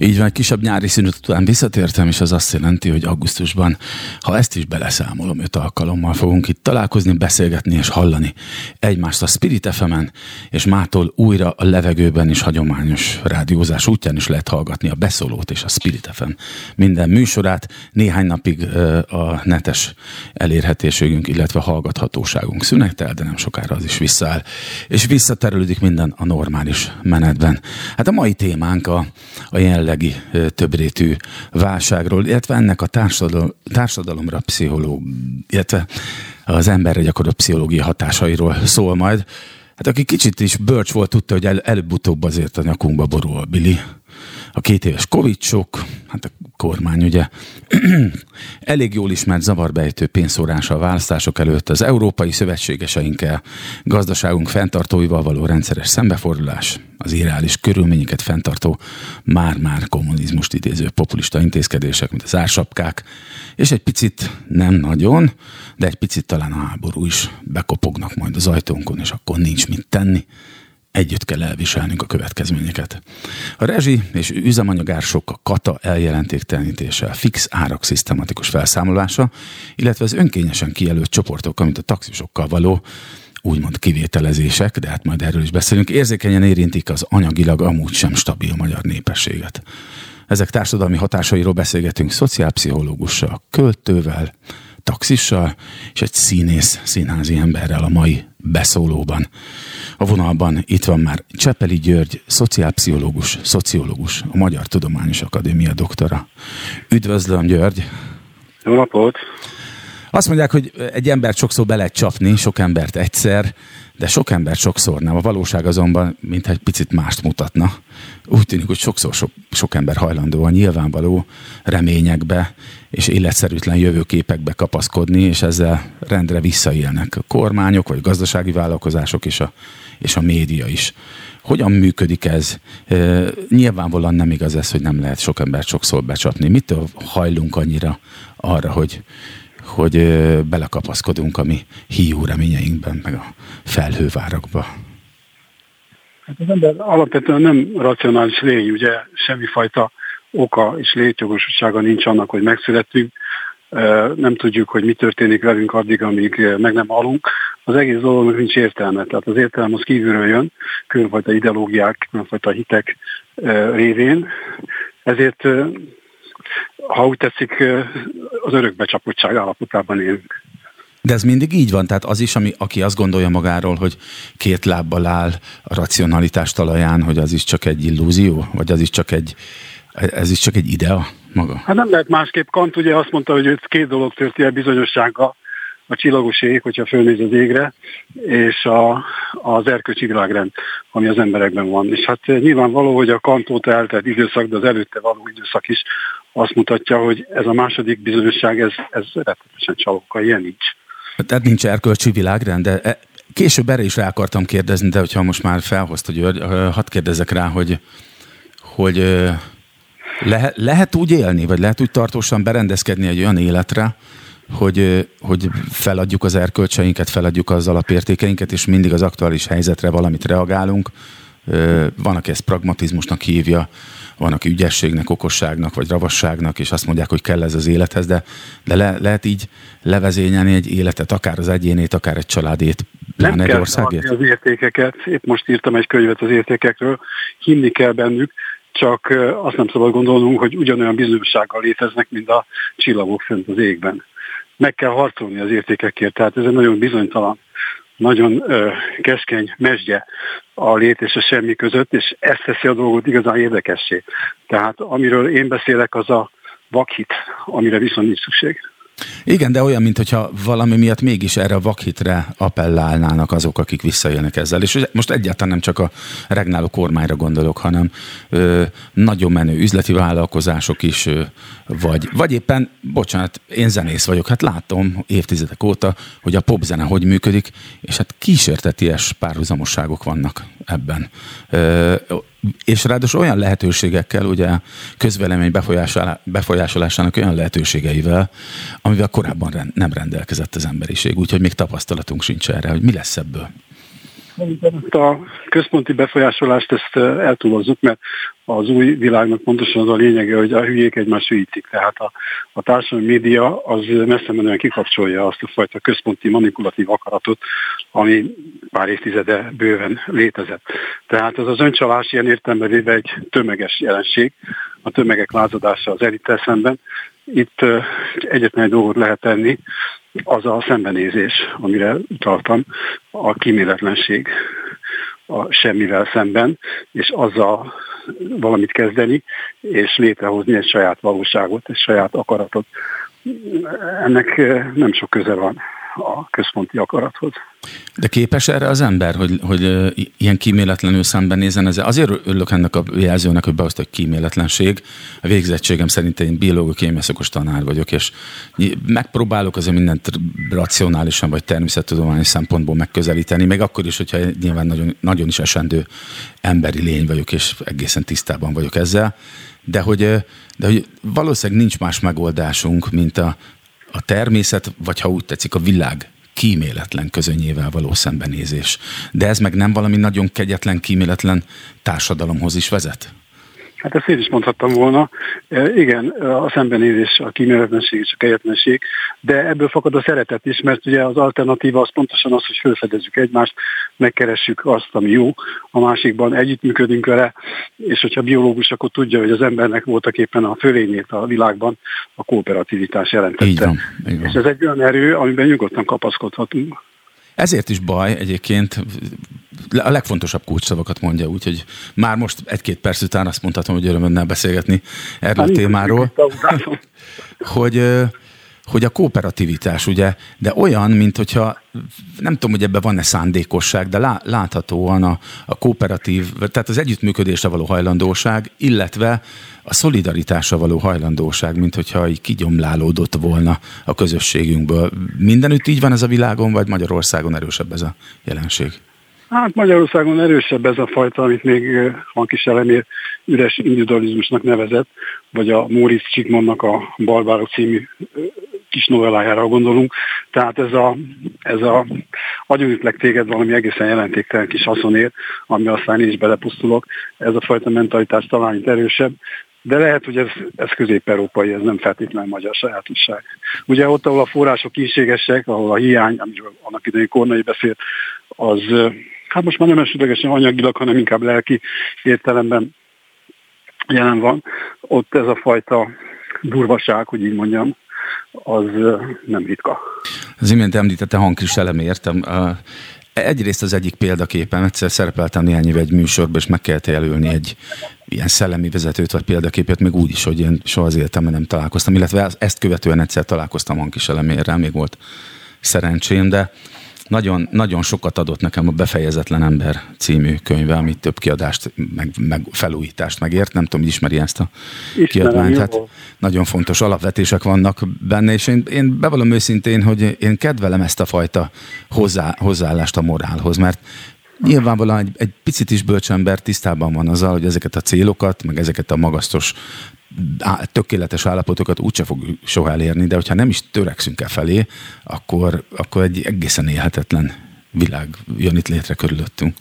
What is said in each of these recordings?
Így van, egy kisebb nyári szünet után visszatértem, és az azt jelenti, hogy augusztusban, ha ezt is beleszámolom, öt alkalommal fogunk itt találkozni, beszélgetni és hallani egymást a Spirit fm és mától újra a levegőben is hagyományos rádiózás útján is lehet hallgatni a beszólót és a Spirit FM minden műsorát. Néhány napig a netes elérhetőségünk, illetve hallgathatóságunk szünetel, de nem sokára az is visszaáll. És visszaterülődik minden a normális menetben. Hát a mai témánk a, a jelenleg jelenlegi többrétű válságról, illetve ennek a társadalom, társadalomra pszichológ, illetve az emberre gyakorolt pszichológia hatásairól szól majd. Hát aki kicsit is bölcs volt, tudta, hogy el, előbb-utóbb azért a nyakunkba borul a Billy a két éves covid sok, hát a kormány ugye elég jól ismert zavarbejtő pénzszórása a választások előtt az európai szövetségeseinkkel, gazdaságunk fenntartóival való rendszeres szembefordulás, az irreális körülményeket fenntartó már-már kommunizmust idéző populista intézkedések, mint az ársapkák, és egy picit nem nagyon, de egy picit talán a háború is bekopognak majd az ajtónkon, és akkor nincs mit tenni együtt kell elviselnünk a következményeket. A rezsi és üzemanyagársok a kata eljelentéktelenítése, a fix árak szisztematikus felszámolása, illetve az önkényesen kijelölt csoportok, mint a taxisokkal való úgymond kivételezések, de hát majd erről is beszélünk, érzékenyen érintik az anyagilag amúgy sem stabil magyar népességet. Ezek társadalmi hatásairól beszélgetünk szociálpszichológussal, költővel, taxissal és egy színész, színházi emberrel a mai beszólóban. A vonalban itt van már Csepeli György, szociálpszichológus, szociológus, a Magyar Tudományos Akadémia doktora. Üdvözlöm, György! Jó napot! Azt mondják, hogy egy embert sokszor be lehet csapni, sok embert egyszer, de sok embert sokszor nem. A valóság azonban mintha egy picit mást mutatna. Úgy tűnik, hogy sokszor sok, sok ember hajlandó a nyilvánvaló reményekbe és életszerűtlen jövőképekbe kapaszkodni, és ezzel rendre visszaélnek a kormányok, vagy a gazdasági vállalkozások és a, és a média is. Hogyan működik ez? E, nyilvánvalóan nem igaz ez, hogy nem lehet sok embert sokszor becsapni. Mitől hajlunk annyira arra, hogy hogy belekapaszkodunk a mi hiú reményeinkben, meg a felhővárakba. Hát az ember alapvetően nem racionális lény, ugye semmifajta oka és létjogosultsága nincs annak, hogy megszületünk, nem tudjuk, hogy mi történik velünk addig, amíg meg nem halunk. Az egész dolognak nincs értelme. Tehát az értelem az kívülről jön, különfajta ideológiák, különfajta hitek révén. Ezért ha úgy tetszik, az örökbecsapottság állapotában élünk. De ez mindig így van? Tehát az is, ami, aki azt gondolja magáról, hogy két lábbal áll a racionalitás talaján, hogy az is csak egy illúzió? Vagy az is csak egy, ez is csak egy idea maga? Hát nem lehet másképp. Kant ugye azt mondta, hogy két dolog történt el bizonyossága, a csillagos ég, hogyha fölnéz az égre, és a, az erkölcsi világrend, ami az emberekben van. És hát nyilvánvaló, hogy a kantóta eltelt időszak, de az előtte való időszak is azt mutatja, hogy ez a második bizonyosság, ez, ez rettetesen csalóka, ilyen nincs. Tehát nincs erkölcsi világrend, de e, később erre is rá akartam kérdezni, de hogyha most már felhozta György, hadd kérdezek rá, hogy, hogy lehet, lehet úgy élni, vagy lehet úgy tartósan berendezkedni egy olyan életre, hogy, hogy feladjuk az erkölcseinket, feladjuk az alapértékeinket, és mindig az aktuális helyzetre valamit reagálunk. Van, aki ezt pragmatizmusnak hívja, van, aki ügyességnek, okosságnak, vagy ravasságnak, és azt mondják, hogy kell ez az élethez, de, de le, lehet így levezényelni egy életet, akár az egyénét, akár egy családét, pláne egy országét? az értékeket, épp most írtam egy könyvet az értékekről, hinni kell bennük, csak azt nem szabad gondolnunk, hogy ugyanolyan bizonyossággal léteznek, mint a csillagok fent az égben meg kell harcolni az értékekért. Tehát ez egy nagyon bizonytalan, nagyon ö, keskeny mesdje a lét és a semmi között, és ezt teszi a dolgot igazán érdekessé. Tehát amiről én beszélek, az a vakhit, amire viszont nincs szükség. Igen, de olyan, mintha valami miatt mégis erre a vakhitre appellálnának azok, akik visszajönnek ezzel. És most egyáltalán nem csak a regnáló kormányra gondolok, hanem ö, nagyon menő üzleti vállalkozások is, ö, vagy, vagy éppen, bocsánat, én zenész vagyok, hát látom évtizedek óta, hogy a popzene hogy működik, és hát kísérteties párhuzamosságok vannak ebben. Ö, és ráadásul olyan lehetőségekkel, ugye közvelemény befolyásolásának olyan lehetőségeivel, amivel korábban nem rendelkezett az emberiség, úgyhogy még tapasztalatunk sincs erre, hogy mi lesz ebből. A központi befolyásolást ezt eltúlozzuk, mert az új világnak pontosan az a lényege, hogy a hülyék egymást hülyítik. Tehát a, a társadalmi média az messze menően kikapcsolja azt a fajta központi manipulatív akaratot, ami pár évtizede bőven létezett. Tehát az az öncsalás ilyen értelmezében egy tömeges jelenség, a tömegek lázadása az elittel szemben. Itt egyetlen egy dolgot lehet tenni, az a szembenézés, amire utaltam, a kíméletlenség a semmivel szemben, és azzal valamit kezdeni, és létrehozni egy saját valóságot, egy saját akaratot. Ennek nem sok köze van a központi akarathoz. De képes erre az ember, hogy, hogy ilyen kíméletlenül szembenézzen ezzel? Azért örülök ennek a jelzőnek, hogy behozta, hogy kíméletlenség. A végzettségem szerint én biológus kémiaszakos tanár vagyok, és megpróbálok azért mindent racionálisan vagy természettudományos szempontból megközelíteni, még akkor is, hogyha nyilván nagyon, nagyon is esendő emberi lény vagyok, és egészen tisztában vagyok ezzel. De hogy, de hogy valószínűleg nincs más megoldásunk, mint a, a természet, vagy ha úgy tetszik, a világ kíméletlen közönyével való szembenézés. De ez meg nem valami nagyon kegyetlen, kíméletlen társadalomhoz is vezet? Hát ezt én is mondhattam volna. E, igen, a szembenézés, a kíméletlenség és a kelyetlenség, de ebből fakad a szeretet is, mert ugye az alternatíva az pontosan az, hogy felfedezzük egymást, megkeressük azt, ami jó, a másikban együttműködünk vele, és hogyha biológus, akkor tudja, hogy az embernek voltak éppen a fölényét a világban a kooperativitás jelentette. Így van, így van. És ez egy olyan erő, amiben nyugodtan kapaszkodhatunk. Ezért is baj egyébként, a legfontosabb kulcsszavakat mondja, úgyhogy már most egy-két perc után azt mondhatom, hogy öröm beszélgetni erről a témáról, hogy hogy a kooperativitás, ugye, de olyan, mint hogyha nem tudom, hogy ebben van-e szándékosság, de lá, láthatóan a, a kooperatív, tehát az együttműködésre való hajlandóság, illetve a szolidaritásra való hajlandóság, mint hogyha így kigyomlálódott volna a közösségünkből. Mindenütt így van ez a világon, vagy Magyarországon erősebb ez a jelenség? Hát Magyarországon erősebb ez a fajta, amit még kis Elemér üres individualizmusnak nevezett, vagy a Móricz Csikmonnak a Balbárok című kis novellájára gondolunk. Tehát ez a, ez a agyonütlek téged valami egészen jelentéktelen kis haszonért, ami aztán én is belepusztulok. Ez a fajta mentalitás talán itt erősebb, de lehet, hogy ez, ez közép-európai, ez nem feltétlenül magyar sajátosság. Ugye ott, ahol a források kíségesek, ahol a hiány, amiről annak idején Kornai beszélt, az hát most már nem esetlegesen anyagilag, hanem inkább lelki értelemben jelen van. Ott ez a fajta durvaság, hogy így mondjam, az nem ritka. Az imént említette Hankris értem. Egyrészt az egyik példaképen, egyszer szerepeltem néhány éve egy műsorban, és meg kellett jelölni egy ilyen szellemi vezetőt vagy példaképet, még úgy is, hogy én soha az életemben nem találkoztam, illetve ezt követően egyszer találkoztam Hankis elemérrel, még volt szerencsém, de nagyon, nagyon sokat adott nekem a Befejezetlen ember című könyve, ami több kiadást, meg, meg felújítást megért. Nem tudom, hogy ismeri ezt a Ismerem, kiadványt. Hát nagyon fontos alapvetések vannak benne, és én, én bevallom őszintén, hogy én kedvelem ezt a fajta hozzá, hozzáállást a morálhoz, mert Nyilvánvalóan egy, egy picit is bölcsember tisztában van azzal, hogy ezeket a célokat, meg ezeket a magasztos tökéletes állapotokat úgyse fog soha elérni, de hogyha nem is törekszünk e felé, akkor, akkor egy egészen élhetetlen világ jön itt létre körülöttünk.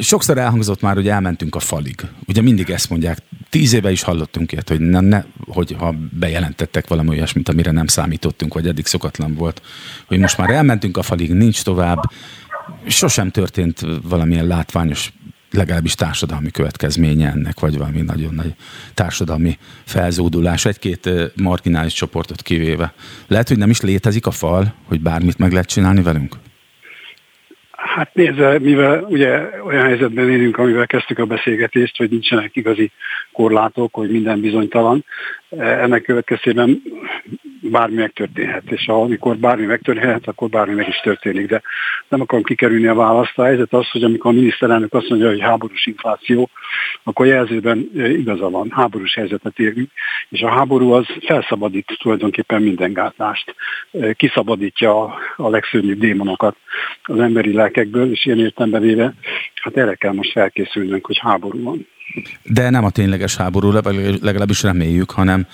Sokszor elhangzott már, hogy elmentünk a falig. Ugye mindig ezt mondják. Tíz éve is hallottunk ilyet, hogy, ne, ne, hogy ha bejelentettek valami olyasmit, amire nem számítottunk, vagy eddig szokatlan volt, hogy most már elmentünk a falig, nincs tovább. Sosem történt valamilyen látványos legalábbis társadalmi következménye ennek, vagy valami nagyon nagy társadalmi felzódulás, egy-két marginális csoportot kivéve. Lehet, hogy nem is létezik a fal, hogy bármit meg lehet csinálni velünk? Hát nézze, mivel ugye olyan helyzetben élünk, amivel kezdtük a beszélgetést, hogy nincsenek igazi korlátok, hogy minden bizonytalan, ennek következtében bármi megtörténhet, és amikor bármi megtörténhet, akkor bármi meg is történik, de nem akarom kikerülni a választ. A helyzet az, hogy amikor a miniszterelnök azt mondja, hogy háborús infláció, akkor jelzőben igaza van, háborús helyzetet érünk, és a háború az felszabadít tulajdonképpen minden gátlást, kiszabadítja a legszörnyűbb démonokat az emberi lelkekből, és ilyen értelemben véve, hát erre kell most felkészülnünk, hogy háború van. De nem a tényleges háború, legalábbis reméljük, hanem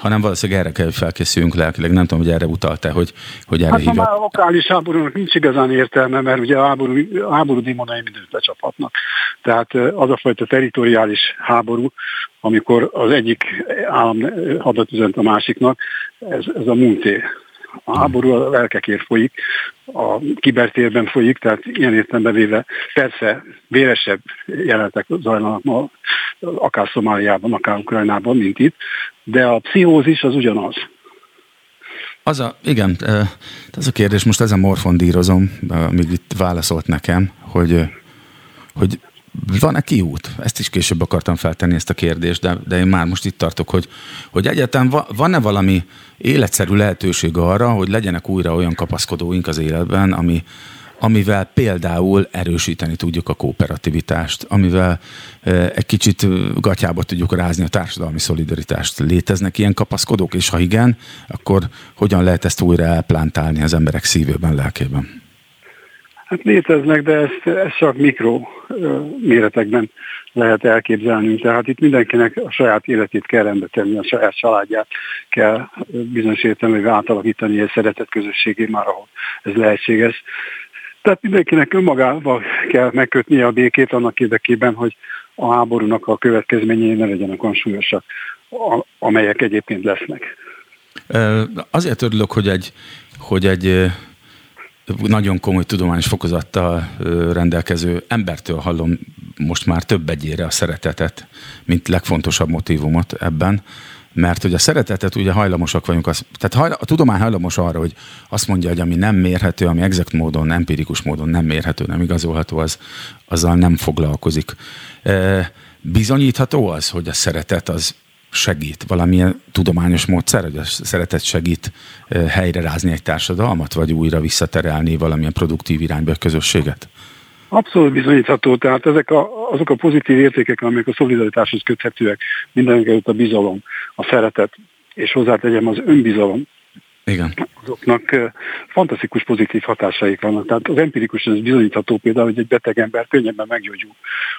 hanem valószínűleg erre kell, hogy felkészüljünk lelkileg. Nem tudom, hogy erre utalta, hogy, hogy erre hát a lokális háborúnak nincs igazán értelme, mert ugye a háború, a háború dimonai mindent lecsaphatnak. Tehát az a fajta teritoriális háború, amikor az egyik állam hadat üzent a másiknak, ez, ez a munté a háború a lelkekért folyik, a kibertérben folyik, tehát ilyen értelemben véve persze véresebb jelenetek zajlanak ma, akár Szomáliában, akár Ukrajnában, mint itt, de a pszichózis az ugyanaz. Az a, igen, ez a kérdés, most ezen morfondírozom, amíg itt válaszolt nekem, hogy, hogy van-e kiút? Ezt is később akartam feltenni ezt a kérdést, de, de én már most itt tartok, hogy, hogy egyáltalán van-e valami életszerű lehetőség arra, hogy legyenek újra olyan kapaszkodóink az életben, ami, amivel például erősíteni tudjuk a kooperativitást, amivel egy kicsit gatyába tudjuk rázni a társadalmi szolidaritást. Léteznek ilyen kapaszkodók, és ha igen, akkor hogyan lehet ezt újra elplántálni az emberek szívében, lelkében? Hát léteznek, de ezt, ezt csak mikro méretekben lehet elképzelnünk. Tehát itt mindenkinek a saját életét kell rendbe tenni, a saját családját kell bizonyos értelemben átalakítani egy szeretett közösségé már, ahol ez lehetséges. Tehát mindenkinek önmagával kell megkötnie a békét annak érdekében, hogy a háborúnak a következményei ne legyenek olyan súlyosak, amelyek egyébként lesznek. Azért örülök, hogy egy, hogy egy nagyon komoly tudományos fokozattal rendelkező embertől hallom most már több egyére a szeretetet, mint legfontosabb motivumot ebben, mert hogy a szeretetet ugye hajlamosak vagyunk, az, tehát hajla, a tudomány hajlamos arra, hogy azt mondja, hogy ami nem mérhető, ami exakt módon, empirikus módon nem mérhető, nem igazolható, az, azzal nem foglalkozik. E, bizonyítható az, hogy a szeretet az segít, valamilyen tudományos módszer, hogy a szeretet segít helyre rázni egy társadalmat, vagy újra visszaterelni valamilyen produktív irányba a közösséget? Abszolút bizonyítható, tehát ezek a, azok a pozitív értékek, amik a szolidaritáshoz köthetőek, mindenek a bizalom, a szeretet, és hozzátegyem az önbizalom, igen. azoknak fantasztikus pozitív hatásaik vannak. Tehát az empirikus ez bizonyítható például, hogy egy beteg ember könnyebben meggyógyul,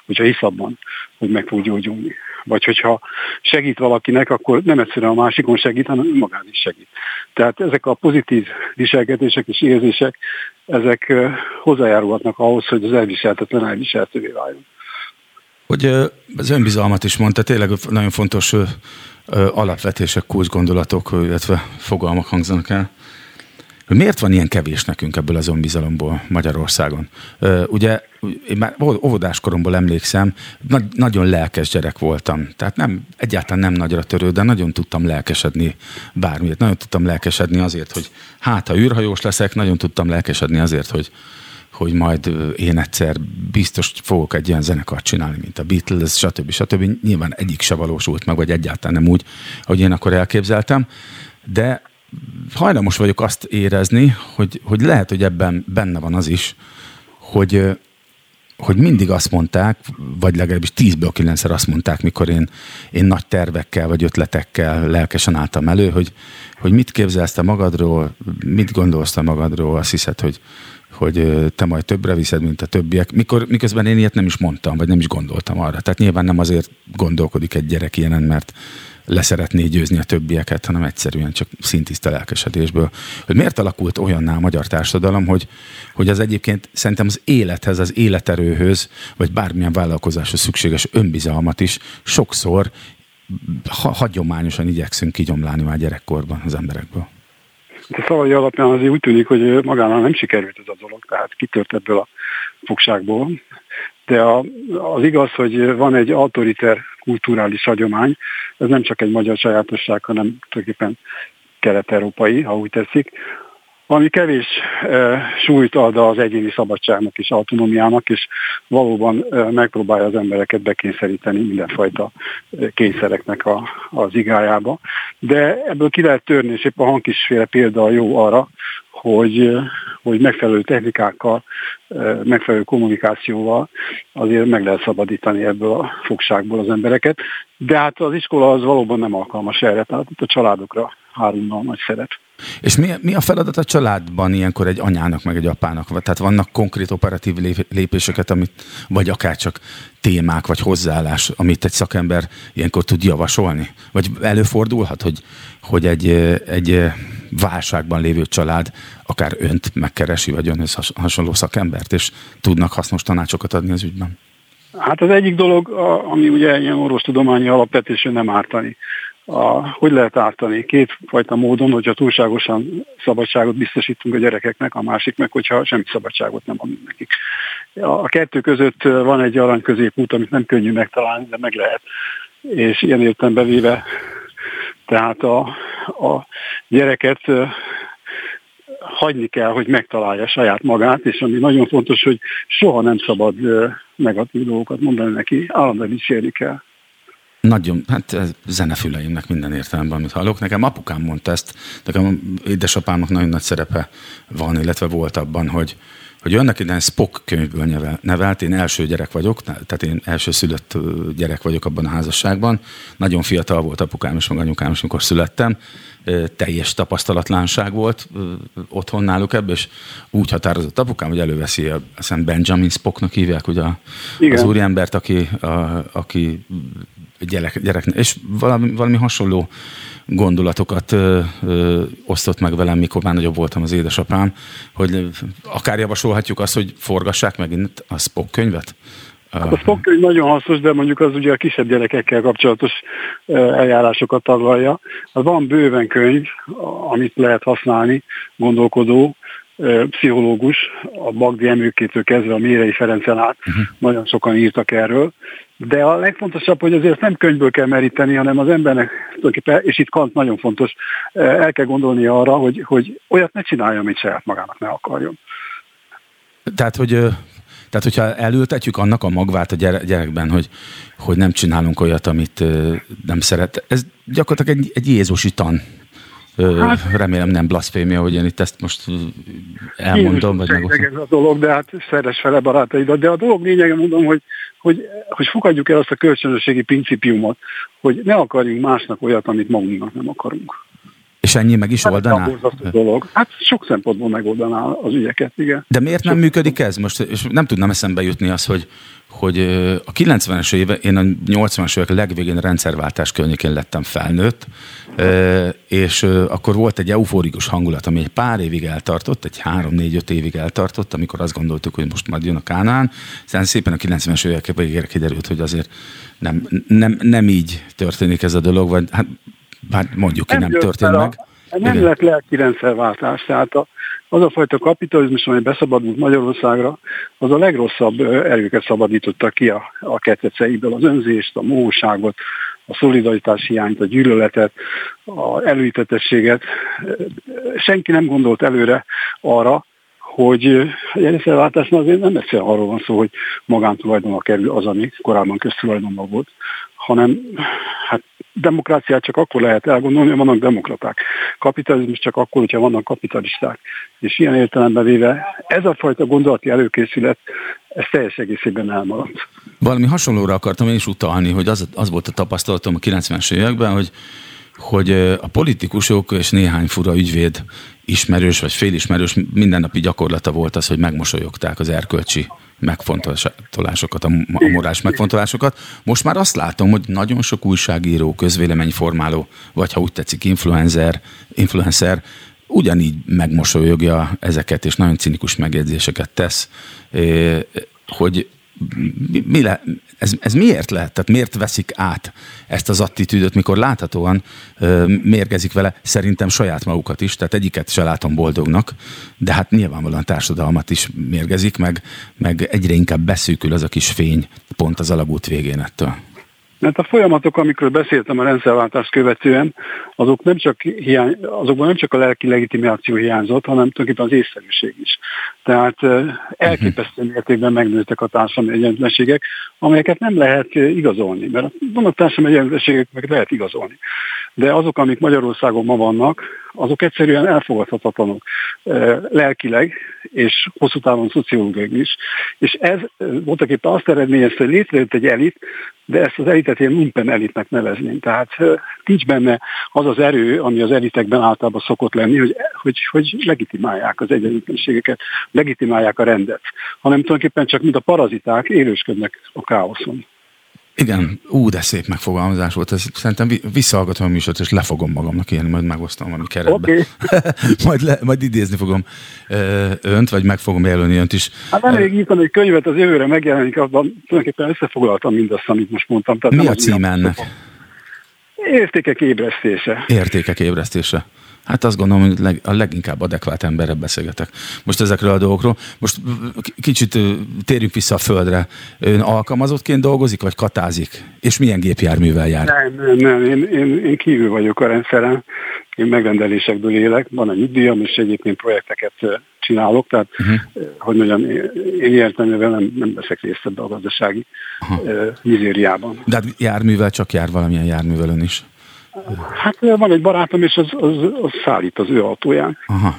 hogyha hisz abban, hogy meg fog gyógyulni. Vagy hogyha segít valakinek, akkor nem egyszerűen a másikon segít, hanem önmagán is segít. Tehát ezek a pozitív viselkedések és érzések, ezek hozzájárulhatnak ahhoz, hogy az elviselhetetlen elviselhetővé váljon. Hogy az önbizalmat is mondta, tényleg nagyon fontos alapvetések, kulcsgondolatok, illetve fogalmak hangzanak el. Miért van ilyen kevés nekünk ebből az önbizalomból Magyarországon? Ugye én már óvodás koromból emlékszem, nagy, nagyon lelkes gyerek voltam. Tehát nem, egyáltalán nem nagyra törő, de nagyon tudtam lelkesedni bármiért. Nagyon tudtam lelkesedni azért, hogy hát ha űrhajós leszek, nagyon tudtam lelkesedni azért, hogy, hogy majd én egyszer biztos fogok egy ilyen zenekart csinálni, mint a Beatles, stb. stb. Nyilván egyik se valósult meg, vagy egyáltalán nem úgy, hogy én akkor elképzeltem, de hajlamos vagyok azt érezni, hogy, hogy lehet, hogy ebben benne van az is, hogy, hogy mindig azt mondták, vagy legalábbis tízből kilencszer azt mondták, mikor én, én nagy tervekkel vagy ötletekkel lelkesen álltam elő, hogy, hogy mit képzelsz te magadról, mit gondolsz te magadról, azt hiszed, hogy, hogy te majd többre viszed, mint a többiek, mikor, miközben én ilyet nem is mondtam, vagy nem is gondoltam arra. Tehát nyilván nem azért gondolkodik egy gyerek ilyenen, mert leszeretné győzni a többieket, hanem egyszerűen csak szintiszta lelkesedésből. Hogy miért alakult olyanná a magyar társadalom, hogy, hogy az egyébként szerintem az élethez, az életerőhöz, vagy bármilyen vállalkozáshoz szükséges önbizalmat is sokszor ha, hagyományosan igyekszünk kigyomlálni már gyerekkorban az emberekből. A szavai alapján azért úgy tűnik, hogy magánál nem sikerült ez a dolog, tehát kitört ebből a fogságból. De a, az igaz, hogy van egy autoriter kulturális hagyomány, ez nem csak egy magyar sajátosság, hanem tulajdonképpen kelet-európai, ha úgy teszik, ami kevés e, súlyt ad az egyéni szabadságnak és autonómiának, és valóban e, megpróbálja az embereket bekényszeríteni mindenfajta kényszereknek a, az igájába. De ebből ki lehet törni, és épp a hangkisféle példa jó arra, hogy, hogy megfelelő technikákkal, megfelelő kommunikációval azért meg lehet szabadítani ebből a fogságból az embereket. De hát az iskola az valóban nem alkalmas erre, tehát itt a családokra hárulna a nagy szerep. És mi, mi a feladat a családban ilyenkor egy anyának, meg egy apának? Tehát vannak konkrét operatív lépéseket, amit, vagy akár csak témák, vagy hozzáállás, amit egy szakember ilyenkor tud javasolni? Vagy előfordulhat, hogy, hogy egy, egy válságban lévő család akár önt megkeresi, vagy önhöz hasonló szakembert, és tudnak hasznos tanácsokat adni az ügyben? Hát az egyik dolog, ami ugye ilyen orvostudományi alapvetésű nem ártani a, hogy lehet ártani? Kétfajta módon, hogyha túlságosan szabadságot biztosítunk a gyerekeknek, a másik meg, hogyha semmi szabadságot nem adunk nekik. A kettő között van egy arany középút, amit nem könnyű megtalálni, de meg lehet. És ilyen értelembe véve, tehát a, a gyereket hagyni kell, hogy megtalálja saját magát, és ami nagyon fontos, hogy soha nem szabad negatív dolgokat mondani neki, állandóan dicsérni kell. Nagyon, hát zenefüleimnek minden értelemben, amit hallok. Nekem apukám mondta ezt, nekem édesapámnak nagyon nagy szerepe van, illetve volt abban, hogy, hogy annak idején Spock könyvből nevelt, én első gyerek vagyok, tehát én első szülött gyerek vagyok abban a házasságban. Nagyon fiatal volt apukám és meg anyukám is, amikor születtem. Teljes tapasztalatlanság volt otthon náluk ebből, és úgy határozott apukám, hogy előveszi, a, azt Benjamin Spocknak hívják, ugye az úriembert, aki, a, aki gyerek, gyerek és valami, valami hasonló gondolatokat ö, ö, osztott meg velem, mikor már nagyobb voltam az édesapám, hogy akár javasolhatjuk azt, hogy forgassák megint a Spock könyvet? Hát a Spock könyv nagyon hasznos, de mondjuk az ugye a kisebb gyerekekkel kapcsolatos eljárásokat taglalja. Hát van bőven könyv, amit lehet használni, gondolkodó, pszichológus, a Bagdi Emőkétől kezdve a Mérei Ferencen át, uh-huh. nagyon sokan írtak erről, de a legfontosabb, hogy azért nem könyvből kell meríteni, hanem az embernek, és itt Kant nagyon fontos, el kell gondolni arra, hogy, hogy olyat ne csinálja, amit saját magának ne akarjon. Tehát, hogy tehát, hogyha elültetjük annak a magvát a gyerekben, hogy, hogy nem csinálunk olyat, amit nem szeret, ez gyakorlatilag egy, egy Jézusi tan Hát, Remélem nem blaszfémia, hogy én itt ezt most elmondom. Vagy meg... ez a dolog, de hát szeres fele barátaidat. De a dolog lényege mondom, hogy, hogy, hogy fogadjuk el azt a kölcsönösségi principiumot, hogy ne akarjunk másnak olyat, amit magunknak nem akarunk. És ennyi meg is hát oldaná? dolog. Hát sok szempontból megoldaná az ügyeket, igen. De miért nem sok működik ez? Most és nem tudnám eszembe jutni az, hogy, hogy a 90-es éve, én a 80-as évek legvégén rendszerváltás környékén lettem felnőtt, és akkor volt egy euforikus hangulat, ami egy pár évig eltartott, egy három-négy-öt évig eltartott, amikor azt gondoltuk, hogy most majd jön a Kánán, aztán szépen a 90-es évek végére kiderült, hogy azért nem, nem, nem így történik ez a dolog, vagy hát hát mondjuk ki, nem, nem történt meg. Nem Igen. lett lelki rendszerváltás, tehát a, az a fajta kapitalizmus, amely beszabadult Magyarországra, az a legrosszabb erőket szabadította ki a, a keteceiből, az önzést, a mohóságot, a szolidaritás hiányt, a gyűlöletet, a előítetességet. Senki nem gondolt előre arra, hogy egy rendszerváltásnál azért nem egyszerűen arról van szó, hogy magántulajdonba kerül az, ami korábban köztulajdonban volt, hanem hát demokráciát csak akkor lehet elgondolni, hogy vannak demokraták. Kapitalizmus csak akkor, hogyha vannak kapitalisták. És ilyen értelemben véve ez a fajta gondolati előkészület, ez teljes egészében elmaradt. Valami hasonlóra akartam én is utalni, hogy az, az volt a tapasztalatom a 90-es években, hogy hogy a politikusok és néhány fura ügyvéd ismerős vagy félismerős mindennapi gyakorlata volt az, hogy megmosolyogták az erkölcsi megfontolásokat, a morális megfontolásokat. Most már azt látom, hogy nagyon sok újságíró, közvéleményformáló, vagy ha úgy tetszik, influencer, influencer ugyanígy megmosolyogja ezeket, és nagyon cinikus megjegyzéseket tesz, hogy mi, le, ez, ez miért lehet? Tehát miért veszik át ezt az attitűdöt, mikor láthatóan ö, mérgezik vele szerintem saját magukat is, tehát egyiket se látom boldognak, de hát nyilvánvalóan társadalmat is mérgezik, meg, meg egyre inkább beszűkül az a kis fény pont az alagút végén ettől. Mert a folyamatok, amikről beszéltem a rendszerváltást követően, azok nem csak hiány, azokban nem csak a lelki legitimáció hiányzott, hanem tulajdonképpen az észszerűség is. Tehát elképesztő mértékben megnőttek a társadalmi egyenlőségek, amelyeket nem lehet igazolni, mert vannak társadalmi egyenlőségek, meg lehet igazolni. De azok, amik Magyarországon ma vannak, azok egyszerűen elfogadhatatlanok lelkileg, és hosszú távon szociológiai is. És ez voltak éppen azt eredményezte, hogy létrejött egy elit, de ezt az elitet ilyen lumpen elitnek nevezném. Tehát nincs benne az az erő, ami az elitekben általában szokott lenni, hogy, hogy, hogy legitimálják az egyenlőtlenségeket, legitimálják a rendet, hanem tulajdonképpen csak mint a paraziták élősködnek a káoszon. Igen, ú, de szép megfogalmazás volt. Ez, szerintem visszahallgatom a műsort, és lefogom magamnak ilyen, majd megosztom valami keretbe. Okay. majd, le, majd idézni fogom önt, vagy meg fogom jelölni önt is. Hát elég írtam egy könyvet, az jövőre megjelenik, abban tulajdonképpen összefoglaltam mindazt, amit most mondtam. Tehát Mi a cím ennek? Értékek ébresztése. Értékek ébresztése. Hát azt gondolom, hogy leg, a leginkább adekvát emberre beszélgetek most ezekről a dolgokról. Most kicsit térjünk vissza a földre. Ön alkalmazottként dolgozik, vagy katázik? És milyen gépjárművel jár? Nem, nem, nem. Én, én, én kívül vagyok a rendszeren. Én megrendelésekből élek, van egy nyugdíjam, és egyébként projekteket csinálok, tehát uh-huh. hogy mondjam, én értelművel nem, nem veszek részt ebbe a gazdasági uh-huh. mizériában. De hát járművel csak jár valamilyen járművel ön is? Hát van egy barátom, és az, az, az szállít az ő autóján. Aha.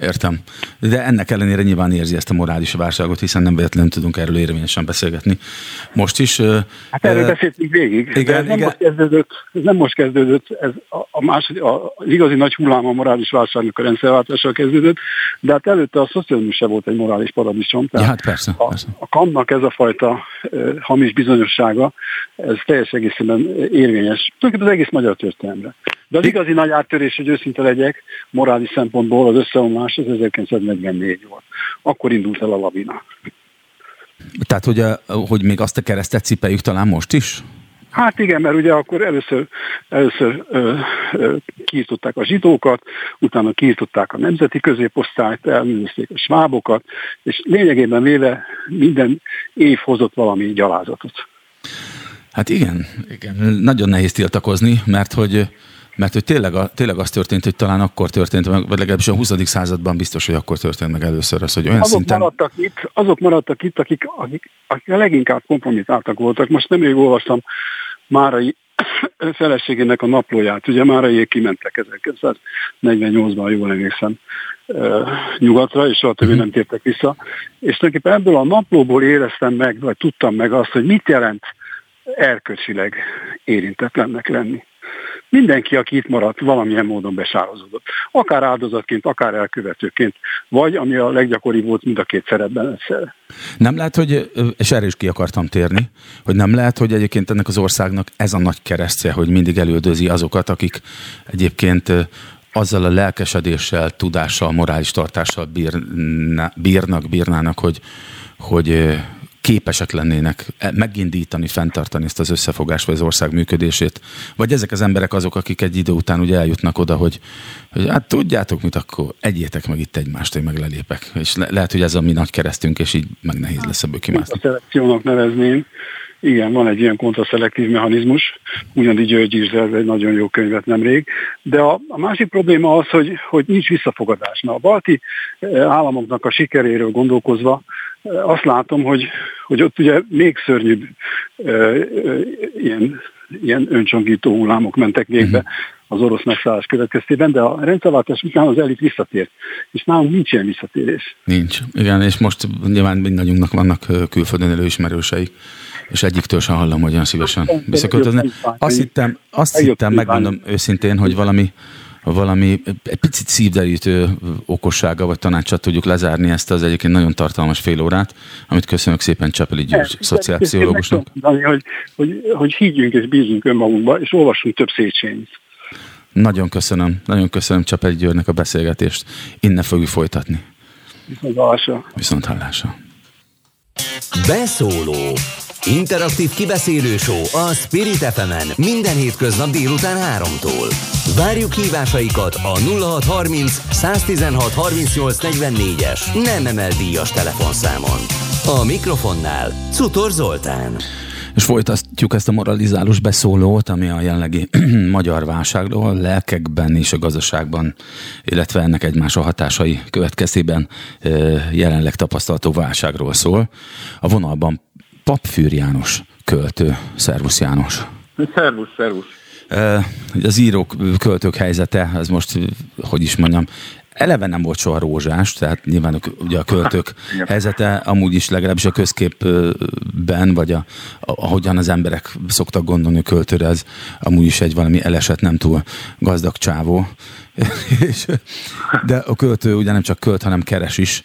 Értem. De ennek ellenére nyilván érzi ezt a morális válságot, hiszen nem véletlenül tudunk erről érvényesen beszélgetni. Most is... Hát erről uh, beszéltünk végig. Igen, ez, nem igen. Most kezdődött, ez nem most kezdődött, ez a, a második, a, az igazi nagy hullám a morális válságnak a rendszerváltással kezdődött, de hát előtte a szocializmus se volt egy morális paradicsom. Tehát ja, hát persze, a, persze. a kamnak ez a fajta uh, hamis bizonyossága, ez teljes egészében érvényes. Tulajdonképpen az egész magyar történelemre. De az igazi nagy áttörés, hogy őszinte legyek, morális szempontból az összeomlás az 1944 volt. Akkor indult el a lavina. Tehát, hogy, a, hogy még azt a keresztet cipeljük talán most is? Hát igen, mert ugye akkor először, először ö, ö, kiirtották a zsidókat, utána kiirtották a nemzeti középosztályt, elműzték a svábokat, és lényegében véve minden év hozott valami gyalázatot. Hát igen, igen, nagyon nehéz tiltakozni, mert hogy mert hogy tényleg, a, tényleg az történt, hogy talán akkor történt, vagy legalábbis a 20. században biztos, hogy akkor történt meg először az, hogy olyan azok szinten... Maradtak itt, azok maradtak itt, akik, akik, akik a leginkább kompromitáltak voltak. Most nem még olvastam Márai feleségének a naplóját. Ugye Máraiék kimentek 1948-ban, jól emlékszem, nyugatra, és soha többé uh-huh. nem tértek vissza. És tulajdonképpen ebből a naplóból éreztem meg, vagy tudtam meg azt, hogy mit jelent erkölcsileg érintetlennek lenni mindenki, aki itt maradt, valamilyen módon besározódott. Akár áldozatként, akár elkövetőként, vagy ami a leggyakoribb volt mind a két szerepben egyszerre. Nem lehet, hogy, és erre is ki akartam térni, hogy nem lehet, hogy egyébként ennek az országnak ez a nagy keresztje, hogy mindig elődözi azokat, akik egyébként azzal a lelkesedéssel, tudással, morális tartással bírna, bírnak, bírnának, hogy, hogy képesek lennének megindítani, fenntartani ezt az összefogást vagy az ország működését? Vagy ezek az emberek azok, akik egy idő után ugye eljutnak oda, hogy, hogy hát tudjátok mit, akkor egyétek meg itt egymást, én meg lelépek. És le- lehet, hogy ez a mi nagy keresztünk, és így meg nehéz lesz ebből kimászni. A szelekciónak nevezném. Igen, van egy ilyen kontraszelektív mechanizmus, ugyanígy György is egy nagyon jó könyvet nemrég, de a, a másik probléma az, hogy, hogy nincs visszafogadás. Na, a balti eh, államoknak a sikeréről gondolkozva azt látom, hogy, hogy ott ugye még szörnyűbb e, e, ilyen, ilyen öncsongító hullámok mentek végbe uh-huh. az orosz megszállás következtében, de a rendszerváltás után az elit visszatért. És nálunk nincs ilyen visszatérés. Nincs. Igen, és most nyilván mindannyiunknak vannak külföldön előismerősei és egyiktől sem hallom, hogy olyan szívesen visszaköltözni. Azt hittem, azt hittem megmondom őszintén, hogy valami valami egy picit szívderítő okossága vagy tanácsat tudjuk lezárni ezt az egyébként nagyon tartalmas fél órát, amit köszönök szépen Csepeli György szociálpszichológusnak. Hogy, hogy, hogy higgyünk és bízunk önmagunkba, és olvassunk több Széchenyi. Nagyon köszönöm, nagyon köszönöm Csepeli Györgynek a beszélgetést. Innen fogjuk folytatni. Viszont hallásra. Viszont hallásra. Beszóló Interaktív kibeszélő show a Spirit fm minden hétköznap délután 3-tól. Várjuk hívásaikat a 0630 116 38 es nem emel díjas telefonszámon. A mikrofonnál Cutor Zoltán. És folytatjuk ezt a moralizálós beszólót, ami a jelenlegi magyar válságról, lelkekben és a gazdaságban, illetve ennek egymás a hatásai következtében jelenleg tapasztalható válságról szól. A vonalban Papfűr János költő. Szervusz János! Szervusz, szervusz! Az írók, költők helyzete, ez most, hogy is mondjam, eleve nem volt soha rózsás, tehát nyilván ugye a költők helyzete amúgy is legalábbis a közképben, vagy a, ahogyan az emberek szoktak gondolni a költőre, az amúgy is egy valami elesett, nem túl gazdag csávó. de a költő ugye nem csak költ, hanem keres is,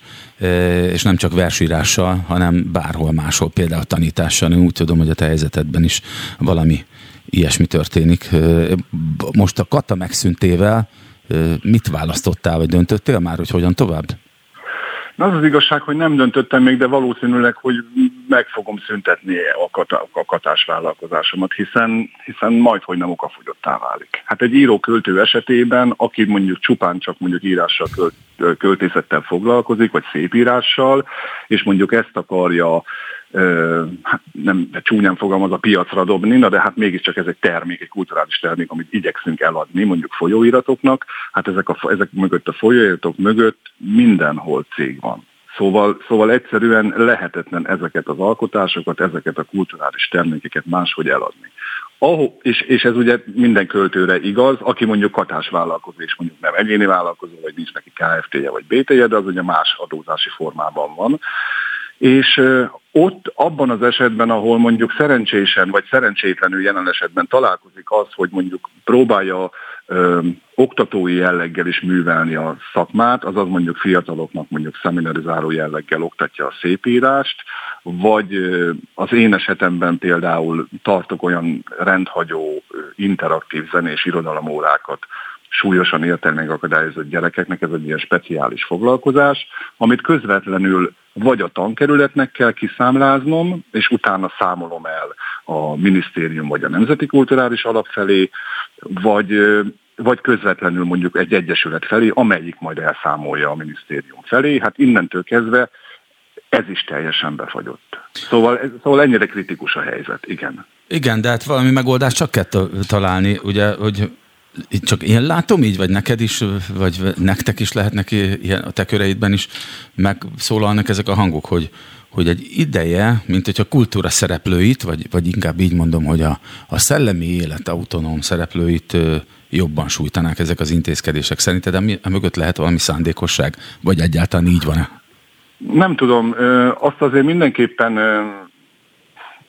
és nem csak versírással, hanem bárhol máshol, például tanítással. Én úgy tudom, hogy a te helyzetedben is valami ilyesmi történik. Most a kata megszüntével mit választottál, vagy döntöttél már, hogy hogyan tovább? Na az az igazság, hogy nem döntöttem még, de valószínűleg, hogy meg fogom szüntetni a, kata, a katás vállalkozásomat, hiszen, hiszen majd, hogy nem okafogyottá válik. Hát egy író-költő esetében, aki mondjuk csupán csak mondjuk írással, költ, költészettel foglalkozik, vagy szépírással, és mondjuk ezt akarja hát nem csúnyán fogalmaz a piacra dobni, na de hát mégiscsak ez egy termék, egy kulturális termék, amit igyekszünk eladni, mondjuk folyóiratoknak, hát ezek, a, ezek mögött a folyóiratok mögött mindenhol cég van. Szóval, szóval egyszerűen lehetetlen ezeket az alkotásokat, ezeket a kulturális termékeket máshogy eladni. Ahol, és, és ez ugye minden költőre igaz, aki mondjuk katás vállalkozó, és mondjuk nem egyéni vállalkozó, vagy nincs neki KFT-je vagy BT-je, de az ugye más adózási formában van és ott abban az esetben, ahol mondjuk szerencsésen vagy szerencsétlenül jelen esetben találkozik az, hogy mondjuk próbálja ö, oktatói jelleggel is művelni a szakmát, azaz mondjuk fiataloknak mondjuk szeminarizáló jelleggel oktatja a szépírást, vagy ö, az én esetemben például tartok olyan rendhagyó interaktív zenés irodalomórákat, súlyosan értelmileg akadályozott gyerekeknek, ez egy ilyen speciális foglalkozás, amit közvetlenül vagy a tankerületnek kell kiszámláznom, és utána számolom el a minisztérium vagy a Nemzeti Kulturális Alap felé, vagy, vagy közvetlenül mondjuk egy egyesület felé, amelyik majd elszámolja a minisztérium felé. Hát innentől kezdve ez is teljesen befagyott. Szóval, szóval ennyire kritikus a helyzet, igen. Igen, de hát valami megoldást csak kell találni, ugye, hogy csak én látom így, vagy neked is, vagy nektek is lehetnek ilyen, a te köreidben is megszólalnak ezek a hangok, hogy, hogy egy ideje, mint hogy a kultúra szereplőit, vagy, vagy inkább így mondom, hogy a, a szellemi élet autonóm szereplőit jobban sújtanák ezek az intézkedések. Szerinted mögött lehet valami szándékosság, vagy egyáltalán így van-e? Nem tudom, azt azért mindenképpen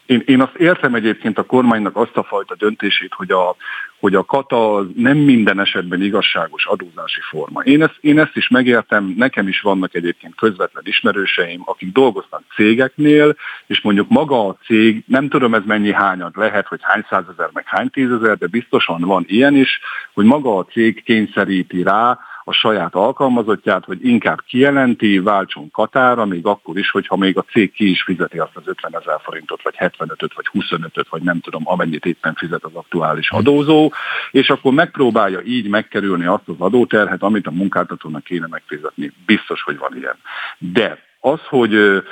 én, én azt értem egyébként a kormánynak azt a fajta döntését, hogy a, hogy a kata nem minden esetben igazságos adózási forma. Én ezt, én ezt is megértem, nekem is vannak egyébként közvetlen ismerőseim, akik dolgoznak cégeknél, és mondjuk maga a cég, nem tudom ez mennyi hányad lehet, hogy hány százezer, meg hány tízezer, de biztosan van ilyen is, hogy maga a cég kényszeríti rá, a saját alkalmazottját, hogy inkább kijelenti, váltson Katára, még akkor is, hogyha még a cég ki is fizeti azt az 50 ezer forintot, vagy 75-öt, vagy 25-öt, vagy nem tudom, amennyit éppen fizet az aktuális adózó, és akkor megpróbálja így megkerülni azt az adóterhet, amit a munkáltatónak kéne megfizetni. Biztos, hogy van ilyen. De az, hogy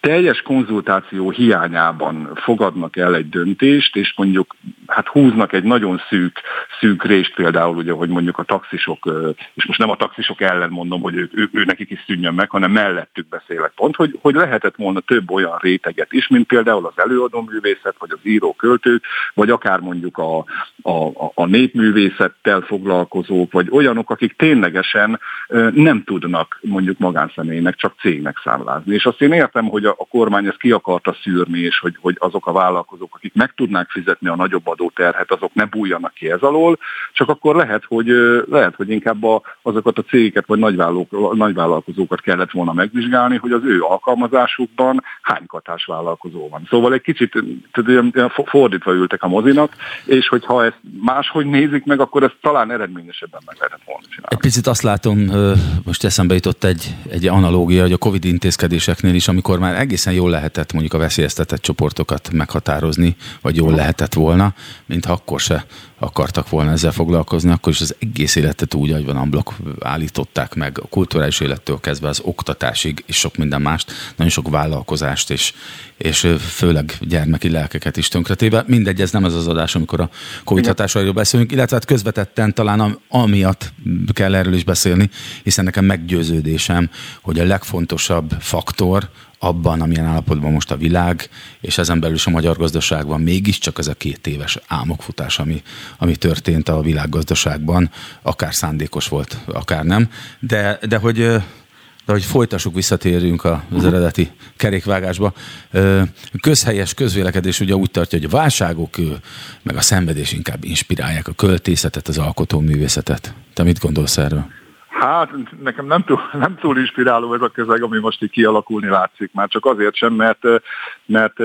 teljes konzultáció hiányában fogadnak el egy döntést, és mondjuk hát húznak egy nagyon szűk, szűk részt például, ugye, hogy mondjuk a taxisok, és most nem a taxisok ellen mondom, hogy ő, ő, ő nekik is szűnjön meg, hanem mellettük beszélek pont, hogy, hogy lehetett volna több olyan réteget is, mint például az előadóművészet, vagy az író-költők, vagy akár mondjuk a, a, a népművészettel foglalkozók, vagy olyanok, akik ténylegesen nem tudnak mondjuk magánszemélynek, csak cégnek számlázni. És azt én értem, hogy a, a kormány ezt ki akarta szűrni, és hogy, hogy azok a vállalkozók, akik meg tudnák fizetni a nagyobb adóterhet, azok ne bújjanak ki ez alól, csak akkor lehet, hogy, lehet, hogy inkább a, azokat a cégeket vagy nagyvállalkozókat kellett volna megvizsgálni, hogy az ő alkalmazásukban hány katás vállalkozó van. Szóval egy kicsit tehát, fordítva ültek a mozinak, és hogyha ezt máshogy nézik meg, akkor ezt talán eredményesebben meg lehetett volna csinálni. Egy picit azt látom, most eszembe jutott egy, egy analógia, hogy a Covid intézkedéseknél is, amikor már egészen jól lehetett mondjuk a veszélyeztetett csoportokat meghatározni, vagy jól lehetett volna, mintha akkor se akartak volna ezzel foglalkozni, akkor is az egész életet úgy, ahogy van amblok állították meg, a kulturális élettől kezdve az oktatásig és sok minden mást, nagyon sok vállalkozást és és főleg gyermeki lelkeket is tönkretéve. Mindegy, ez nem az az adás, amikor a Covid hatásairól beszélünk, illetve hát közvetetten talán amiatt kell erről is beszélni, hiszen nekem meggyőződésem, hogy a legfontosabb faktor abban, amilyen állapotban most a világ, és ezen belül is a magyar gazdaságban mégiscsak ez a két éves álmokfutás, ami, ami történt a világgazdaságban, akár szándékos volt, akár nem. De, de hogy de hogy folytassuk, visszatérjünk az eredeti kerékvágásba. Közhelyes közvélekedés ugye úgy tartja, hogy a válságok meg a szenvedés inkább inspirálják a költészetet, az alkotóművészetet. Te mit gondolsz erről? Hát nekem nem túl, nem túl inspiráló ez a közeg, ami most így kialakulni látszik, már csak azért sem, mert, mert,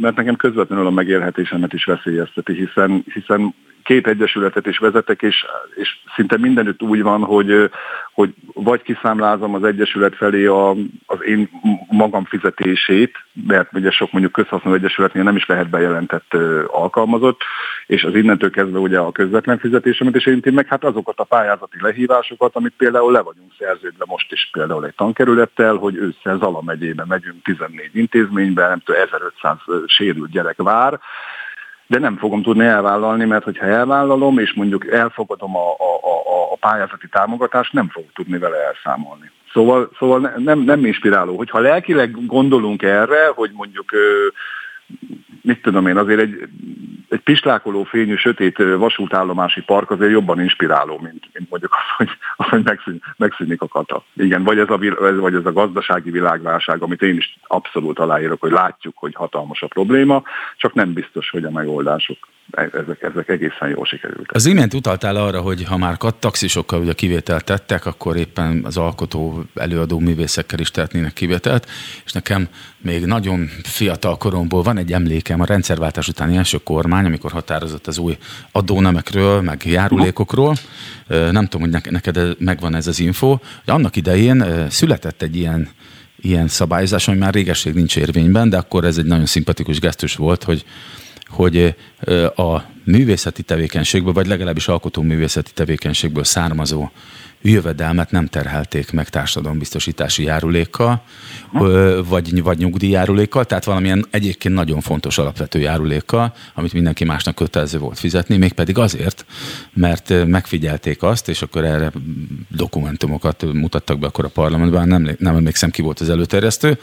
mert nekem közvetlenül a megélhetésemet is veszélyezteti, hiszen, hiszen két egyesületet is vezetek, és, és szinte mindenütt úgy van, hogy, hogy vagy kiszámlázom az egyesület felé a, az én magam fizetését, mert ugye sok mondjuk közhasznú egyesületnél nem is lehet bejelentett alkalmazott, és az innentől kezdve ugye a közvetlen fizetésemet is érinti meg, hát azokat a pályázati lehívásokat, amit például le vagyunk szerződve most is például egy tankerülettel, hogy ősszel Zala megyébe megyünk 14 intézménybe, nem tudom, 1500 sérült gyerek vár, de nem fogom tudni elvállalni, mert hogyha elvállalom, és mondjuk elfogadom a, a, a, a pályázati támogatást, nem fogok tudni vele elszámolni. Szóval, szóval nem, nem inspiráló. Hogyha lelkileg gondolunk erre, hogy mondjuk mit tudom én, azért egy, egy pislákoló fényű, sötét vasútállomási park azért jobban inspiráló, mint, mint mondjuk az, hogy, az, hogy megszűn, megszűnik a kata. Igen, vagy ez, a, vagy ez a gazdasági világválság, amit én is abszolút aláírok, hogy látjuk, hogy hatalmas a probléma, csak nem biztos, hogy a megoldások ezek, ezek egészen jól sikerültek. Az imént utaltál arra, hogy ha már taxisokkal ugye kivételt tettek, akkor éppen az alkotó előadó művészekkel is tehetnének kivételt, és nekem még nagyon fiatal koromból van egy emlékem a rendszerváltás utáni első kormány, amikor határozott az új adónemekről, meg járulékokról. Nem tudom, hogy neked megvan ez az info, hogy annak idején született egy ilyen ilyen szabályozás, ami már régesség nincs érvényben, de akkor ez egy nagyon szimpatikus gesztus volt, hogy hogy a művészeti tevékenységből, vagy legalábbis alkotó művészeti tevékenységből származó jövedelmet nem terhelték meg társadalombiztosítási járulékkal, vagy, vagy nyugdíjjárulékkal, tehát valamilyen egyébként nagyon fontos alapvető járulékkal, amit mindenki másnak kötelező volt fizetni, mégpedig azért, mert megfigyelték azt, és akkor erre dokumentumokat mutattak be akkor a parlamentben, nem, nem emlékszem ki volt az előterjesztő,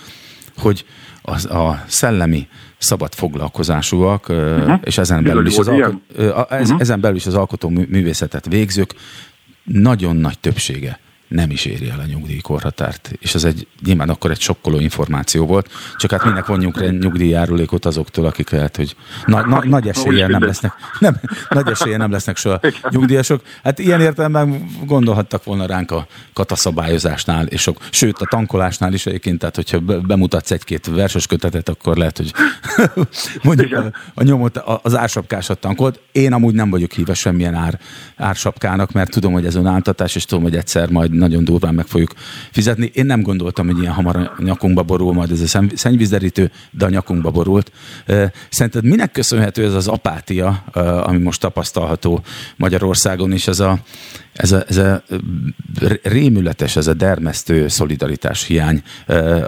hogy az, a szellemi szabad foglalkozásúak, uh-huh. és ezen belül, is az alko- ez, uh-huh. ezen belül is az alkotó művészetet végzők nagyon nagy többsége nem is éri el a nyugdíjkorhatárt. És ez egy nyilván akkor egy sokkoló információ volt, csak hát minek vonjunk rá nyugdíjjárulékot azoktól, akik lehet, hogy na, na, nagy eséllyel nem lesznek, nem, nagy eséllyel nem lesznek soha nyugdíjasok. Hát ilyen értelemben gondolhattak volna ránk a kataszabályozásnál, és sok, sőt a tankolásnál is egyébként, tehát hogyha bemutatsz egy-két versos kötetet, akkor lehet, hogy mondjuk a, a nyomot az ársapkásat tankolt. Én amúgy nem vagyok híve semmilyen ár, ársapkának, mert tudom, hogy ez önáltatás, és tudom, hogy egyszer majd nagyon durván meg fogjuk fizetni. Én nem gondoltam, hogy ilyen hamar a nyakunkba borul majd ez a szennyvízderítő, de a nyakunkba borult. Szerinted minek köszönhető ez az apátia, ami most tapasztalható Magyarországon, és ez a, ez a, ez a rémületes, ez a dermesztő szolidaritás hiány.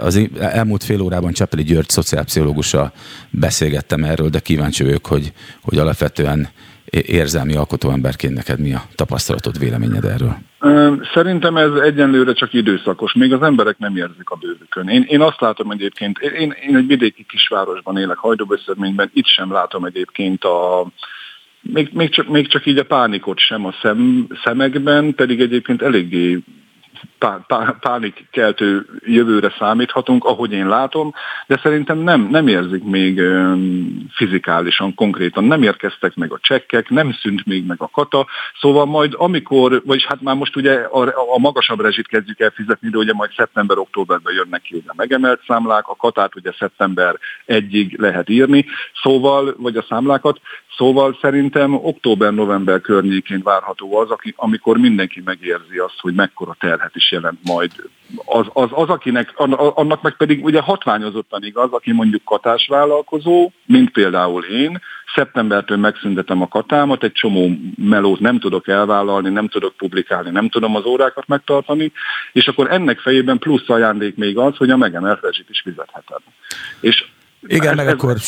Az elmúlt fél órában Csepeli György szociálpszichológussal beszélgettem erről, de kíváncsi vagyok, hogy, hogy alapvetően érzelmi alkotóemberként neked mi a tapasztalatod, véleményed erről? Szerintem ez egyenlőre csak időszakos, még az emberek nem érzik a bőrükön. Én, én azt látom egyébként, én, én egy vidéki kisvárosban élek, Hajdóböszörményben, itt sem látom egyébként a, még, még, csak, még csak így a pánikot sem a szem, szemekben, pedig egyébként eléggé pánikkeltő jövőre számíthatunk, ahogy én látom, de szerintem nem, nem érzik még fizikálisan, konkrétan, nem érkeztek meg a csekkek, nem szűnt még meg a kata, szóval majd amikor, vagyis hát már most ugye a, a magasabb rezsit kezdjük el fizetni, de ugye majd szeptember-októberben jönnek ki a megemelt számlák, a katát ugye szeptember egyig lehet írni, szóval, vagy a számlákat, Szóval szerintem október-november környékén várható az, aki, amikor mindenki megérzi azt, hogy mekkora terhet is jelent majd. Az, az, az akinek, annak meg pedig ugye hatványozottan igaz, aki mondjuk katásvállalkozó, mint például én, szeptembertől megszüntetem a katámat, egy csomó melót nem tudok elvállalni, nem tudok publikálni, nem tudom az órákat megtartani, és akkor ennek fejében plusz ajándék még az, hogy a megemelt is fizethetem. És Igen, ez, meg ez, akkor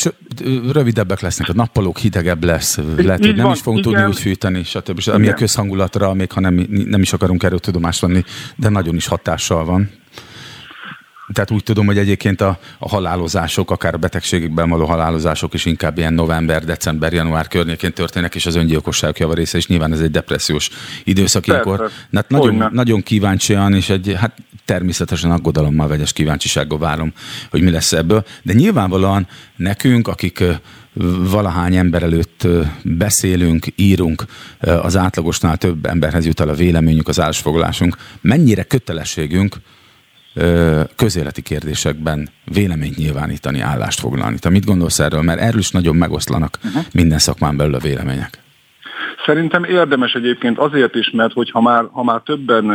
rövidebbek lesznek, a nappalók hidegebb lesz, lehet, hogy nem van, is fogunk igen. tudni úgy fűteni, stb. Igen. Ami a közhangulatra, még ha nem, nem is akarunk erről tudomást venni, de nagyon is hatással van. Tehát úgy tudom, hogy egyébként a, a halálozások, akár a betegségekben való halálozások is inkább ilyen november, december, január környékén történnek, és az öngyilkosságok javarésze is nyilván ez egy depressziós időszak ilyenkor. Hát nagyon, nagyon kíváncsian, és egy hát természetesen aggodalommal, vegyes kíváncsisággal várom, hogy mi lesz ebből. De nyilvánvalóan nekünk, akik valahány ember előtt beszélünk, írunk, az átlagosnál több emberhez jut el a véleményünk, az állásfoglalásunk, mennyire kötelességünk közéleti kérdésekben véleményt nyilvánítani, állást foglalni. Te mit gondolsz erről? Mert erről is nagyon megoszlanak uh-huh. minden szakmán belül a vélemények. Szerintem érdemes egyébként azért is, mert hogyha már, ha már többen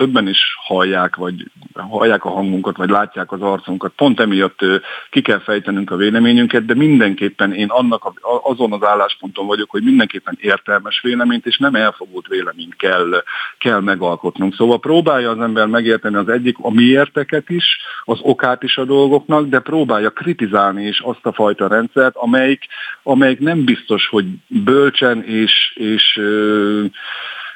többen is hallják, vagy hallják a hangunkat, vagy látják az arcunkat. Pont emiatt ki kell fejtenünk a véleményünket, de mindenképpen én annak azon az állásponton vagyok, hogy mindenképpen értelmes véleményt és nem elfogult véleményt kell, kell megalkotnunk. Szóval próbálja az ember megérteni az egyik a miérteket is, az okát is a dolgoknak, de próbálja kritizálni is azt a fajta rendszert, amelyik, amelyik nem biztos, hogy bölcsen és, és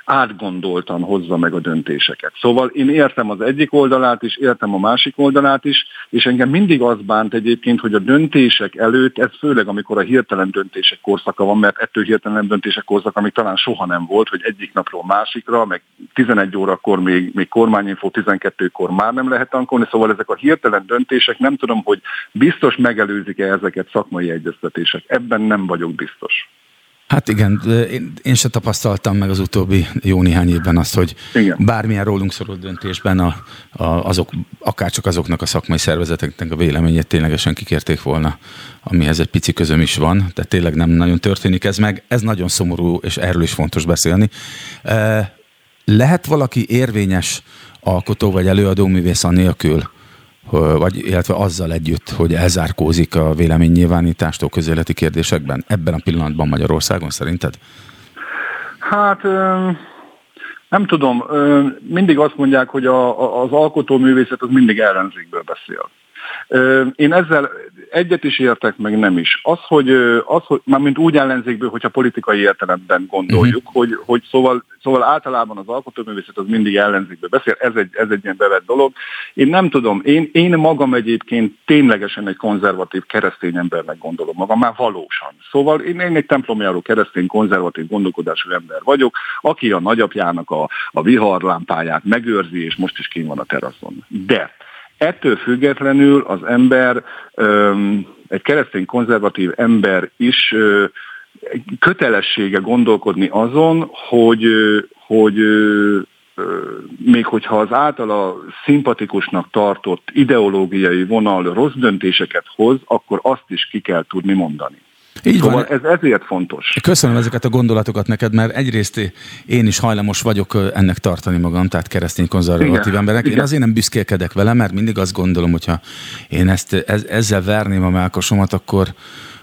átgondoltan hozza meg a döntéseket. Szóval én értem az egyik oldalát is, értem a másik oldalát is, és engem mindig az bánt egyébként, hogy a döntések előtt, ez főleg amikor a hirtelen döntések korszaka van, mert ettől hirtelen döntések korszaka, ami talán soha nem volt, hogy egyik napról másikra, meg 11 órakor még, még kormányinfo, 12-kor már nem lehet tankolni, szóval ezek a hirtelen döntések nem tudom, hogy biztos megelőzik-e ezeket szakmai egyeztetések. Ebben nem vagyok biztos. Hát igen, én, én se tapasztaltam meg az utóbbi jó néhány évben azt, hogy igen. bármilyen rólunk szorult döntésben a, a, azok, akárcsak azoknak a szakmai szervezeteknek a véleményét ténylegesen kikérték volna, amihez egy pici közöm is van, de tényleg nem nagyon történik ez meg. Ez nagyon szomorú, és erről is fontos beszélni. Lehet valaki érvényes alkotó vagy előadó művész nélkül, vagy illetve azzal együtt, hogy elzárkózik a véleménynyilvánítástól közéleti kérdésekben ebben a pillanatban Magyarországon szerinted? Hát nem tudom, mindig azt mondják, hogy a, az alkotóművészet az mindig ellenzékből beszél. Én ezzel egyet is értek, meg nem is. Az, hogy, az, hogy mint úgy ellenzékből, hogyha politikai értelemben gondoljuk, uh-huh. hogy, hogy szóval, szóval általában az alkotóművészet az mindig ellenzékből beszél, ez egy, ez egy ilyen bevett dolog. Én nem tudom, én, én magam egyébként ténylegesen egy konzervatív keresztény embernek gondolom magam, már valósan. Szóval én, én egy templomjáró keresztény konzervatív gondolkodású ember vagyok, aki a nagyapjának a, a viharlámpáját megőrzi, és most is kín van a teraszon. De Ettől függetlenül az ember, egy keresztény konzervatív ember is kötelessége gondolkodni azon, hogy, hogy még hogyha az általa szimpatikusnak tartott ideológiai vonal rossz döntéseket hoz, akkor azt is ki kell tudni mondani. Így szóval van. ez ezért fontos. Köszönöm ezeket a gondolatokat neked, mert egyrészt én is hajlamos vagyok ennek tartani magam, tehát keresztény konzervatív Igen. embernek. Én Igen. azért nem büszkélkedek vele, mert mindig azt gondolom, hogyha én ezt, ez, ezzel verném a melkosomat, akkor,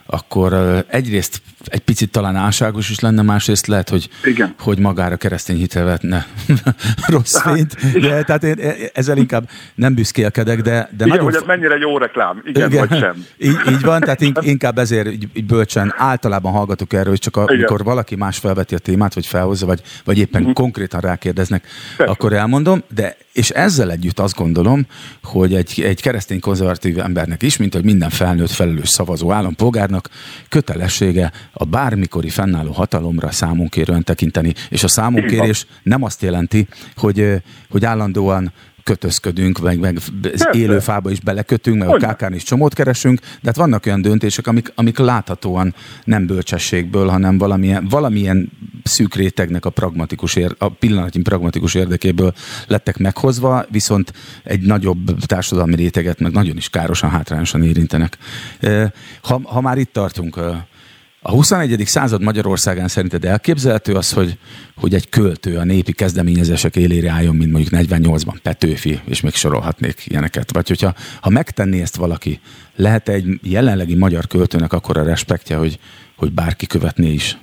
akkor egyrészt egy picit talán álságos is lenne, másrészt lehet, hogy, Igen. hogy magára keresztény hitre vetne rossz hát, fényt. De, tehát én ezzel inkább nem büszkélkedek, de... de igen, hogy ez mennyire jó reklám, igen, igen. vagy sem. Így, így van, tehát inkább ezért így, így bölcsen általában hallgatok erről, hogy csak amikor valaki más felveti a témát, vagy felhozza, vagy, vagy éppen uh-huh. konkrétan rákérdeznek, Persze. akkor elmondom, de és ezzel együtt azt gondolom, hogy egy, egy keresztény konzervatív embernek is, mint hogy minden felnőtt felelős szavazó állampolgárnak kötelessége a bármikori fennálló hatalomra számunkérően tekinteni. És a számunkérés nem azt jelenti, hogy, hogy állandóan kötözködünk, meg, meg élő fába is belekötünk, meg Hogy? a kákán is csomót keresünk, de hát vannak olyan döntések, amik, amik láthatóan nem bölcsességből, hanem valamilyen, valamilyen szűk rétegnek a, pragmatikus ér, a pillanatnyi pragmatikus érdekéből lettek meghozva, viszont egy nagyobb társadalmi réteget meg nagyon is károsan, hátrányosan érintenek. Ha, ha már itt tartunk, a 21. század Magyarországán szerinted elképzelhető az, hogy, hogy egy költő a népi kezdeményezések élére álljon, mint mondjuk 48-ban Petőfi, és még sorolhatnék ilyeneket. Vagy hogyha ha megtenné ezt valaki, lehet egy jelenlegi magyar költőnek akkor a respektje, hogy, hogy bárki követné is?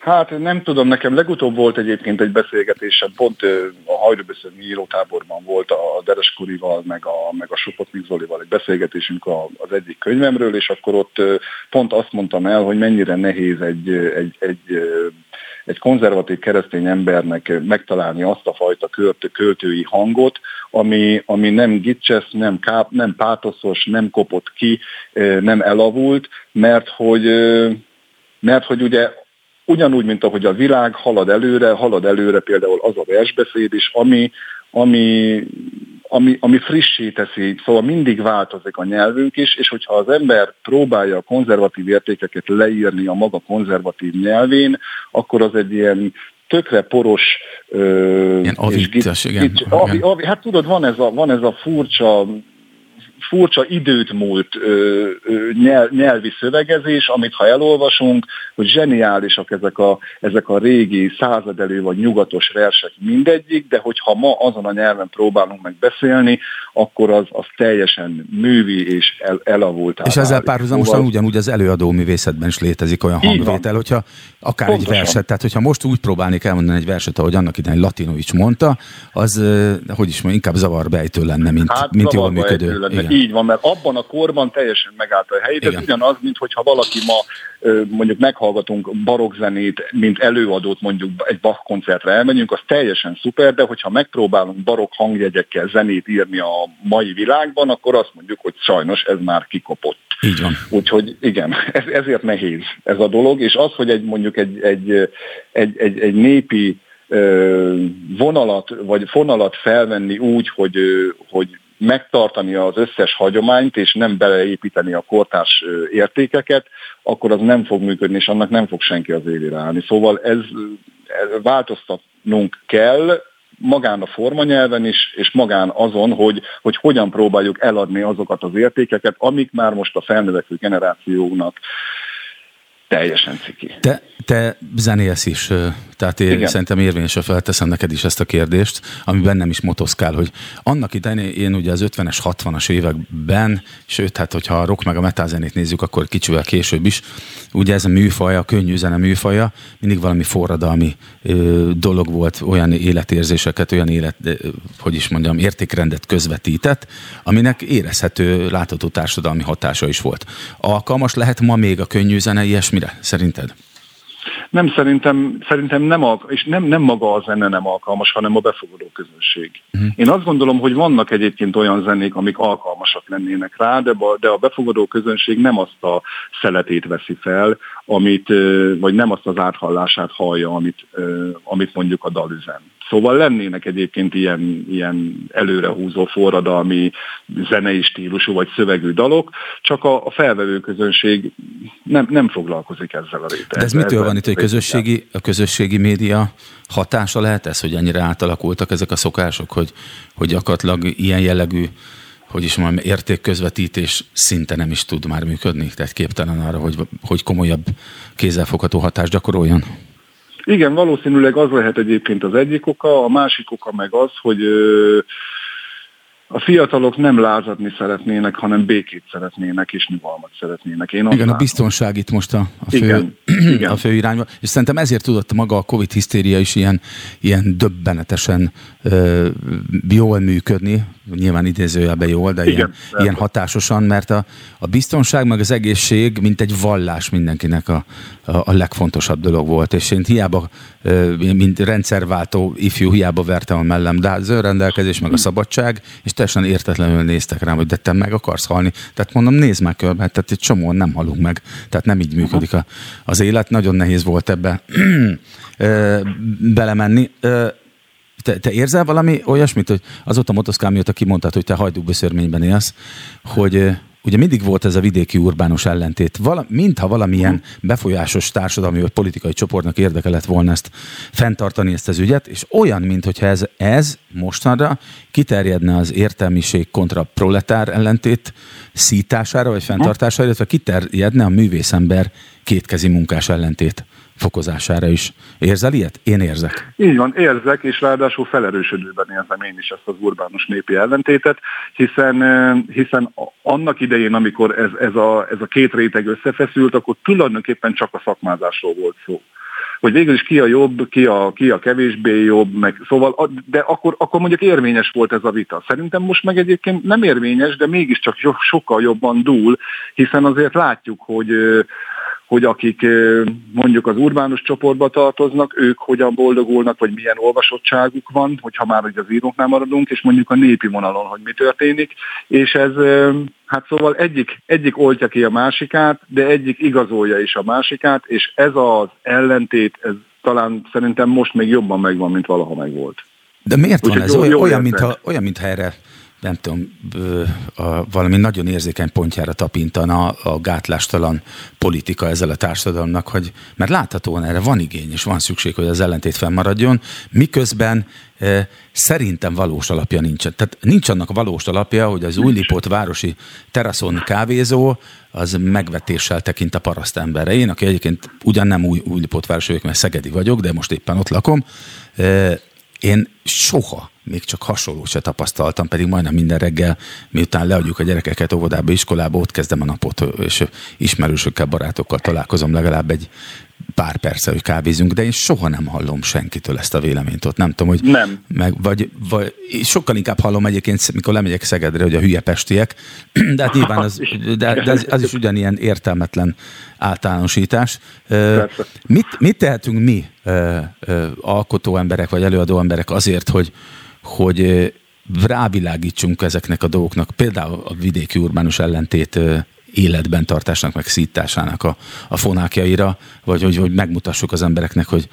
Hát nem tudom, nekem legutóbb volt egyébként egy beszélgetésem, pont a Hajdúbeszéd írótáborban volt a Deres Kurival, meg a, meg a Sopotnik Zolival egy beszélgetésünk az egyik könyvemről, és akkor ott pont azt mondtam el, hogy mennyire nehéz egy, egy, egy egy konzervatív keresztény embernek megtalálni azt a fajta költ, költői hangot, ami, ami nem gicses, nem, káp, nem pátoszos, nem kopott ki, nem elavult, mert hogy, mert hogy ugye ugyanúgy, mint ahogy a világ halad előre, halad előre például az a versbeszéd is, ami, ami, ami, ami frissé teszi, szóval mindig változik a nyelvünk is, és hogyha az ember próbálja a konzervatív értékeket leírni a maga konzervatív nyelvén, akkor az egy ilyen tökre poros... Ilyen avittas, igen. Gics, avi, avi, hát tudod, van ez a, van ez a furcsa furcsa időt múlt ö, ö, nyelv, nyelvi szövegezés, amit ha elolvasunk, hogy zseniálisak ezek a, ezek a régi századelő vagy nyugatos versek mindegyik, de hogyha ma azon a nyelven próbálunk meg beszélni, akkor az, az teljesen művi és el, elavult. És ezzel párhuzamosan szóval... ugyanúgy az előadó művészetben is létezik olyan hangvétel, hogyha akár Pontosan. egy verset, tehát hogyha most úgy próbálnék elmondani egy verset, ahogy annak idején Latinovics mondta, az, hogy is mondjam, inkább zavarbejtő lenne, mint, hát, mint jól működő. Lenne. Igen. Így van, mert abban a korban teljesen megállt a helyét. Ez ugyanaz, mint hogyha valaki ma mondjuk meghallgatunk barokzenét, mint előadót mondjuk egy Bach koncertre elmegyünk, az teljesen szuper, de hogyha megpróbálunk barok hangjegyekkel zenét írni a mai világban, akkor azt mondjuk, hogy sajnos ez már kikopott. Így van. Úgyhogy igen, ez, ezért nehéz ez a dolog, és az, hogy egy mondjuk egy, egy, egy, egy, egy népi vonalat, vagy fonalat felvenni úgy, hogy, hogy megtartani az összes hagyományt, és nem beleépíteni a kortárs értékeket, akkor az nem fog működni, és annak nem fog senki az élére állni. Szóval ez, ez változtatnunk kell, magán a formanyelven is, és magán azon, hogy, hogy hogyan próbáljuk eladni azokat az értékeket, amik már most a felnövekvő generációknak teljesen ciki. Te, te zenélsz is, tehát én Igen. szerintem érvényes, ha felteszem neked is ezt a kérdést, ami bennem is motoszkál, hogy annak idején én ugye az 50-es, 60-as években, sőt, hát hogyha a rock meg a metal zenét nézzük, akkor kicsivel később is, ugye ez a műfaja, a könnyű zene műfaja, mindig valami forradalmi ö, dolog volt, olyan életérzéseket, olyan élet, hogy is mondjam, értékrendet közvetített, aminek érezhető, látható társadalmi hatása is volt. Alkalmas lehet ma még a könnyű zene ilyesmire, szerinted? Nem szerintem, szerintem nem, és nem, nem maga a zene nem alkalmas, hanem a befogadó közönség. Uh-huh. Én azt gondolom, hogy vannak egyébként olyan zenék, amik alkalmasak lennének rá, de, de a befogadó közönség nem azt a szeletét veszi fel, amit, vagy nem azt az áthallását hallja, amit, amit mondjuk a dal üzen. Szóval lennének egyébként ilyen, ilyen előrehúzó forradalmi zenei stílusú vagy szövegű dalok, csak a, a felvevő közönség nem, nem foglalkozik ezzel a réteggel. De ez mitől van itt, hogy közösségi, a közösségi média hatása lehet ez, hogy ennyire átalakultak ezek a szokások, hogy, hogy gyakorlatilag ilyen jellegű hogy is mondjam, értékközvetítés szinte nem is tud már működni, tehát képtelen arra, hogy, hogy komolyabb kézzelfogható hatást gyakoroljon. Igen, valószínűleg az lehet egyébként az egyik oka, a másik oka meg az, hogy a fiatalok nem lázadni szeretnének, hanem békét szeretnének és nyugalmat szeretnének. Én igen, a biztonság itt most a, a, fő, igen, igen. a fő irányba. És szerintem ezért tudott maga a Covid hisztéria is ilyen, ilyen döbbenetesen ö, jól működni, nyilván idézőjelben jól, de igen, ilyen, ilyen hatásosan, mert a, a biztonság meg az egészség, mint egy vallás mindenkinek a, a, a legfontosabb dolog volt. És én hiába, mint rendszerváltó ifjú, hiába vertem a mellem, de az önrendelkezés, meg a szabadság, és teljesen értetlenül néztek rám, hogy de te meg akarsz halni. Tehát mondom, nézd meg körbe, tehát egy csomóan nem halunk meg. Tehát nem így működik a, az élet. Nagyon nehéz volt ebbe belemenni. Te, te érzel valami olyasmit, hogy azóta motoszkál mióta kimondtad, hogy te hajdúböszörményben élsz, hogy ugye mindig volt ez a vidéki urbánus ellentét, Vala, mintha valamilyen befolyásos társadalmi vagy politikai csoportnak érdeke lett volna ezt fenntartani ezt az ügyet, és olyan, mintha ez, ez mostanra kiterjedne az értelmiség kontra proletár ellentét szítására vagy fenntartására, illetve kiterjedne a művészember kétkezi munkás ellentét fokozására is. Érzel ilyet? Én érzek. Így van, érzek, és ráadásul felerősödőben érzem én is ezt az urbánus népi ellentétet, hiszen, hiszen annak idején, amikor ez, ez, a, ez a két réteg összefeszült, akkor tulajdonképpen csak a szakmázásról volt szó. hogy végül is ki a jobb, ki a, ki a kevésbé jobb, meg szóval, de akkor, akkor mondjuk érvényes volt ez a vita. Szerintem most meg egyébként nem érvényes, de mégiscsak sokkal jobban dúl, hiszen azért látjuk, hogy hogy akik mondjuk az urbánus csoportba tartoznak, ők hogyan boldogulnak, vagy milyen olvasottságuk van, hogyha már hogy az íróknál maradunk, és mondjuk a népi vonalon, hogy mi történik. És ez, hát szóval egyik, egyik oltja ki a másikát, de egyik igazolja is a másikát, és ez az ellentét, ez talán szerintem most még jobban megvan, mint valaha megvolt. De miért van ez? Jó, olyan, olyan, mintha, olyan, mintha erre nem tudom, a, valami nagyon érzékeny pontjára tapintana a gátlástalan politika ezzel a társadalomnak, hogy, mert láthatóan erre van igény, és van szükség, hogy az ellentét fennmaradjon, miközben e, szerintem valós alapja nincsen. Tehát nincs annak valós alapja, hogy az Újlipót városi teraszon kávézó az megvetéssel tekint a paraszt emberre. Én, aki egyébként ugyan nem új, Újlipót városi mert Szegedi vagyok, de most éppen ott lakom, e, én soha még csak hasonlót se tapasztaltam, pedig majdnem minden reggel, miután leadjuk a gyerekeket óvodába, iskolába, ott kezdem a napot, és ismerősökkel, barátokkal találkozom legalább egy pár perce, hogy kávézunk, de én soha nem hallom senkitől ezt a véleményt ott. Nem tudom, hogy nem. Meg, vagy, vagy sokkal inkább hallom egyébként, mikor lemegyek Szegedre, hogy a hülye pestiek, de hát nyilván az, de, de az, az, is ugyanilyen értelmetlen általánosítás. Mit, mit tehetünk mi alkotó emberek, vagy előadó emberek azért, hogy, hogy rávilágítsunk ezeknek a dolgoknak, például a vidéki urbánus ellentét életben tartásnak, meg szításának a, a fonákjaira, vagy hogy, hogy megmutassuk az embereknek, hogy,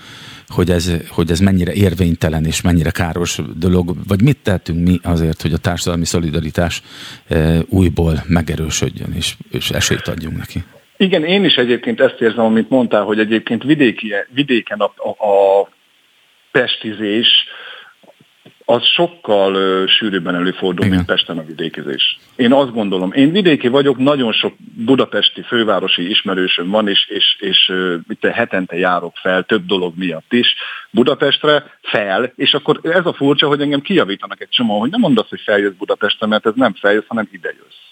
hogy, ez, hogy ez mennyire érvénytelen és mennyire káros dolog, vagy mit tehetünk mi azért, hogy a társadalmi szolidaritás újból megerősödjön, és, és esélyt adjunk neki. Igen, én is egyébként ezt érzem, amit mondtál, hogy egyébként vidéki, vidéken a, a, a pestizés, az sokkal uh, sűrűbben előfordul, Igen. mint Pesten a vidékizés. Én azt gondolom, én vidéki vagyok, nagyon sok budapesti fővárosi ismerősöm van, és, és, és uh, itt hetente járok fel, több dolog miatt is Budapestre fel, és akkor ez a furcsa, hogy engem kijavítanak egy csomó, hogy nem mondasz, hogy feljössz Budapestre, mert ez nem feljössz, hanem ide jössz.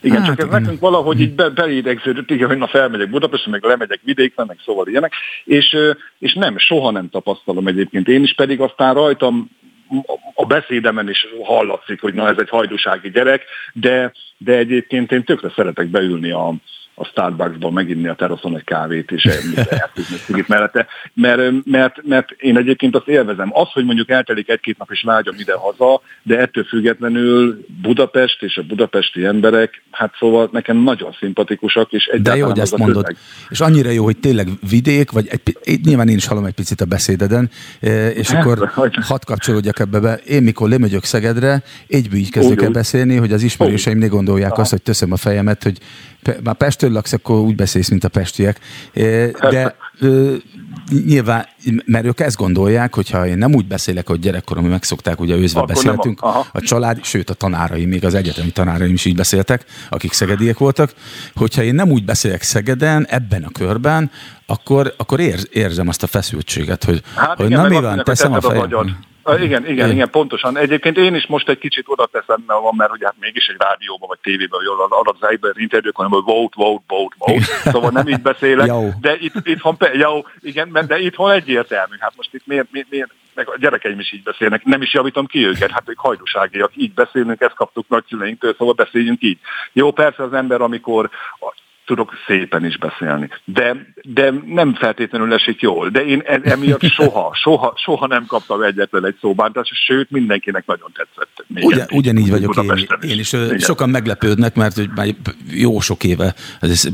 Igen, hát, csak ez igen. nekünk valahogy így be, beidegződött, igen, hogy na felmegyek Budapestre, meg lemegyek vidékre, meg szóval ilyenek, és, és nem, soha nem tapasztalom egyébként én is, pedig aztán rajtam a beszédemen is hallatszik, hogy na ez egy hajdúsági gyerek, de, de egyébként én tökre szeretek beülni a, a Starbucksban meginni a teraszon egy kávét, és eltűzni mellette, mert, mert, mert én egyébként azt élvezem. Az, hogy mondjuk eltelik egy-két nap és vágyom ide-haza, de ettől függetlenül Budapest és a budapesti emberek, hát szóval nekem nagyon szimpatikusak, és De jó, hogy ezt mondod. Közeg. És annyira jó, hogy tényleg vidék, vagy egy, nyilván én is hallom egy picit a beszédeden, és hát, akkor hadd kapcsolódjak ebbe be. Én mikor lemegyök Szegedre, egyből így kezdek el beszélni, hogy az ismerőseim ne gondolják Aha. azt, hogy teszem a fejemet, hogy már Pestől laksz, akkor úgy beszélsz, mint a pestiek. De nyilván, mert ők ezt gondolják, hogyha én nem úgy beszélek, hogy gyerekkorom megszokták, ugye őzve akkor beszéltünk, a, a család, sőt a tanáraim, még az egyetemi tanáraim is így beszéltek, akik szegediek voltak, hogyha én nem úgy beszélek Szegeden, ebben a körben, akkor, akkor érz, érzem azt a feszültséget, hogy, hát hogy igen, na mi van, teszem a fejem. Igen, igen, igen, pontosan. Egyébként én is most egy kicsit oda teszem, mert van, mert hogy hát mégis egy rádióban vagy tévében, jól adott az egyben interjúk, hanem hogy vote, vote, vote, vote. Szóval nem így beszélek. de itt, itthon, jó, igen, de itthon egyértelmű. Hát most itt miért, miért, miért meg a gyerekeim is így beszélnek, nem is javítom ki őket, hát ők hajdúságiak, így beszélünk, ezt kaptuk nagyszüleinktől, szóval beszéljünk így. Jó, persze az ember, amikor tudok szépen is beszélni. De, de nem feltétlenül esik jól. De én e- emiatt soha, soha, soha nem kaptam egyetlen egy szóbántást, sőt mindenkinek nagyon tetszett. Ugyan, ugyanígy vagyok én, is. én is. Igen. Sokan meglepődnek, mert hogy már jó sok éve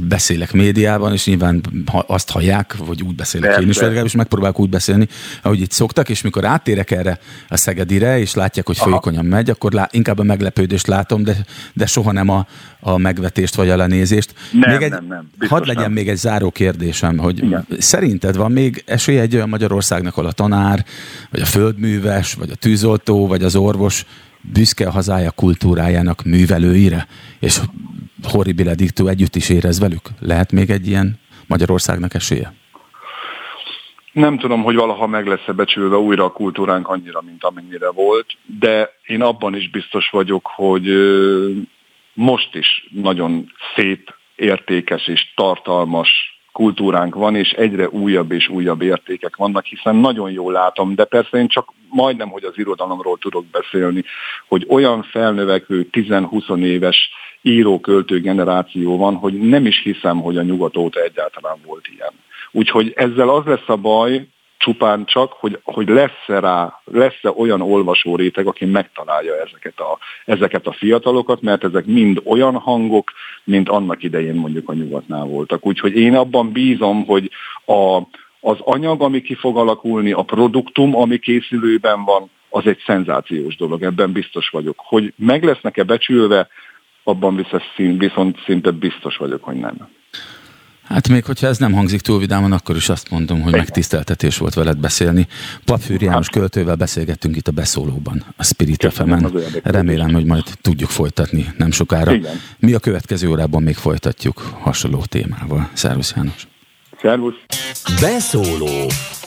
beszélek médiában, és nyilván azt hallják, vagy úgy beszélek Persze. én is, vagy legalábbis megpróbálok úgy beszélni, ahogy itt szoktak, és mikor átérek erre a Szegedire, és látják, hogy folyékonyan megy, akkor lá, inkább a meglepődést látom, de, de soha nem a, a megvetést vagy a lenézést. Nem, még egy, nem, nem. Hadd legyen nem. még egy záró kérdésem, hogy Igen. szerinted van még esély egy olyan Magyarországnak, ahol a tanár, vagy a földműves, vagy a tűzoltó, vagy az orvos büszke a hazája kultúrájának művelőire, és horribile dictó együtt is érez velük? Lehet még egy ilyen Magyarországnak esélye? Nem tudom, hogy valaha meg lesz-e becsülve újra a kultúránk annyira, mint amennyire volt, de én abban is biztos vagyok, hogy most is nagyon szép, értékes és tartalmas kultúránk van, és egyre újabb és újabb értékek vannak, hiszen nagyon jól látom, de persze én csak majdnem, hogy az irodalomról tudok beszélni, hogy olyan felnövekvő 10-20 éves író-költő generáció van, hogy nem is hiszem, hogy a nyugat óta egyáltalán volt ilyen. Úgyhogy ezzel az lesz a baj, csupán csak, hogy, hogy lesz-e rá, lesz-e olyan olvasó réteg, aki megtalálja ezeket a, ezeket a fiatalokat, mert ezek mind olyan hangok, mint annak idején mondjuk a nyugatnál voltak. Úgyhogy én abban bízom, hogy a, az anyag, ami ki fog alakulni, a produktum, ami készülőben van, az egy szenzációs dolog, ebben biztos vagyok. Hogy meg lesznek-e becsülve, abban viszont szinte biztos vagyok, hogy nem. Hát még hogyha ez nem hangzik túl vidáman, akkor is azt mondom, hogy megtiszteltetés volt veled beszélni. Papfűr János hát. költővel beszélgettünk itt a beszólóban, a Spirit fm Remélem, hogy majd tudjuk folytatni nem sokára. Igen. Mi a következő órában még folytatjuk hasonló témával. Szervusz János! Szervusz! Beszóló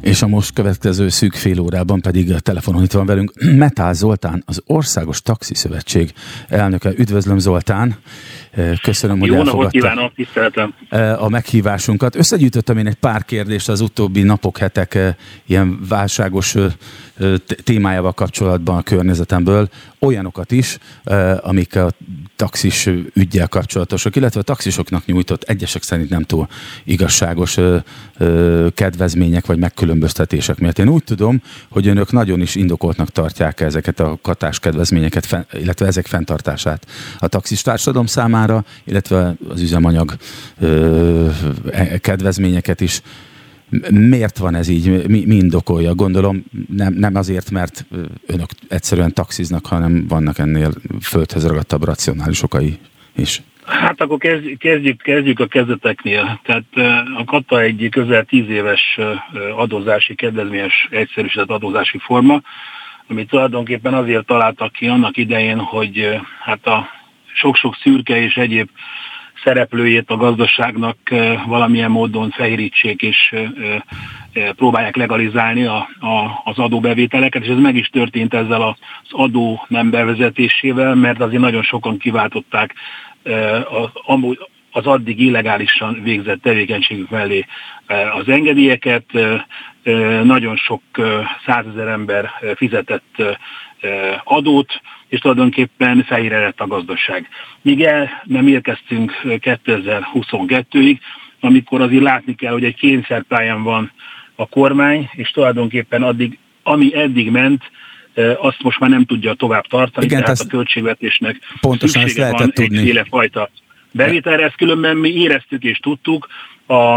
És a most következő szűk fél órában pedig a telefonon itt van velünk Metál Zoltán, az Országos Taxi Szövetség elnöke. Üdvözlöm Zoltán! Köszönöm, Jó hogy elfogadta kívánok, tiszteltem. a meghívásunkat. Összegyűjtöttem én egy pár kérdést az utóbbi napok, hetek ilyen válságos témájával kapcsolatban a környezetemből, olyanokat is, amik a taxis ügyel kapcsolatosak, illetve a taxisoknak nyújtott egyesek szerint nem túl igazságos kedvezmények vagy megkülönböztetések miatt. Én úgy tudom, hogy önök nagyon is indokoltnak tartják ezeket a katás kedvezményeket, illetve ezek fenntartását a taxis társadalom számára, illetve az üzemanyag e, kedvezményeket is Miért van ez így? Mi, mi indokolja? Gondolom nem, nem azért, mert önök egyszerűen taxiznak, hanem vannak ennél földhez ragadtabb racionális okai is. Hát akkor kezdjük, kezdjük, a kezdeteknél. Tehát a KATA egy közel tíz éves adózási, kedvezményes egyszerűsített adózási forma, amit tulajdonképpen azért találtak ki annak idején, hogy hát a sok-sok szürke és egyéb szereplőjét a gazdaságnak valamilyen módon fehérítsék és próbálják legalizálni a, a, az adóbevételeket, és ez meg is történt ezzel az adó nem bevezetésével, mert azért nagyon sokan kiváltották az, az addig illegálisan végzett tevékenységük mellé az engedélyeket. Nagyon sok százezer ember fizetett adót, és tulajdonképpen fejére lett a gazdaság. Míg el nem érkeztünk 2022-ig, amikor azért látni kell, hogy egy kényszerpályán van a kormány, és tulajdonképpen addig, ami eddig ment, azt most már nem tudja tovább tartani, Igen, tehát a költségvetésnek pontosan szüksége van tudni. egyféle fajta bevételre. Ezt különben mi éreztük és tudtuk a,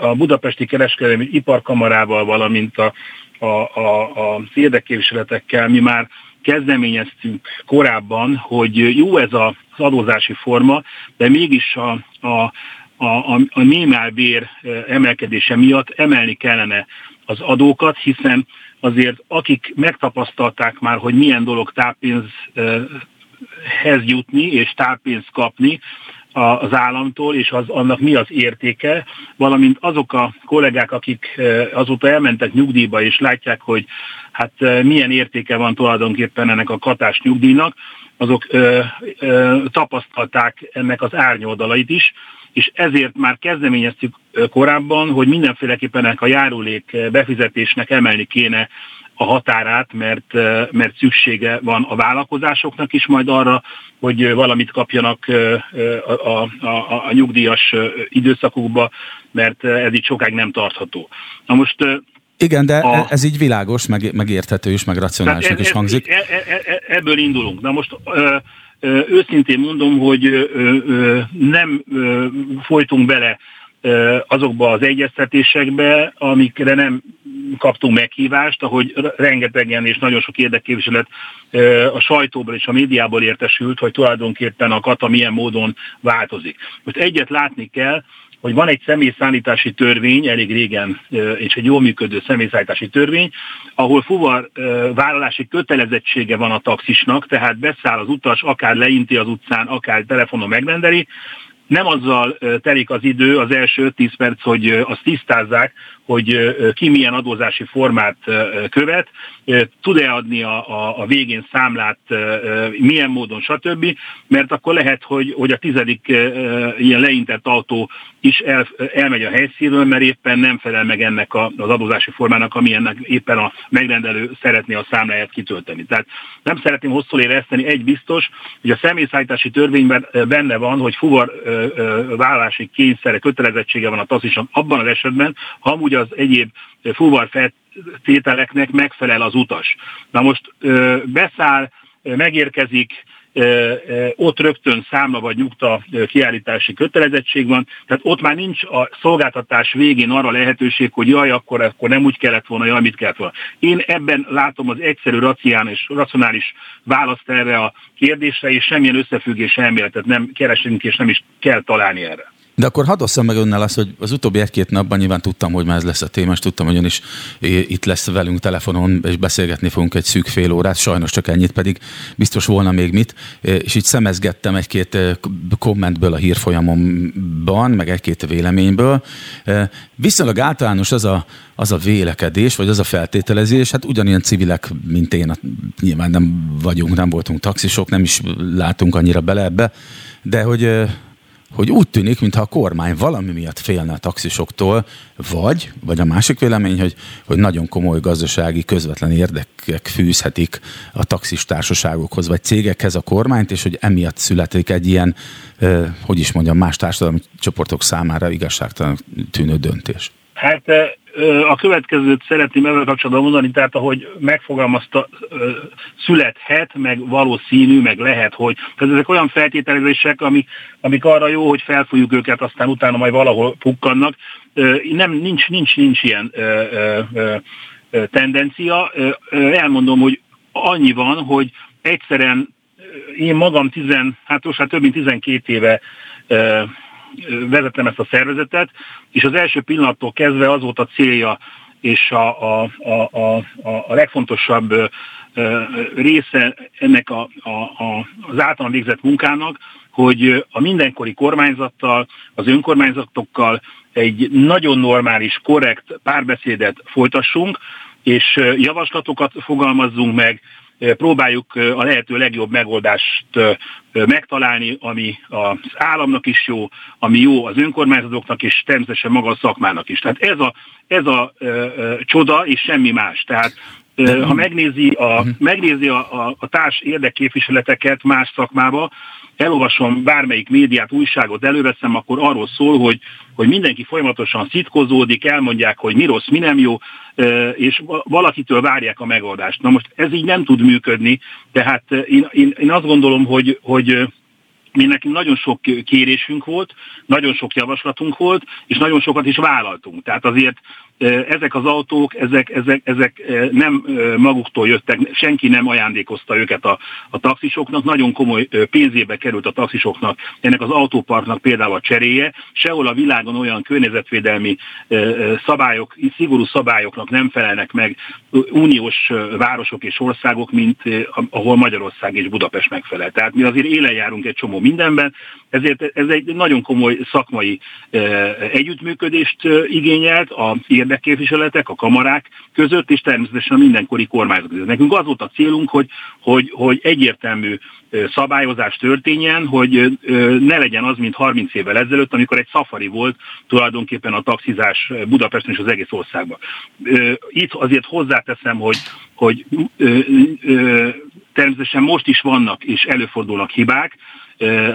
a Budapesti Kereskedelmi Iparkamarával, valamint a, a, a, az érdekképviseletekkel mi már kezdeményeztünk korábban, hogy jó ez az adózási forma, de mégis a, a, a, a minimálbér emelkedése miatt emelni kellene az adókat, hiszen azért akik megtapasztalták már, hogy milyen dolog táppénzhez jutni és táppénzt kapni, az államtól, és az, annak mi az értéke, valamint azok a kollégák, akik azóta elmentek nyugdíjba, és látják, hogy hát milyen értéke van tulajdonképpen ennek a katás nyugdíjnak, azok ö, ö, tapasztalták ennek az árnyoldalait is, és ezért már kezdeményeztük korábban, hogy mindenféleképpen ennek a járulék befizetésnek emelni kéne a határát, mert, mert szüksége van a vállalkozásoknak is majd arra, hogy valamit kapjanak a, a, a, a nyugdíjas időszakukba, mert ez így sokáig nem tartható. Na most igen, de a, ez így világos, meg, megérthető is, meg racionálisnak is hangzik. E, e, e, ebből indulunk. Na most ö, ö, őszintén mondom, hogy ö, ö, nem ö, folytunk bele azokba az egyeztetésekbe, amikre nem kaptunk meghívást, ahogy rengetegen és nagyon sok érdekképviselet a sajtóból és a médiából értesült, hogy tulajdonképpen a kata milyen módon változik. Most egyet látni kell, hogy van egy személyszállítási törvény, elég régen, és egy jól működő személyszállítási törvény, ahol fuvar vállalási kötelezettsége van a taxisnak, tehát beszáll az utas, akár leinti az utcán, akár telefonon megrendeli, nem azzal telik az idő, az első 10 perc, hogy azt tisztázzák, hogy ki milyen adózási formát követ, tud-e adni a, a, a végén számlát, milyen módon, stb. Mert akkor lehet, hogy, hogy a tizedik ilyen leintett autó is el, elmegy a helyszínről, mert éppen nem felel meg ennek a, az adózási formának, ami ennek éppen a megrendelő szeretné a számláját kitölteni. Tehát nem szeretném hosszú érezteni, egy biztos, hogy a személyszállítási törvényben benne van, hogy fuvar vállási kényszere, kötelezettsége van a taxisnak abban az esetben, ha amúgy az egyéb fuvar feltételeknek megfelel az utas. Na most beszáll, megérkezik, ott rögtön számla vagy nyugta kiállítási kötelezettség van, tehát ott már nincs a szolgáltatás végén arra lehetőség, hogy jaj, akkor, akkor nem úgy kellett volna, jaj, mit kellett volna. Én ebben látom az egyszerű racionális, racionális választ erre a kérdésre, és semmilyen összefüggés elméletet nem keresünk, és nem is kell találni erre. De akkor hadd osszam meg önnel azt, hogy az utóbbi egy-két napban nyilván tudtam, hogy már ez lesz a téma, és tudtam, hogy ön is itt lesz velünk telefonon, és beszélgetni fogunk egy szűk fél órát, sajnos csak ennyit, pedig biztos volna még mit, és így szemezgettem egy-két kommentből a hírfolyamomban, meg egy-két véleményből. Viszonylag általános az a, az a vélekedés, vagy az a feltételezés, hát ugyanilyen civilek, mint én, nyilván nem vagyunk, nem voltunk taxisok, nem is látunk annyira bele ebbe, de hogy hogy úgy tűnik, mintha a kormány valami miatt félne a taxisoktól, vagy, vagy a másik vélemény, hogy, hogy nagyon komoly gazdasági közvetlen érdekek fűzhetik a taxis társaságokhoz, vagy cégekhez a kormányt, és hogy emiatt születik egy ilyen, hogy is mondjam, más társadalmi csoportok számára igazságtalan tűnő döntés. Hát a következőt szeretném ezzel kapcsolatban mondani, tehát ahogy megfogalmazta, születhet, meg valószínű, meg lehet, hogy tehát ezek olyan feltételezések, amik, amik arra jó, hogy felfújjuk őket, aztán utána majd valahol pukkannak. Nem, nincs, nincs, nincs ilyen tendencia. Elmondom, hogy annyi van, hogy egyszerűen én magam tizen, hát most hát több mint 12 éve vezetem ezt a szervezetet, és az első pillanattól kezdve az volt a célja, és a, a, a, a, a legfontosabb része ennek a, a, a, az általán végzett munkának, hogy a mindenkori kormányzattal, az önkormányzatokkal egy nagyon normális, korrekt párbeszédet folytassunk, és javaslatokat fogalmazzunk meg, próbáljuk a lehető legjobb megoldást megtalálni, ami az államnak is jó, ami jó az önkormányzatoknak és természetesen maga a szakmának is. Tehát ez a, ez a csoda és semmi más. Tehát ha megnézi a, mhm. megnézi a, a, a társ érdekképviseleteket más szakmába, elolvasom bármelyik médiát, újságot előveszem, akkor arról szól, hogy, hogy mindenki folyamatosan szitkozódik, elmondják, hogy mi rossz, mi nem jó, és valakitől várják a megoldást. Na most ez így nem tud működni, tehát én, én, én azt gondolom, hogy, hogy mi nekünk nagyon sok kérésünk volt, nagyon sok javaslatunk volt, és nagyon sokat is vállaltunk. Tehát azért ezek az autók, ezek, ezek, ezek nem maguktól jöttek, senki nem ajándékozta őket a, a taxisoknak, nagyon komoly pénzébe került a taxisoknak. Ennek az autóparknak például a cseréje, sehol a világon olyan környezetvédelmi szabályok, szigorú szabályoknak nem felelnek meg uniós városok és országok, mint ahol Magyarország és Budapest megfelel. Tehát mi azért élen járunk egy csomó mindenben, ezért ez egy nagyon komoly szakmai együttműködést igényelt a érdekképviseletek, a kamarák között, és természetesen mindenkori kormányzat között. Nekünk az volt a célunk, hogy, hogy, hogy egyértelmű szabályozás történjen, hogy ne legyen az, mint 30 évvel ezelőtt, amikor egy szafari volt tulajdonképpen a taxizás Budapesten és az egész országban. Itt azért hozzáteszem, hogy, hogy természetesen most is vannak és előfordulnak hibák,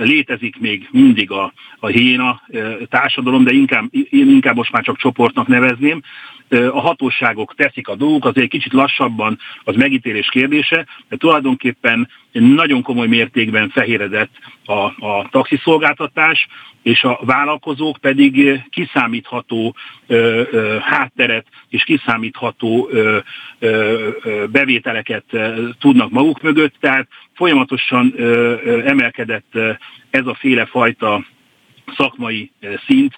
létezik még mindig a, a hiéna társadalom, de inkább, én inkább most már csak csoportnak nevezném. A hatóságok teszik a dolgokat, azért kicsit lassabban az megítélés kérdése, de tulajdonképpen nagyon komoly mértékben fehéredett a, a taxiszolgáltatás, és a vállalkozók pedig kiszámítható ö, ö, hátteret és kiszámítható ö, ö, bevételeket tudnak maguk mögött, tehát folyamatosan ö, emelkedett ez a féle fajta szakmai szint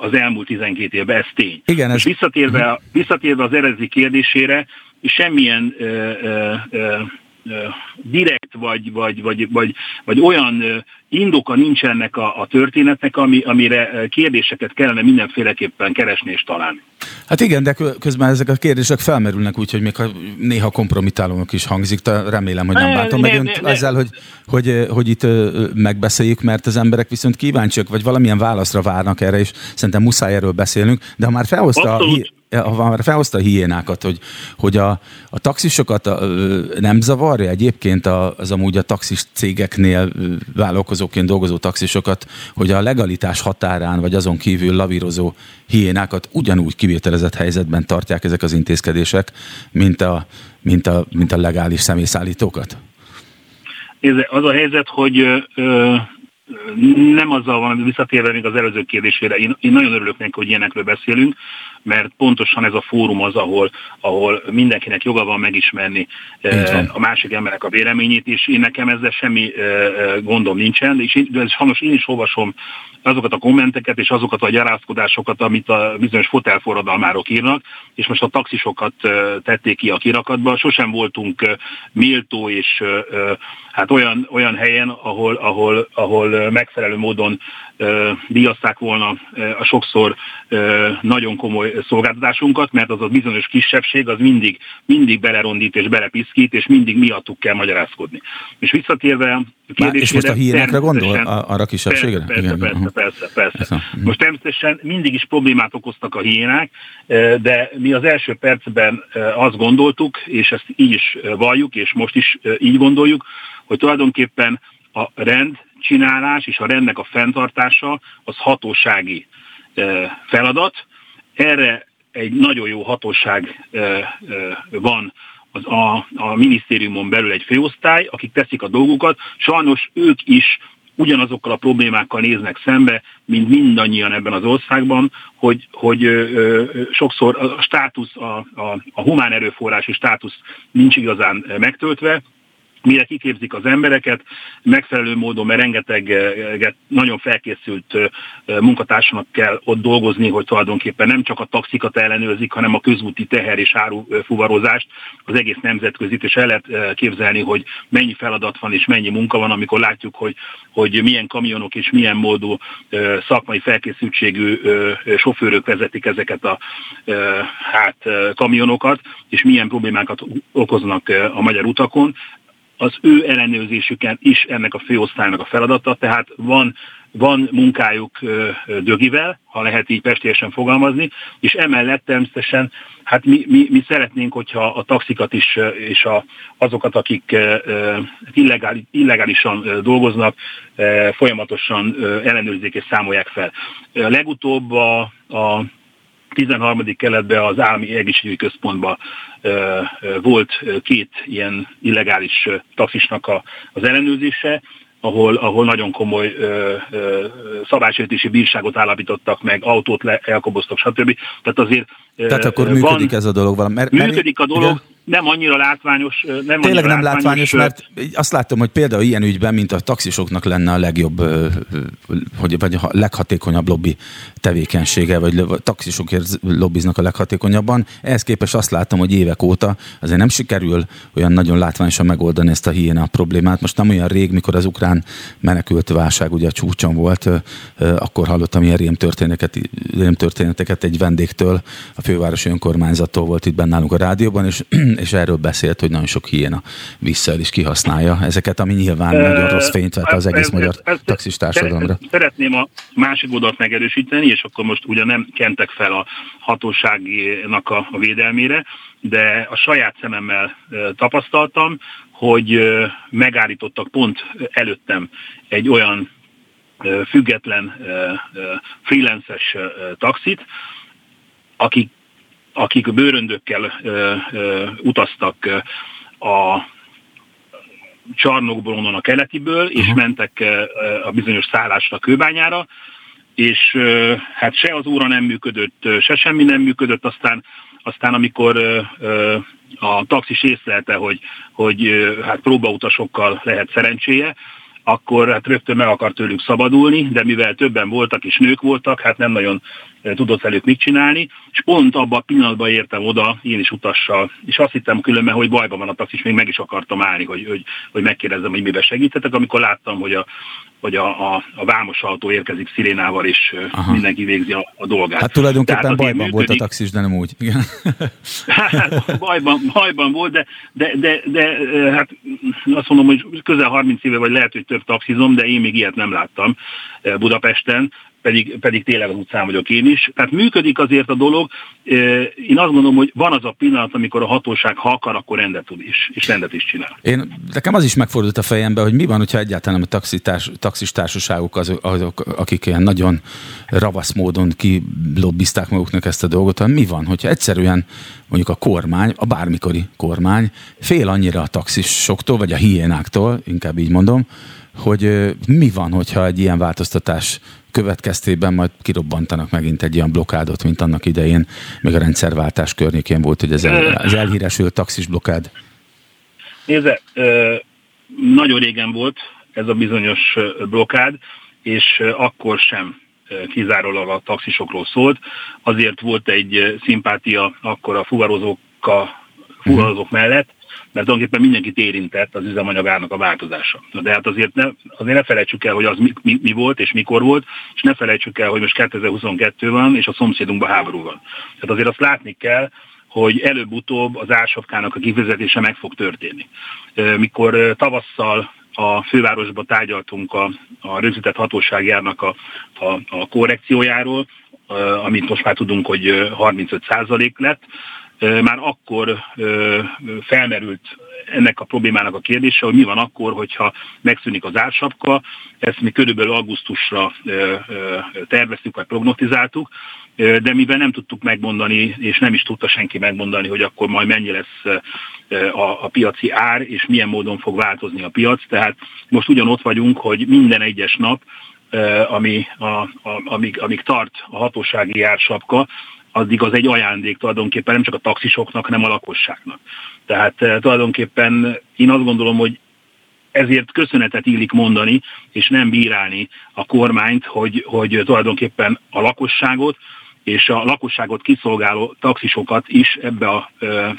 az elmúlt 12 évben, ez tény. Igen, ez... visszatérve, visszatérve az eredeti kérdésére, semmilyen ö, ö, ö, direkt vagy, vagy, vagy, vagy, vagy olyan indoka nincs ennek a, a történetnek, ami, amire kérdéseket kellene mindenféleképpen keresni és találni. Hát igen, de közben ezek a kérdések felmerülnek úgy, hogy még ha néha kompromitálónak is hangzik, de remélem, hogy nem bántom meg önt ezzel, hogy, hogy, hogy itt megbeszéljük, mert az emberek viszont kíváncsiak, vagy valamilyen válaszra várnak erre, és szerintem muszáj erről beszélnünk, de ha már felhozta Abszolút. a ha már felhozta a hiénákat, hogy, hogy a, a taxisokat a, nem zavarja egyébként az amúgy a taxis cégeknél vállalkozóként dolgozó taxisokat, hogy a legalitás határán vagy azon kívül lavírozó hiénákat ugyanúgy kivételezett helyzetben tartják ezek az intézkedések, mint a, mint a, mint a legális személyszállítókat? Ez az a helyzet, hogy ö, nem azzal van, visszatérve még az előző kérdésére, én, én nagyon örülök neki, hogy ilyenekről beszélünk, mert pontosan ez a fórum az, ahol, ahol mindenkinek joga van megismerni a másik emberek a véleményét, és én nekem ezzel semmi gondom nincsen, és én, de sajnos én is olvasom azokat a kommenteket és azokat a gyarázkodásokat, amit a bizonyos fotelforradalmárok írnak, és most a taxisokat tették ki a kirakatba. Sosem voltunk méltó és hát olyan, olyan helyen, ahol, ahol, ahol megfelelő módon díjazták volna a sokszor nagyon komoly szolgáltatásunkat, mert az a bizonyos kisebbség az mindig, mindig belerondít és belepiszkít, és mindig miattuk kell magyarázkodni. És visszatérve a kérdésére... És most a hírekre gondol? Arra kisebbségre? Persze, Igen, persze, persze, persze. persze. Most természetesen mindig is problémát okoztak a hiénák, de mi az első percben azt gondoltuk, és ezt így is valljuk, és most is így gondoljuk, hogy tulajdonképpen a rend csinálás és a rendnek a fenntartása az hatósági feladat. Erre egy nagyon jó hatóság van az a, a minisztériumon belül egy főosztály, akik teszik a dolgukat. Sajnos ők is ugyanazokkal a problémákkal néznek szembe, mint mindannyian ebben az országban, hogy, hogy ö, ö, sokszor a státusz, a, a, a humán erőforrási státusz nincs igazán megtöltve, mire kiképzik az embereket, megfelelő módon, mert rengeteget nagyon felkészült munkatársnak kell ott dolgozni, hogy tulajdonképpen nem csak a taxikat ellenőrzik, hanem a közúti teher és árufuvarozást, az egész nemzetközit, és el lehet képzelni, hogy mennyi feladat van és mennyi munka van, amikor látjuk, hogy, hogy milyen kamionok és milyen módú szakmai felkészültségű sofőrök vezetik ezeket a hát, kamionokat, és milyen problémákat okoznak a magyar utakon az ő ellenőrzésüken is ennek a főosztálynak a feladata, tehát van, van munkájuk dögivel, ha lehet így pestésen fogalmazni, és emellett természetesen hát mi, mi, mi szeretnénk, hogyha a taxikat is, és a, azokat, akik illegális, illegálisan dolgoznak, folyamatosan ellenőrzik és számolják fel. Legutóbb a, a 13. keletben az állami egészségügyi központban volt két ilyen illegális taxisnak a, az ellenőrzése, ahol, ahol nagyon komoly ö, ö, szabálysértési bírságot állapítottak meg, autót le, elkoboztak, stb. Tehát azért Tehát akkor van, működik ez a dolog valami. Mert, működik a dolog, igen? Nem annyira látványos. Nem Tényleg annyira nem látványos, mert azt látom, hogy például ilyen ügyben, mint a taxisoknak lenne a legjobb, hogy, vagy a leghatékonyabb lobby tevékenysége, vagy a taxisokért lobbiznak a leghatékonyabban. Ehhez képest azt látom, hogy évek óta azért nem sikerül olyan nagyon látványosan megoldani ezt a hiéna problémát. Most nem olyan rég, mikor az ukrán menekült válság ugye a csúcson volt, akkor hallottam ilyen rém történeteket, rém történeteket egy vendégtől, a fővárosi önkormányzattól volt itt bennálunk a rádióban, és és erről beszélt, hogy nagyon sok hiéna vissza is kihasználja ezeket, ami nyilván e, nagyon rossz fényt vett az egész ez, magyar ez, taxis társadalomra. Szeretném a másik oldalt megerősíteni, és akkor most ugye nem kentek fel a hatóságnak a, a védelmére, de a saját szememmel tapasztaltam, hogy megállítottak pont előttem egy olyan független freelances taxit, akik akik bőröndökkel ö, ö, utaztak a csarnokból, onnan a keletiből, és uh-huh. mentek a bizonyos szállásra kőbányára, és hát se az óra nem működött, se semmi nem működött, aztán, aztán amikor a taxis észlelte, hogy, hogy hát próbautasokkal lehet szerencséje, akkor hát rögtön meg akart tőlük szabadulni, de mivel többen voltak és nők voltak, hát nem nagyon tudott velük mit csinálni, és pont abban a pillanatban értem oda, én is utassal, és azt hittem különben, hogy bajban van a taxis, még meg is akartam állni, hogy, hogy, hogy megkérdezzem, hogy miben segítetek, amikor láttam, hogy a, hogy a, a, a vámos autó érkezik szirénával, és Aha. mindenki végzi a, a dolgát. Hát tulajdonképpen Tehát bajban működik. volt a taxis, de nem úgy. Igen. Hát, bajban, bajban volt, de, de, de, de, hát azt mondom, hogy közel 30 éve, vagy lehet, hogy több taxizom, de én még ilyet nem láttam Budapesten pedig, pedig tényleg az utcán vagyok én is. Tehát működik azért a dolog. Én azt gondolom, hogy van az a pillanat, amikor a hatóság, ha akar, akkor rendet tud is, és rendet is csinál. Én, nekem az is megfordult a fejembe, hogy mi van, hogyha egyáltalán a taxitárs, taxis társaságok azok, azok, akik ilyen nagyon ravasz módon kilobbizták maguknak ezt a dolgot, mi van, hogyha egyszerűen mondjuk a kormány, a bármikori kormány fél annyira a taxisoktól, vagy a hiénáktól, inkább így mondom, hogy mi van, hogyha egy ilyen változtatás következtében majd kirobbantanak megint egy ilyen blokádot, mint annak idején, még a rendszerváltás környékén volt, hogy ez el, az elhíresült taxis blokád. Nézze, nagyon régen volt ez a bizonyos blokád, és akkor sem kizárólag a taxisokról szólt. Azért volt egy szimpátia akkor a fuvarozók, fuvarozók mellett, mert tulajdonképpen mindenkit érintett az üzemanyagának a változása. De hát azért ne, azért ne felejtsük el, hogy az mi, mi, mi volt és mikor volt, és ne felejtsük el, hogy most 2022 van, és a szomszédunkban háború van. Tehát azért azt látni kell, hogy előbb-utóbb az ársapkának a kifizetése meg fog történni. Mikor tavasszal a fővárosba tárgyaltunk a, a rögzített hatóságjárnak a, a, a korrekciójáról, amit most már tudunk, hogy 35% lett, már akkor felmerült ennek a problémának a kérdése, hogy mi van akkor, hogyha megszűnik az ársapka, ezt mi körülbelül augusztusra terveztük, vagy prognotizáltuk, de mivel nem tudtuk megmondani, és nem is tudta senki megmondani, hogy akkor majd mennyi lesz a, piaci ár, és milyen módon fog változni a piac, tehát most ugyanott vagyunk, hogy minden egyes nap ami, a, a, amíg, amíg tart a hatósági ársapka, addig az egy ajándék tulajdonképpen nem csak a taxisoknak, hanem a lakosságnak. Tehát eh, tulajdonképpen én azt gondolom, hogy ezért köszönetet illik mondani, és nem bírálni a kormányt, hogy, hogy tulajdonképpen a lakosságot és a lakosságot kiszolgáló taxisokat is ebbe a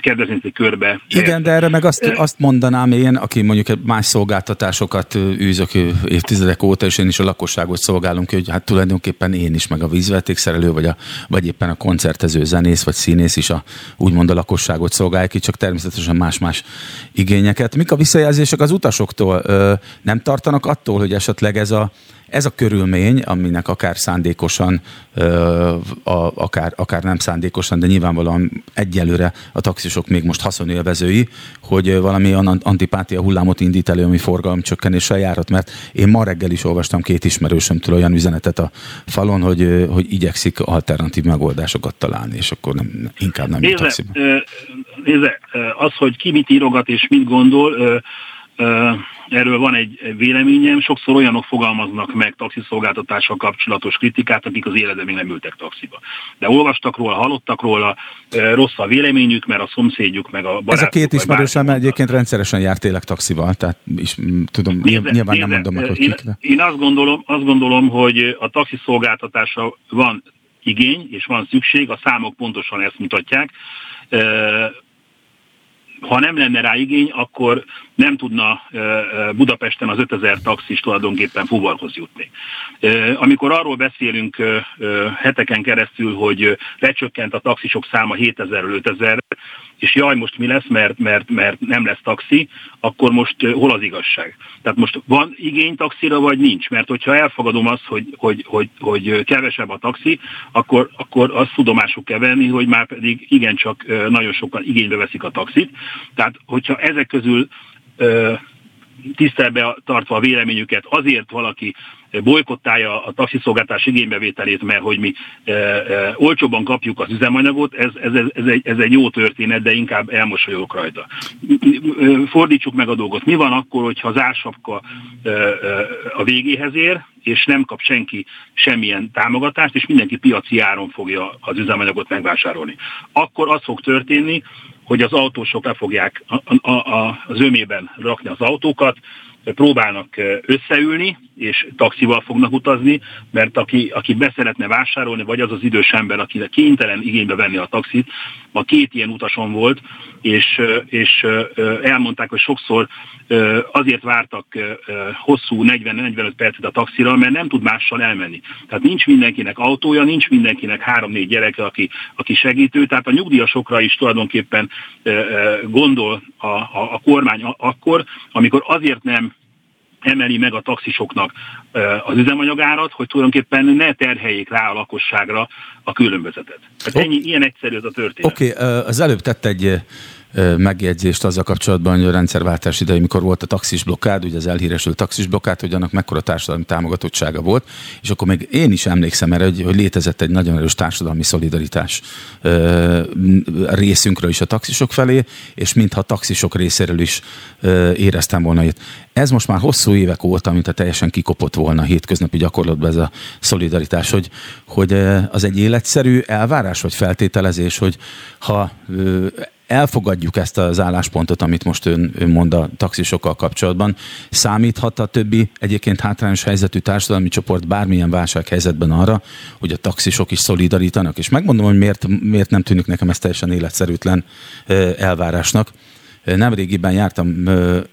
kedvezményi körbe. Igen, de erre meg azt, azt mondanám én, aki mondjuk más szolgáltatásokat űzök évtizedek óta, és én is a lakosságot szolgálunk hogy hát tulajdonképpen én is, meg a vízvetékszerelő, vagy, a, vagy éppen a koncertező zenész, vagy színész is a, úgymond a lakosságot szolgálja ki, csak természetesen más-más igényeket. Mik a visszajelzések az utasoktól? Nem tartanak attól, hogy esetleg ez a ez a körülmény, aminek akár szándékosan, akár, akár nem szándékosan, de nyilvánvalóan egyelőre a taxisok még most haszonélvezői, hogy valami antipátia hullámot indít elő, ami forgalomcsökkenéssel járhat, mert én ma reggel is olvastam két ismerősömtől olyan üzenetet a falon, hogy, hogy igyekszik alternatív megoldásokat találni, és akkor nem, inkább nem nézze, taxiba. Nézze, az, hogy ki mit írogat és mit gondol, Erről van egy véleményem, sokszor olyanok fogalmaznak meg taxiszolgáltatással kapcsolatos kritikát, akik az életben még nem ültek taxiba. De olvastak róla, hallottak róla, rossz a véleményük, mert a szomszédjuk meg a barátok. Ez a két ismerősem egyébként rendszeresen járt tényleg taxival, tehát is, tudom, nézze, nyilván nézze, nem mondom meg, hogy én, kik. Én azt gondolom, azt gondolom, hogy a taxiszolgáltatása van igény, és van szükség, a számok pontosan ezt mutatják ha nem lenne rá igény, akkor nem tudna Budapesten az 5000 taxis tulajdonképpen fuvarhoz jutni. Amikor arról beszélünk heteken keresztül, hogy lecsökkent a taxisok száma 7000-ről 5000 és jaj, most mi lesz, mert, mert, mert nem lesz taxi, akkor most hol az igazság? Tehát most van igény taxira, vagy nincs? Mert hogyha elfogadom azt, hogy, hogy, hogy, hogy kevesebb a taxi, akkor, akkor azt tudomásuk kell venni, hogy már pedig igencsak nagyon sokan igénybe veszik a taxit. Tehát, hogyha ezek közül tisztelbe tartva a véleményüket, azért valaki bolykottálja a taxiszolgáltás igénybevételét, mert hogy mi e, e, olcsóban kapjuk az üzemanyagot, ez, ez, ez, egy, ez egy jó történet, de inkább elmosolyogok rajta. Fordítsuk meg a dolgot. Mi van akkor, hogyha az ársapka e, a végéhez ér, és nem kap senki semmilyen támogatást, és mindenki piaci áron fogja az üzemanyagot megvásárolni. Akkor az fog történni, hogy az autósok le fogják a, a, a, az ömében rakni az autókat, próbálnak összeülni, és taxival fognak utazni, mert aki, aki beszeretne vásárolni, vagy az az idős ember, aki kénytelen igénybe venni a taxit, a két ilyen utason volt, és, és elmondták, hogy sokszor azért vártak hosszú 40-45 percet a taxira, mert nem tud mással elmenni. Tehát nincs mindenkinek autója, nincs mindenkinek három-négy gyereke, aki, aki segítő, tehát a nyugdíjasokra is tulajdonképpen gondol a, a, a kormány akkor, amikor azért nem emeli meg a taxisoknak az üzemanyagárat, hogy tulajdonképpen ne terheljék rá a lakosságra a különbözetet. Tehát ennyi, ilyen egyszerű ez a történet. Oké, okay, az előbb tett egy megjegyzést azzal kapcsolatban, hogy a rendszerváltás idején, mikor volt a taxis blokkád, ugye az elhíresült taxis blokkád, hogy annak mekkora társadalmi támogatottsága volt, és akkor még én is emlékszem erre, hogy, hogy létezett egy nagyon erős társadalmi szolidaritás ö, részünkről is a taxisok felé, és mintha taxisok részéről is ö, éreztem volna itt. Ez most már hosszú évek óta, mint a teljesen kikopott volna a hétköznapi gyakorlatban ez a szolidaritás, hogy, hogy az egy életszerű elvárás vagy feltételezés, hogy ha elfogadjuk ezt az álláspontot, amit most ön, ön mond a taxisokkal kapcsolatban, számíthat a többi egyébként hátrányos helyzetű társadalmi csoport bármilyen válsághelyzetben arra, hogy a taxisok is szolidarítanak. És megmondom, hogy miért, miért nem tűnik nekem ez teljesen életszerűtlen elvárásnak nem régiben jártam,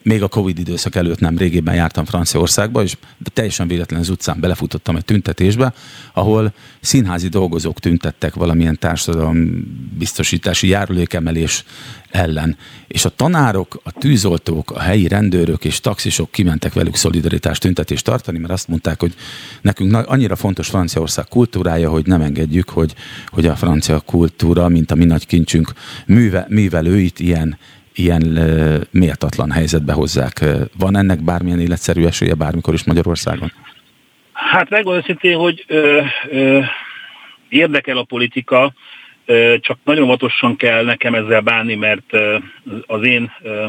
még a Covid időszak előtt nem régiben jártam Franciaországba, és teljesen véletlen az utcán belefutottam egy tüntetésbe, ahol színházi dolgozók tüntettek valamilyen társadalom biztosítási járulékemelés ellen. És a tanárok, a tűzoltók, a helyi rendőrök és taxisok kimentek velük szolidaritást tüntetést tartani, mert azt mondták, hogy nekünk annyira fontos Franciaország kultúrája, hogy nem engedjük, hogy, hogy a francia kultúra, mint a mi nagy kincsünk műve, művelőit ilyen ilyen méltatlan helyzetbe hozzák. Van ennek bármilyen életszerű esélye bármikor is Magyarországon? Hát megmondom szintén, hogy ö, ö, érdekel a politika, ö, csak nagyon óvatosan kell nekem ezzel bánni, mert ö, az én ö,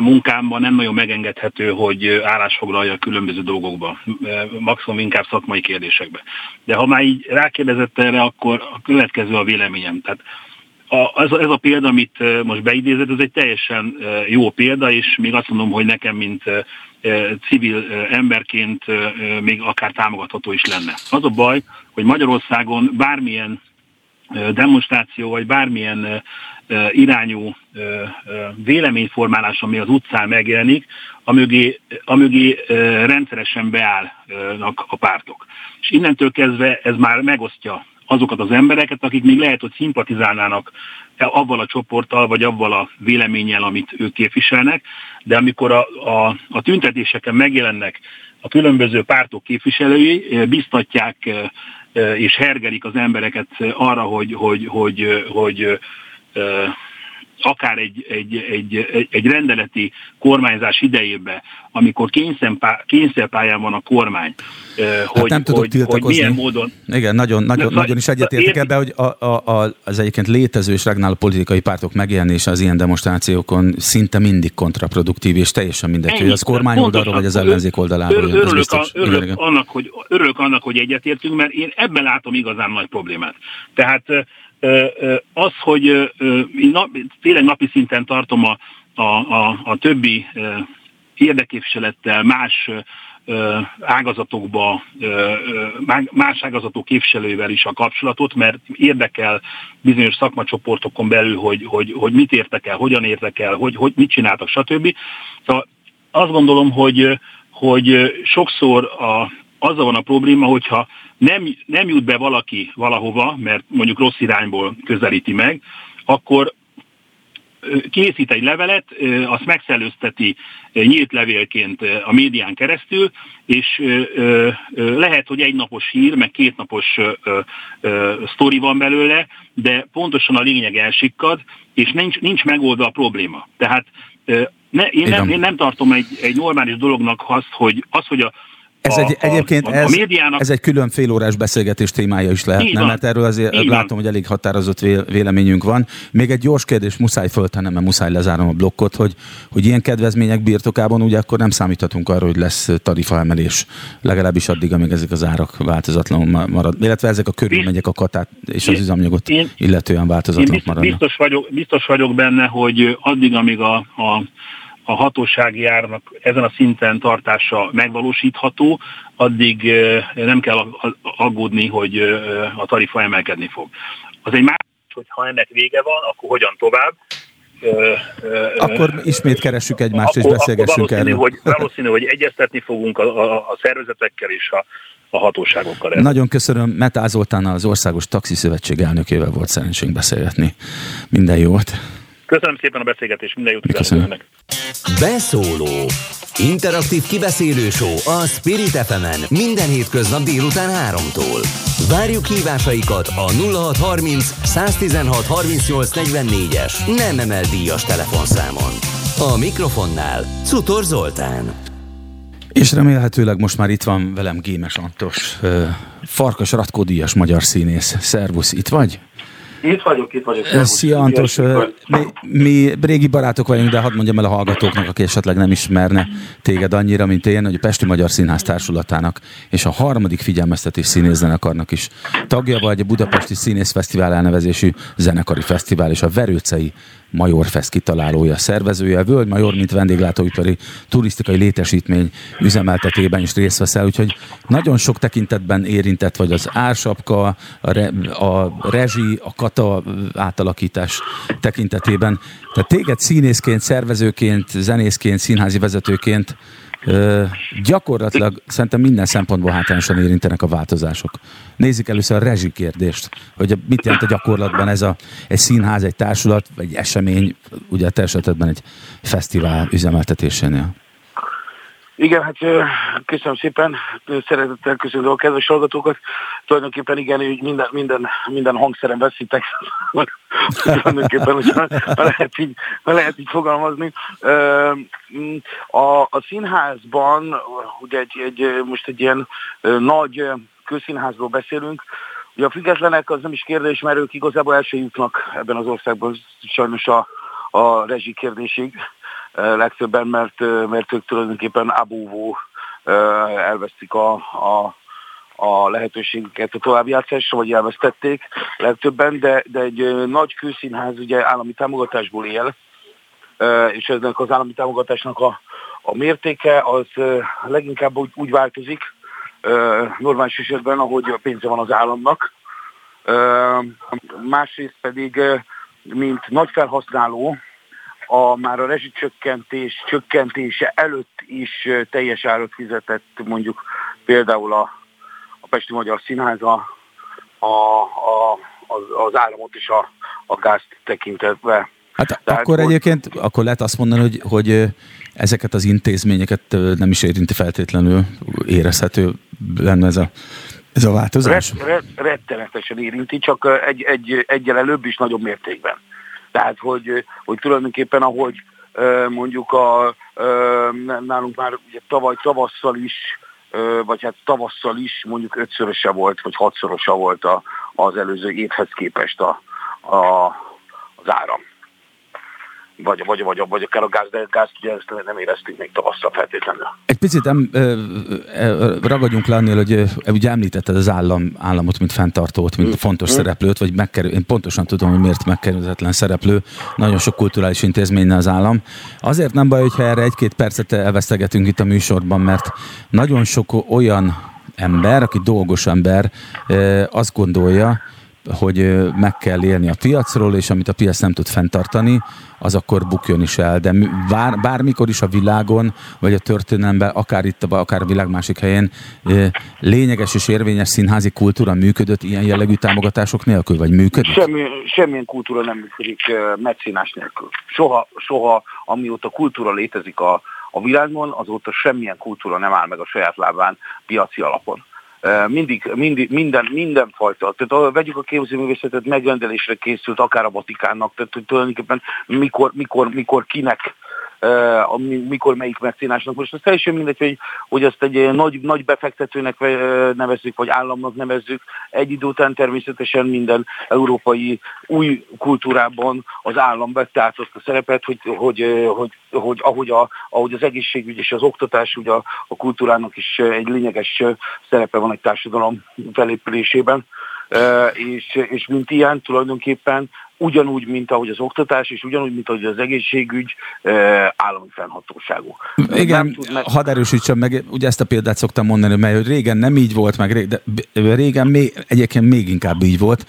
munkámban nem nagyon megengedhető, hogy állásfoglalja a különböző dolgokba, maximum inkább szakmai kérdésekbe. De ha már így rákérdezett erre, akkor a következő a véleményem. Tehát a, ez, a, ez a példa, amit most beidézett, ez egy teljesen jó példa, és még azt mondom, hogy nekem, mint civil emberként még akár támogatható is lenne. Az a baj, hogy Magyarországon bármilyen demonstráció, vagy bármilyen irányú véleményformálás, ami az utcán megjelenik, amögé, amögé rendszeresen beállnak a pártok. És innentől kezdve ez már megosztja azokat az embereket, akik még lehet, hogy szimpatizálnának avval a csoporttal, vagy avval a véleménnyel, amit ők képviselnek, de amikor a, a, a tüntetéseken megjelennek a különböző pártok képviselői, eh, biztatják eh, és hergelik az embereket arra, hogy, hogy, hogy, hogy, hogy akár egy, egy, egy, egy rendeleti kormányzás idejében, amikor kényszerpályán van a kormány, hát hogy, nem tudok hogy, hogy milyen módon... Igen, nagyon, nagyon, Na, nagyon is egyetértek ebben, hogy a, a, a, az egyébként létező és regnáló politikai pártok megjelenése az ilyen demonstrációkon szinte mindig kontraproduktív, és teljesen mindegy, Ennyi, hogy az kormány oldalról vagy az ellenzék oldaláról. Ör, örülök, a, örülök, annak, hogy, örülök annak, hogy egyetértünk, mert én ebben látom igazán nagy problémát. Tehát az, hogy én tényleg napi szinten tartom a, a, a, a többi érdeképviselettel más ágazatokba, más ágazatok képviselővel is a kapcsolatot, mert érdekel bizonyos szakmacsoportokon belül, hogy, hogy, hogy mit értek el, hogyan értek el, hogy, hogy mit csináltak, stb. Szóval azt gondolom, hogy, hogy sokszor a, azzal van a probléma, hogyha nem, nem jut be valaki valahova, mert mondjuk rossz irányból közelíti meg, akkor készít egy levelet, azt megszellőzteti nyílt levélként a médián keresztül, és lehet, hogy egy napos hír, meg két napos sztori van belőle, de pontosan a lényeg elsikkad, és nincs, nincs megoldva a probléma. Tehát ne, én, nem, én nem tartom egy, egy normális dolognak azt, hogy, az, hogy a, ez egy, a, egyébként a, ez, a médiának... ez egy külön félórás beszélgetés témája is lehetne, mert erről azért Így látom, van. hogy elég határozott véleményünk van. Még egy gyors kérdés muszáj föltennem, mert muszáj lezárom a blokkot, hogy, hogy ilyen kedvezmények birtokában ugye akkor nem számíthatunk arra, hogy lesz tarifaemelés, legalábbis addig, amíg ezek az árak változatlanul marad, illetve ezek a körülmegyek a katát és az üzemnyagot illetően változatlanul maradnak. Biztos vagyok, biztos vagyok benne, hogy addig, amíg a, a a hatósági árnak ezen a szinten tartása megvalósítható, addig nem kell aggódni, hogy a tarifa emelkedni fog. Az egy más, hogy ha ennek vége van, akkor hogyan tovább. Akkor ismét keressük egymást akkor, és beszélgessünk akkor valószínű, erről. Hogy, valószínű, hogy egyeztetni fogunk a, a, a szervezetekkel és a, a hatóságokkal. Erről. Nagyon köszönöm. Metá Zoltán az Országos Taxi Szövetség elnökével volt szerencsénk beszélgetni. Minden jót! Köszönöm szépen a beszélgetést, minden jót kívánok Beszóló Interaktív kibeszélő show a Spirit fm minden hétköznap délután 3-tól. Várjuk hívásaikat a 0630 116 38 44-es nem emel díjas telefonszámon. A mikrofonnál Cutor Zoltán. És remélhetőleg most már itt van velem Gémes Antos, Farkas Ratkó díjas magyar színész. Szervusz, itt vagy? Itt vagyok, itt vagyok. Szervusz. Szia Antos, mi, mi régi barátok vagyunk, de hadd mondjam el a hallgatóknak, aki esetleg nem ismerne téged annyira, mint én, hogy a Pesti Magyar Színház Társulatának és a harmadik figyelmeztetés színészzenekarnak is tagja vagy, a Budapesti Színész Fesztivál elnevezésű zenekari fesztivál és a Verőcei Majorfest kitalálója, szervezője, Völgy Major, mint vendéglátóipari turisztikai létesítmény üzemeltetében is részt veszel, úgyhogy nagyon sok tekintetben érintett vagy az ársapka, a, re, a rezsi, a kata átalakítás tekintetében. Tehát téged színészként, szervezőként, zenészként, színházi vezetőként gyakorlatilag szerintem minden szempontból hátrányosan érintenek a változások. Nézzük először a rezsi kérdést, hogy mit jelent a gyakorlatban ez a, egy színház, egy társulat, egy esemény, ugye a te esetedben egy fesztivál üzemeltetésénél. Igen, hát köszönöm szépen, szeretettel köszönöm a kedves hallgatókat. Tulajdonképpen igen, hogy minden, minden, minden hangszeren veszítek, tulajdonképpen, hogy ha lehet így, lehet így fogalmazni. A, a színházban, ugye egy, egy, most egy ilyen nagy közszínházról beszélünk, Ugye a függetlenek az nem is kérdés, mert ők igazából első jutnak ebben az országban sajnos a, a rezsi kérdésig legtöbben, mert, mert ők tulajdonképpen abúvó elvesztik a, a, a lehetőségüket a továbbjátszásra, vagy elvesztették legtöbben, de, de egy nagy kőszínház ugye állami támogatásból él, és ennek az állami támogatásnak a, a mértéke az leginkább úgy, úgy változik, normális esetben, ahogy a pénze van az államnak. Másrészt pedig, mint nagy felhasználó, a, már a rezsicsökkentés csökkentése előtt is teljes árat fizetett mondjuk például a, a Pesti Magyar Színház a, a, a, az, az államot és a, a gázt tekintetve. Hát Tehát akkor hogy... egyébként akkor lehet azt mondani, hogy, hogy ezeket az intézményeket nem is érinti feltétlenül érezhető lenne ez a, ez a változás? Ret, ret, rettenetesen érinti, csak egy, egy, egyel előbb is nagyobb mértékben. Tehát, hogy, hogy tulajdonképpen ahogy mondjuk a, nálunk már ugye tavaly tavasszal is, vagy hát tavasszal is mondjuk ötszöröse volt, vagy hatszorosa volt a, az előző évhez képest a, a, az áram vagy, vagy, vagy, vagy akár a gáz, de gáz ugye ezt nem éreztük még tavasszal feltétlenül. Egy picit em, ragadjunk le annél, hogy ugye említetted az állam, államot, mint fenntartót, mint mm. fontos mm. szereplőt, vagy megkerül, én pontosan tudom, hogy miért megkerülhetetlen szereplő, nagyon sok kulturális intézmény az állam. Azért nem baj, hogyha erre egy-két percet elvesztegetünk itt a műsorban, mert nagyon sok olyan ember, aki dolgos ember, azt gondolja, hogy meg kell élni a piacról, és amit a piac nem tud fenntartani, az akkor bukjon is el. De bár, bármikor is a világon, vagy a történelemben, akár itt, akár a világ másik helyén lényeges és érvényes színházi kultúra működött ilyen jellegű támogatások nélkül, vagy működik? Semmi, semmilyen kultúra nem működik meccénás nélkül. Soha, soha, amióta kultúra létezik a, a világon, azóta semmilyen kultúra nem áll meg a saját lábán piaci alapon mindig, mindig minden, mindenfajta. Tehát vegyük a képzőművészetet, megrendelésre készült, akár a Vatikánnak, tehát hogy tulajdonképpen mikor, mikor, mikor kinek mikor melyik mecénásnak. Most az teljesen mindegy, hogy, hogy ezt egy nagy, nagy befektetőnek nevezzük, vagy államnak nevezzük. Egy idő után természetesen minden európai új kultúrában az állam vette át azt a szerepet, hogy, hogy, hogy, hogy ahogy, a, ahogy az egészségügy és az oktatás, ugye a, a kultúrának is egy lényeges szerepe van egy társadalom felépülésében és, és mint ilyen tulajdonképpen ugyanúgy, mint ahogy az oktatás, és ugyanúgy, mint ahogy az egészségügy állami fennhatóságú. Igen, meg... hadd erősítsem meg, ugye ezt a példát szoktam mondani, mert régen nem így volt, meg de régen még, egyébként még inkább így volt.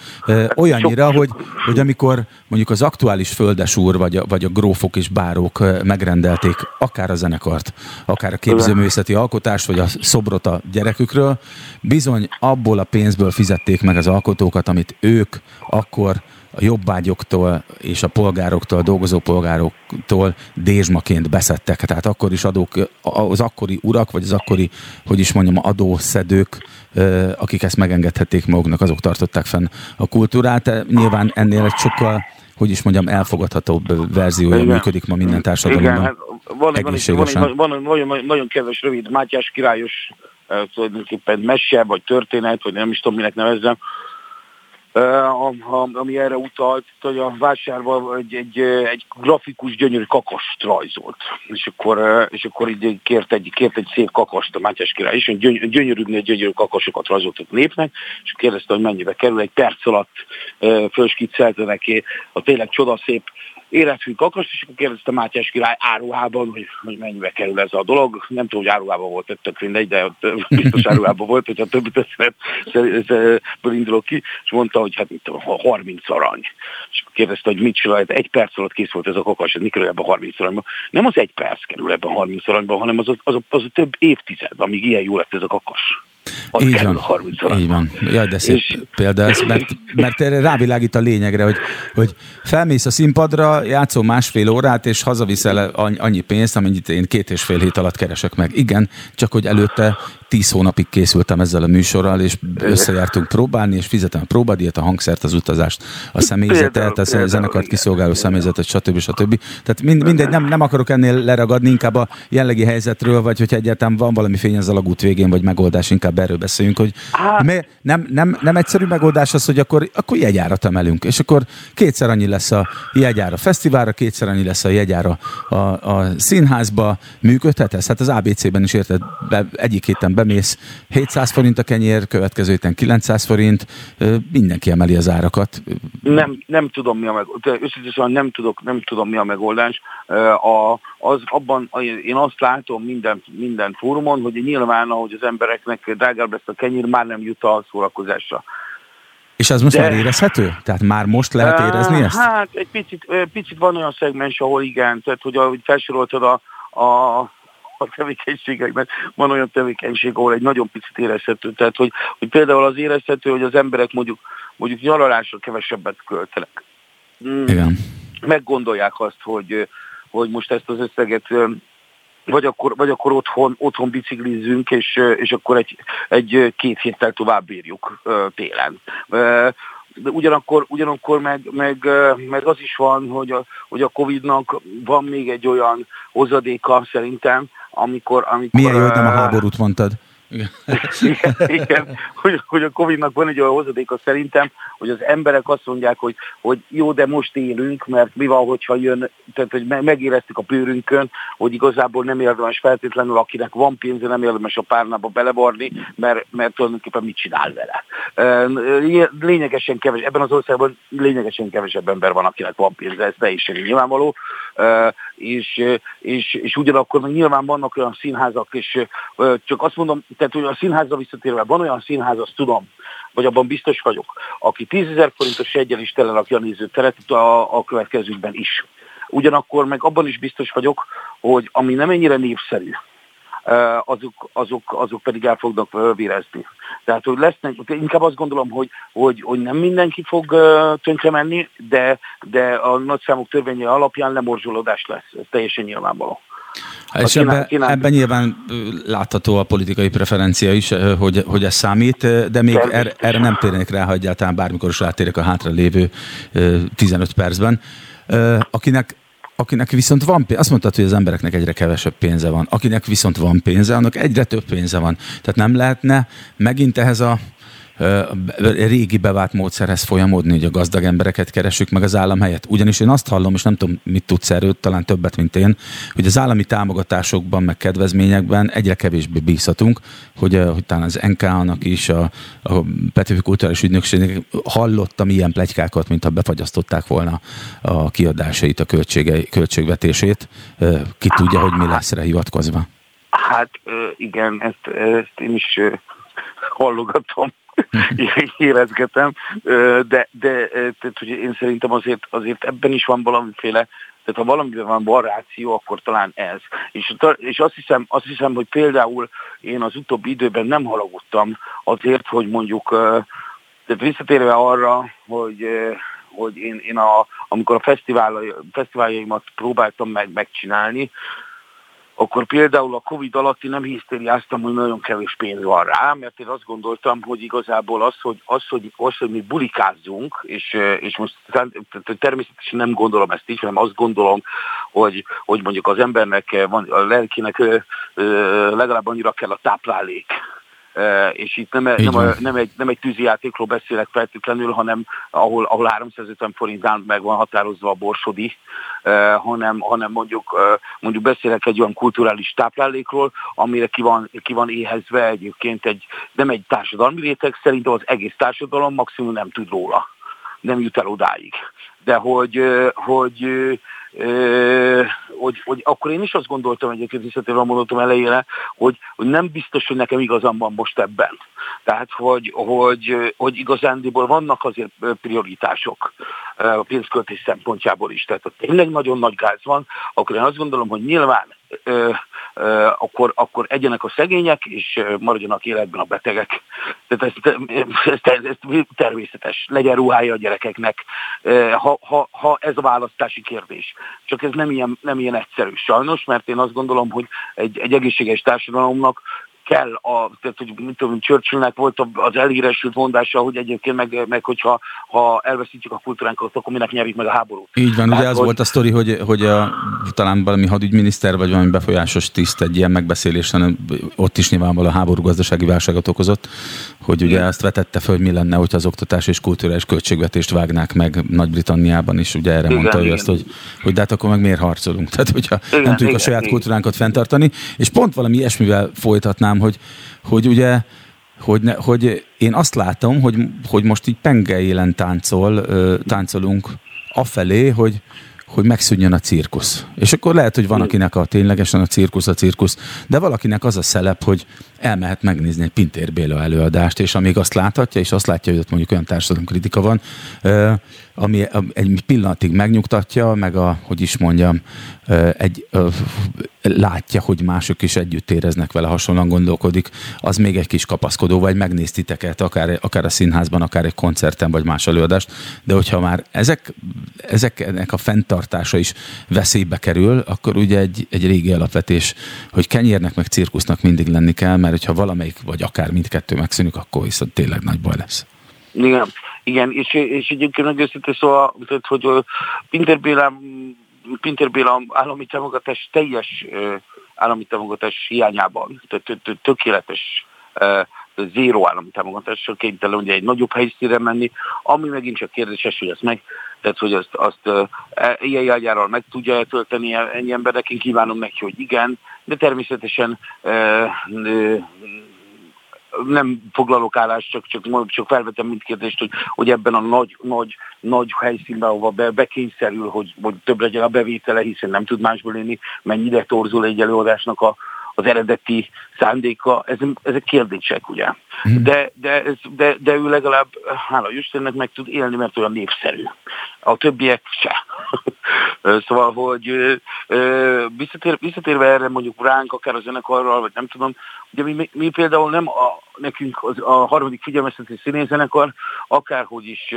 Olyannyira, hogy, hogy amikor mondjuk az aktuális földesúr, vagy a, vagy a grófok és bárók megrendelték akár a zenekart, akár a képzőművészeti alkotást, vagy a szobrot a gyerekükről, bizony abból a pénzből fizették meg az alkotókat, amit ők akkor a jobbágyoktól és a polgároktól, a dolgozó polgároktól dézsmaként beszettek. Tehát akkor is adók, az akkori urak, vagy az akkori, hogy is mondjam, adószedők, akik ezt megengedhették maguknak, azok tartották fenn a kultúrát. Nyilván ennél egy sokkal hogy is mondjam, elfogadhatóbb verziója Igen. működik ma minden társadalomban. Igen, hát van, van, van, van, nagyon, nagyon kedves, rövid Mátyás királyos tulajdonképpen mese, vagy történet, vagy nem is tudom, minek nevezzem, ami erre utalt, hogy a vásárban egy, egy, egy grafikus gyönyörű kakast rajzolt. És akkor, és akkor így kért egy, kért egy szép kakast a Mátyás király is, gyöny, gyönyörűnél gyönyörű kakasokat rajzoltak népnek, és kérdezte, hogy mennyibe kerül. Egy perc alatt fölskiccelte neki a tényleg csodaszép életfű kakast, és akkor kérdezte Mátyás király áruhában, hogy, hogy mennyibe kerül ez a dolog. Nem tudom, hogy áruhában volt, tök mindegy, de biztos áruhában volt, hogyha többi történetből indulok ki, és mondta, hogy hát mit tudom, 30 arany. És akkor kérdezte, hogy mit csinál, egy perc alatt kész volt ez a kakas, ez mi kerül ebben a 30 aranyban. Nem az egy perc kerül ebben a 30 aranyban, hanem az, az, az, az a több évtized, amíg ilyen jó lett ez a kakas így van, így van. Jaj, de szép és... példa ez, mert, mert erre rávilágít a lényegre, hogy, hogy felmész a színpadra, játszol másfél órát, és hazaviszel annyi pénzt, amennyit én két és fél hét alatt keresek meg. Igen, csak hogy előtte tíz hónapig készültem ezzel a műsorral, és összejártunk próbálni, és fizetem a próbadíjat, a hangszert, az utazást, a személyzetet, a zenekart kiszolgáló személyzetet, stb. stb. Tehát mind, mindegy, nem, nem akarok ennél leragadni, inkább a jellegi helyzetről, vagy hogyha egyáltalán van valami fény az alagút végén, vagy megoldás, inkább erről beszéljünk, hogy mi, nem, nem, nem egyszerű megoldás az, hogy akkor, akkor jegyárat emelünk, és akkor kétszer annyi lesz a jegyár a fesztiválra, kétszer annyi lesz a jegyár a, a, a színházba, működhet ez? Hát az ABC-ben is érted, be, egyik héten bemész, 700 forint a kenyér, következő héten 900 forint, mindenki emeli az árakat. Nem, nem tudom mi a megoldás, nem tudok, nem tudom mi a megoldás. A, az abban, én azt látom minden, minden fórumon, hogy nyilván, ahogy az embereknek drágább lesz a kenyér, már nem jut a szórakozásra. És ez most De, már érezhető? Tehát már most lehet érezni ezt? Hát egy picit, picit van olyan szegmens, ahol igen, tehát hogy ahogy felsoroltad a, a, a tevékenységekben, van olyan tevékenység, ahol egy nagyon picit érezhető. Tehát, hogy, hogy például az érezhető, hogy az emberek mondjuk, mondjuk nyaralásra kevesebbet költenek. Mm. Igen. Meggondolják azt, hogy, hogy most ezt az összeget vagy akkor, vagy akkor otthon, otthon biciklizünk, és, és akkor egy, egy két héttel tovább bírjuk télen. De ugyanakkor, ugyanakkor meg, meg, meg az is van, hogy a, hogy a Covid-nak van még egy olyan hozadéka szerintem, amikor... amikor Milyen jó, nem a háborút mondtad. Igen, hogy, hogy a Covid-nak van egy olyan hozadéka szerintem, hogy az emberek azt mondják, hogy, hogy jó, de most élünk, mert mi van, hogyha jön, tehát hogy megéreztük a bőrünkön, hogy igazából nem érdemes feltétlenül, akinek van pénze, nem érdemes a párnába belevarni, mert, mert tulajdonképpen mit csinál vele. Lényegesen keves, ebben az országban lényegesen kevesebb ember van, akinek van pénze, ez teljesen nyilvánvaló, és, és, és ugyanakkor meg nyilván vannak olyan színházak, és csak azt mondom, tehát hogy a színházra visszatérve, van olyan színház, azt tudom, vagy abban biztos vagyok, aki 10 ezer forintos egyen is telerakja a nézőteret a, a következőkben is. Ugyanakkor meg abban is biztos vagyok, hogy ami nem ennyire népszerű, azok, azok, azok pedig el fognak vérezni. Tehát, hogy lesznek, inkább azt gondolom, hogy, hogy, hogy nem mindenki fog tönkre menni, de, de a nagyszámok törvénye alapján lemorzsolódás lesz. Ez teljesen nyilvánvaló. És ebben, ebben nyilván látható a politikai preferencia is, hogy, hogy ez számít, de még erre, erre nem térnék rá, ha egyáltalán bármikor is rátérek a hátra lévő 15 percben. Akinek akinek viszont van pénze, azt mondtad, hogy az embereknek egyre kevesebb pénze van, akinek viszont van pénze, annak egyre több pénze van. Tehát nem lehetne megint ehhez a régi bevált módszerhez folyamodni, hogy a gazdag embereket keresünk meg az állam helyett. Ugyanis én azt hallom, és nem tudom, mit tudsz erről, talán többet, mint én, hogy az állami támogatásokban, meg kedvezményekben egyre kevésbé bízhatunk, hogy, hogy talán az NK-nak is, a, a Petőfi Kulturális Ügynökségnek hallottam ilyen plegykákat, mintha befagyasztották volna a kiadásait, a költségvetését. Ki tudja, hogy mi lesz rá hivatkozva? Hát igen, ezt, ezt én is hallogatom, érezgetem, de, de tehát, hogy én szerintem azért, azért ebben is van valamiféle tehát ha valamiben van baráció, akkor talán ez. És, és azt, hiszem, azt hiszem, hogy például én az utóbbi időben nem haragudtam azért, hogy mondjuk, tehát visszatérve arra, hogy, hogy én, én a, amikor a fesztivál, fesztiváljaimat próbáltam meg megcsinálni, akkor például a Covid alatt én nem hisztériáztam, hogy nagyon kevés pénz van rá, mert én azt gondoltam, hogy igazából az, hogy, az, hogy, az, hogy mi bulikázzunk, és, és most természetesen nem gondolom ezt így, hanem azt gondolom, hogy, hogy mondjuk az embernek, van, a lelkinek legalább annyira kell a táplálék, és itt nem, nem, a, nem, egy, nem egy tűzijátékról beszélek feltétlenül, hanem ahol, ahol 350 forintán meg van határozva a borsodi, hanem, hanem mondjuk, mondjuk beszélek egy olyan kulturális táplálékról, amire ki van, ki van éhezve egyébként egy, nem egy társadalmi réteg, szerintem az egész társadalom maximum nem tud róla, nem jut el odáig. De hogy, hogy hogy, hogy akkor én is azt gondoltam egyébként visszatérve mondottam elejére, hogy, hogy nem biztos, hogy nekem igazam van most ebben. Tehát, hogy, hogy, hogy igazándiból vannak azért prioritások a pénzköltés szempontjából is. Tehát, ha tényleg nagyon nagy gáz van, akkor én azt gondolom, hogy nyilván akkor, akkor egyenek a szegények, és maradjanak életben a betegek. Tehát ez, ez, ez, ez természetes. Legyen ruhája a gyerekeknek, ha, ha, ha ez a választási kérdés. Csak ez nem ilyen, nem ilyen egyszerű sajnos, mert én azt gondolom, hogy egy, egy egészséges társadalomnak kell, a, tehát hogy mit tudom, Churchillnek volt az elhíresült mondása, hogy egyébként meg, meg hogyha ha elveszítjük a kultúránkat, akkor minek nyerjük meg a háborút. Így van, Tehát, ugye az hogy... volt a sztori, hogy, hogy a, talán valami hadügyminiszter, vagy valami befolyásos tiszt egy ilyen megbeszélésen, ott is nyilvánvalóan a háború gazdasági válságot okozott, hogy ugye azt vetette föl, hogy mi lenne, hogyha az oktatás és kulturális költségvetést vágnák meg Nagy-Britanniában is, ugye erre igen, mondta igen. ő azt, hogy, hogy de hát akkor meg miért harcolunk? Tehát, hogyha igen, nem tudjuk igen, a saját igen. kultúránkat fenntartani, és pont valami ilyesmivel folytatnám, hogy, hogy ugye hogy, ne, hogy én azt látom, hogy, hogy most így pengeélen táncol, táncolunk afelé, hogy, hogy megszűnjön a cirkusz. És akkor lehet, hogy van, akinek a ténylegesen a cirkusz a cirkusz, de valakinek az a szelep, hogy elmehet megnézni egy Pintér Béla előadást, és amíg azt láthatja, és azt látja, hogy ott mondjuk olyan társadalomkritika van, ami egy pillanatig megnyugtatja, meg a, hogy is mondjam, egy, látja, hogy mások is együtt éreznek vele, hasonlóan gondolkodik, az még egy kis kapaszkodó, vagy megnéz titeket, akár, akár a színházban, akár egy koncerten, vagy más előadást, de hogyha már ezek, ezeknek a fenntartása is veszélybe kerül, akkor ugye egy, egy régi alapvetés, hogy kenyérnek meg cirkusznak mindig lenni kell, mert hogyha valamelyik, vagy akár mindkettő megszűnik, akkor viszont tényleg nagy baj lesz. Igen, igen és, és egyébként meg őszintén szóval, hogy Pinter Béla, Pinter Béla állami támogatás teljes állami támogatás hiányában, tehát tökéletes zéró állami támogatással kénytelen ugye egy nagyobb helyszínre menni, ami megint csak kérdéses, hogy ezt meg, tehát hogy azt, azt e, ilyen járjáról meg tudja tölteni ennyi embernek, én kívánom neki, hogy igen, de természetesen e, e, nem foglalok állást, csak, csak, csak felvetem mint kérdést, hogy, hogy ebben a nagy, nagy, nagy helyszínben, ahova be, bekényszerül, hogy, hogy több legyen a bevétele, hiszen nem tud másból élni, mennyire torzul egy előadásnak a, az eredeti szándéka, ez, ezek kérdések, ugye. Mm. De, de, ez, de, de ő legalább, hála Istennek meg tud élni, mert olyan népszerű. A többiek se. szóval, hogy visszatér, visszatérve erre mondjuk ránk, akár a zenekarral, vagy nem tudom, ugye mi, mi például nem a, nekünk az, a harmadik figyelmeztető színézenekar, akárhogy is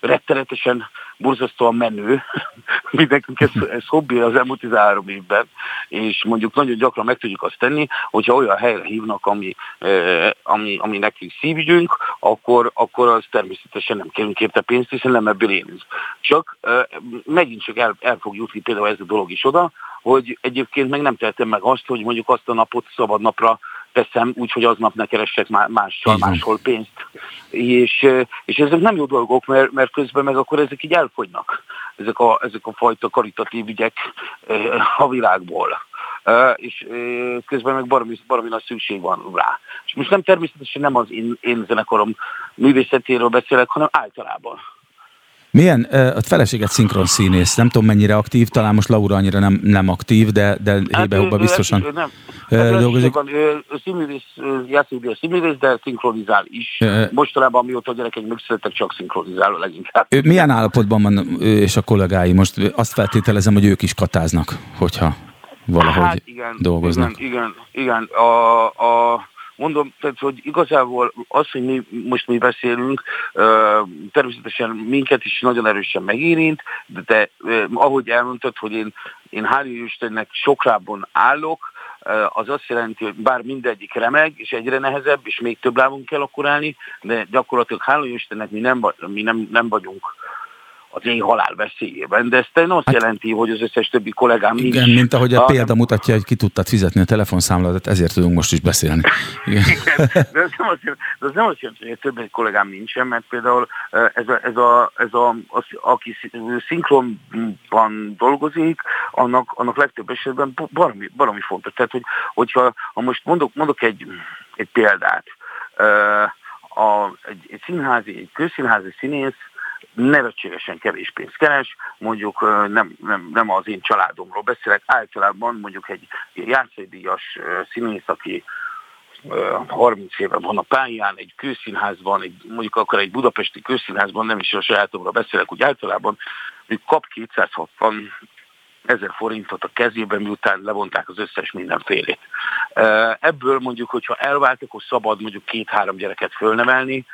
rettenetesen, borzasztóan menő. Mindenkünk ez, ez hobbi az elmúlt 13 évben, és mondjuk nagyon gyakran meg tudjuk azt tenni, hogyha olyan helyre hívnak, ami, ami, ami nekünk szívügyünk, akkor, akkor az természetesen nem kérünk érte pénzt, hiszen nem ebből élünk. Csak megint csak el, el fog jutni például ez a dolog is oda, hogy egyébként meg nem tehetem meg azt, hogy mondjuk azt a napot szabad napra teszem, úgyhogy aznap ne keressek mással, máshol pénzt. És, és ezek nem jó dolgok, mert, mert közben meg akkor ezek így elfogynak, ezek a, ezek a fajta karitatív ügyek a világból. és közben meg baromi, baromi nagy szükség van rá. És most nem természetesen nem az én, én zenekarom művészetéről beszélek, hanem általában. Milyen, a feleséget szinkron színész, nem tudom mennyire aktív, talán most Laura annyira nem, nem aktív, de, de hát, hébe biztosan ő, nem. Hát, dolgozik. Ő, színművész, a színművész, de szinkronizál is. Mostanában, amióta a gyerekek megszülettek, csak szinkronizál leginkább. Ő milyen állapotban van ő és a kollégái? Most azt feltételezem, hogy ők is katáznak, hogyha valahogy hát igen, dolgoznak. Igen, igen, igen. A, a Mondom, tehát, hogy igazából az, hogy mi most mi beszélünk, természetesen minket is nagyon erősen megérint, de te, ahogy elmondtad, hogy én, én hála Istennek sokrábban állok, az azt jelenti, hogy bár mindegyik remeg, és egyre nehezebb, és még több lábunk kell akkor állni, de gyakorlatilag hála Istennek mi nem, mi nem, nem vagyunk az én halál veszélyében, de ez nem azt hát, jelenti, hogy az összes többi kollégám Igen, nincs. mint ahogy a hanem... példa mutatja, hogy ki tudtad fizetni a telefonszámlalatot, ezért tudunk most is beszélni. Igen. Igen de ez nem azt jelenti, de ez nem azt jelenti hogy több kollégám nincsen, mert például ez a, ez a, ez a, az, aki szinkronban dolgozik, annak, annak legtöbb esetben valami, valami fontos. Tehát, hogy, hogyha ha most mondok, mondok egy, egy példát, a, egy, egy színházi, egy közszínházi színész nevetségesen kevés pénzt keres, mondjuk nem, nem, nem az én családomról beszélek, általában mondjuk egy játszódíjas színész, aki 30 éve van a pályán, egy kőszínházban, egy, mondjuk akkor egy budapesti kőszínházban, nem is a sajátomra beszélek, úgy általában, hogy kap 260 ezer forintot a kezében, miután levonták az összes mindenfélét. Ebből mondjuk, hogyha elvált, akkor szabad mondjuk két-három gyereket fölnevelni,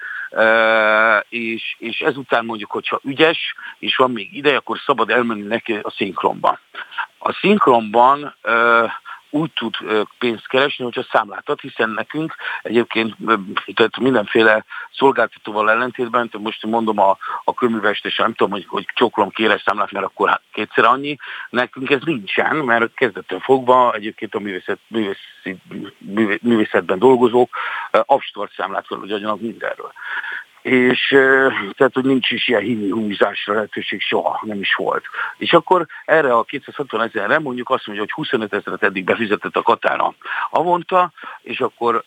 és, és ezután mondjuk, hogyha ügyes, és van még ideje, akkor szabad elmenni neki a szinkronba. A szinkronban úgy tud pénzt keresni, hogyha számlátat, hiszen nekünk egyébként tehát mindenféle szolgáltatóval ellentétben, most mondom a, a köművest, és nem tudom, hogy, hogy csoklom kére számlát, mert akkor kétszer annyi, nekünk ez nincsen, mert kezdettől fogva egyébként a művészet, művészi, művészetben dolgozók abstort számlát kell, hogy adjanak mindenről és tehát, hogy nincs is ilyen hinni húzásra lehetőség soha, nem is volt. És akkor erre a 260 ezerre mondjuk azt mondja, hogy 25 ezeret eddig befizetett a Katára avonta, és akkor,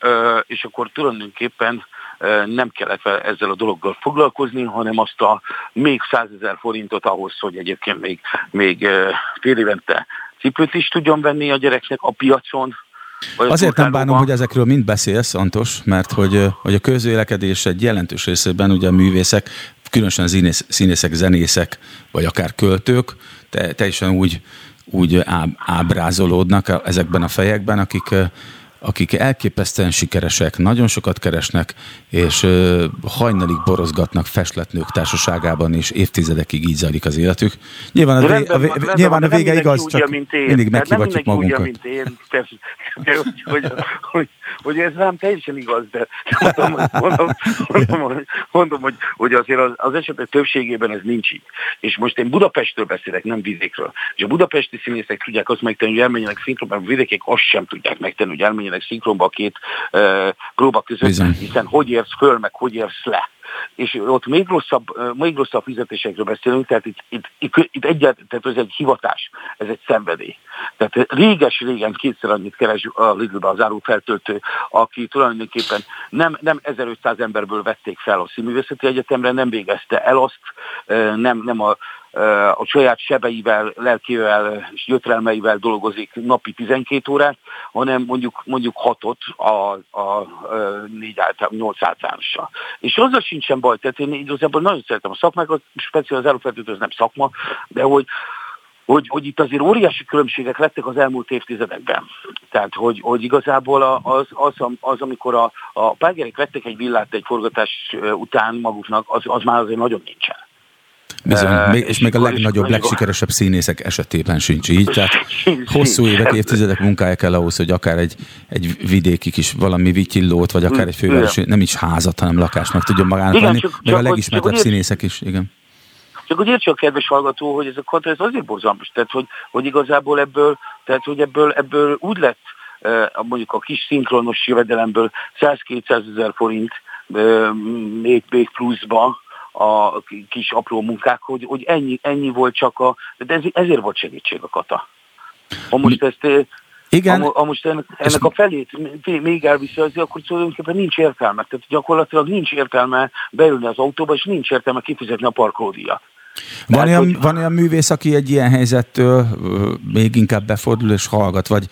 és akkor tulajdonképpen nem kellett ezzel a dologgal foglalkozni, hanem azt a még 100 ezer forintot ahhoz, hogy egyébként még, még fél évente cipőt is tudjon venni a gyereknek a piacon, Azért nem bánom, hogy ezekről mind beszélsz, Antos, mert hogy, hogy a közvélekedés egy jelentős részében ugye a művészek, különösen színész, színészek, zenészek, vagy akár költők, te, teljesen úgy, úgy ábrázolódnak ezekben a fejekben, akik akik elképesztően sikeresek, nagyon sokat keresnek, és hajnalig borozgatnak festletnők társaságában, és évtizedekig így zajlik az életük. Nyilván a, vé, a, vé, rendben, nyilván a vége igaz, úgy, csak mint én. mindig meghivatjuk magunkat. Úgy, mint én, persze, hogy, hogy, hogy, hogy, ez nem teljesen igaz, de mondom, mondom, mondom, mondom, mondom hogy, hogy azért az, az esetek többségében ez nincs így. És most én Budapestről beszélek, nem vidékről. És a budapesti színészek tudják azt megtenni, hogy elmenjenek szinkronban, a vidékek azt sem tudják megtenni, hogy elmenjenek szinkronba a két uh, próba között, Bizony. hiszen hogy érsz föl, meg hogy érsz le és ott még rosszabb, még rosszabb fizetésekről beszélünk, tehát itt, itt, itt, itt egyet, tehát ez egy hivatás, ez egy szenvedély. Tehát réges-régen kétszer annyit keres a Lidl-be az árufeltöltő, aki tulajdonképpen nem, nem 1500 emberből vették fel a színművészeti egyetemre, nem végezte el azt, nem, nem a a saját sebeivel, lelkével és gyötrelmeivel dolgozik napi 12 órát, hanem mondjuk mondjuk hatot a, a, négy által, nyolc általánossal. És azzal sincsen baj, tehát én igazából nagyon szeretem a szakmákat, speciál az előfeltőt, ez nem szakma, de hogy hogy, hogy itt azért óriási különbségek lettek az elmúlt évtizedekben. Tehát, hogy, hogy igazából az, az, az, amikor a, a págerek vettek egy villát egy forgatás után maguknak, az, az már azért nagyon nincsen. Bizony, uh, és, és még a legnagyobb, legsikeresebb színészek esetében sincs így. Tehát hosszú évek, évtizedek munkája kell ahhoz, hogy akár egy, egy vidéki kis valami vitillót, vagy akár egy fővárosi, nem is házat, hanem lakást meg tudjon magának venni. Még a legismertebb színészek is, igen. Csak hogy értse a kedves hallgató, hogy ez a kontra, ez azért borzalmas, tehát hogy, hogy igazából ebből, tehát hogy ebből, ebből úgy lett mondjuk a kis szinkronos jövedelemből 100-200 ezer forint még, még pluszba a kis apró munkák, hogy, hogy ennyi, ennyi volt csak a, de ez, ezért volt segítség a kata. Ha most ezt igen. Ha, ha most ennek, ennek a felét még elviszi, az, akkor tulajdonképpen nincs értelme. Tehát gyakorlatilag nincs értelme beülni az autóba, és nincs értelme kifizetni a parkolódíjat. Van, Tehát, olyan, hogy... van olyan művész, aki egy ilyen helyzettől még inkább befordul és hallgat, vagy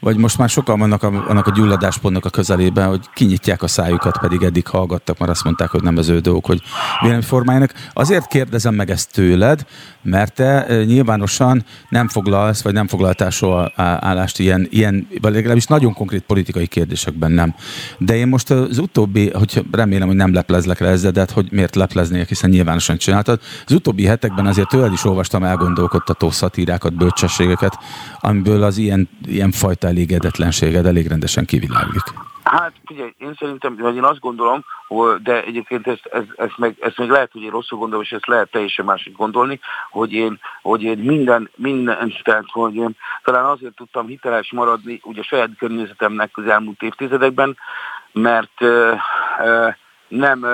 vagy most már sokan vannak a, annak a gyulladáspontnak a közelében, hogy kinyitják a szájukat, pedig eddig hallgattak, mert azt mondták, hogy nem az ő dolgok, hogy véleményformáljanak. Azért kérdezem meg ezt tőled, mert te nyilvánosan nem foglalsz, vagy nem foglaltál soha állást ilyen, ilyen vagy legalábbis nagyon konkrét politikai kérdésekben nem. De én most az utóbbi, hogy remélem, hogy nem leplezlek le ezzel, de hát hogy miért lepleznék, hiszen nyilvánosan csináltad. Az utóbbi hetekben azért tőled is olvastam elgondolkodtató szatírákat, bölcsességeket, amiből az ilyen, ilyen fajta elégedetlenséged elég rendesen kiviláglik. Hát figyelj, én szerintem, vagy én azt gondolom, de egyébként ezt, ezt, ezt, meg, ezt meg lehet, hogy én rosszul gondolom, és ezt lehet teljesen másik gondolni, hogy én, hogy én minden, minden, tehát hogy én talán azért tudtam hiteles maradni ugye a saját környezetemnek az elmúlt évtizedekben, mert uh, uh, nem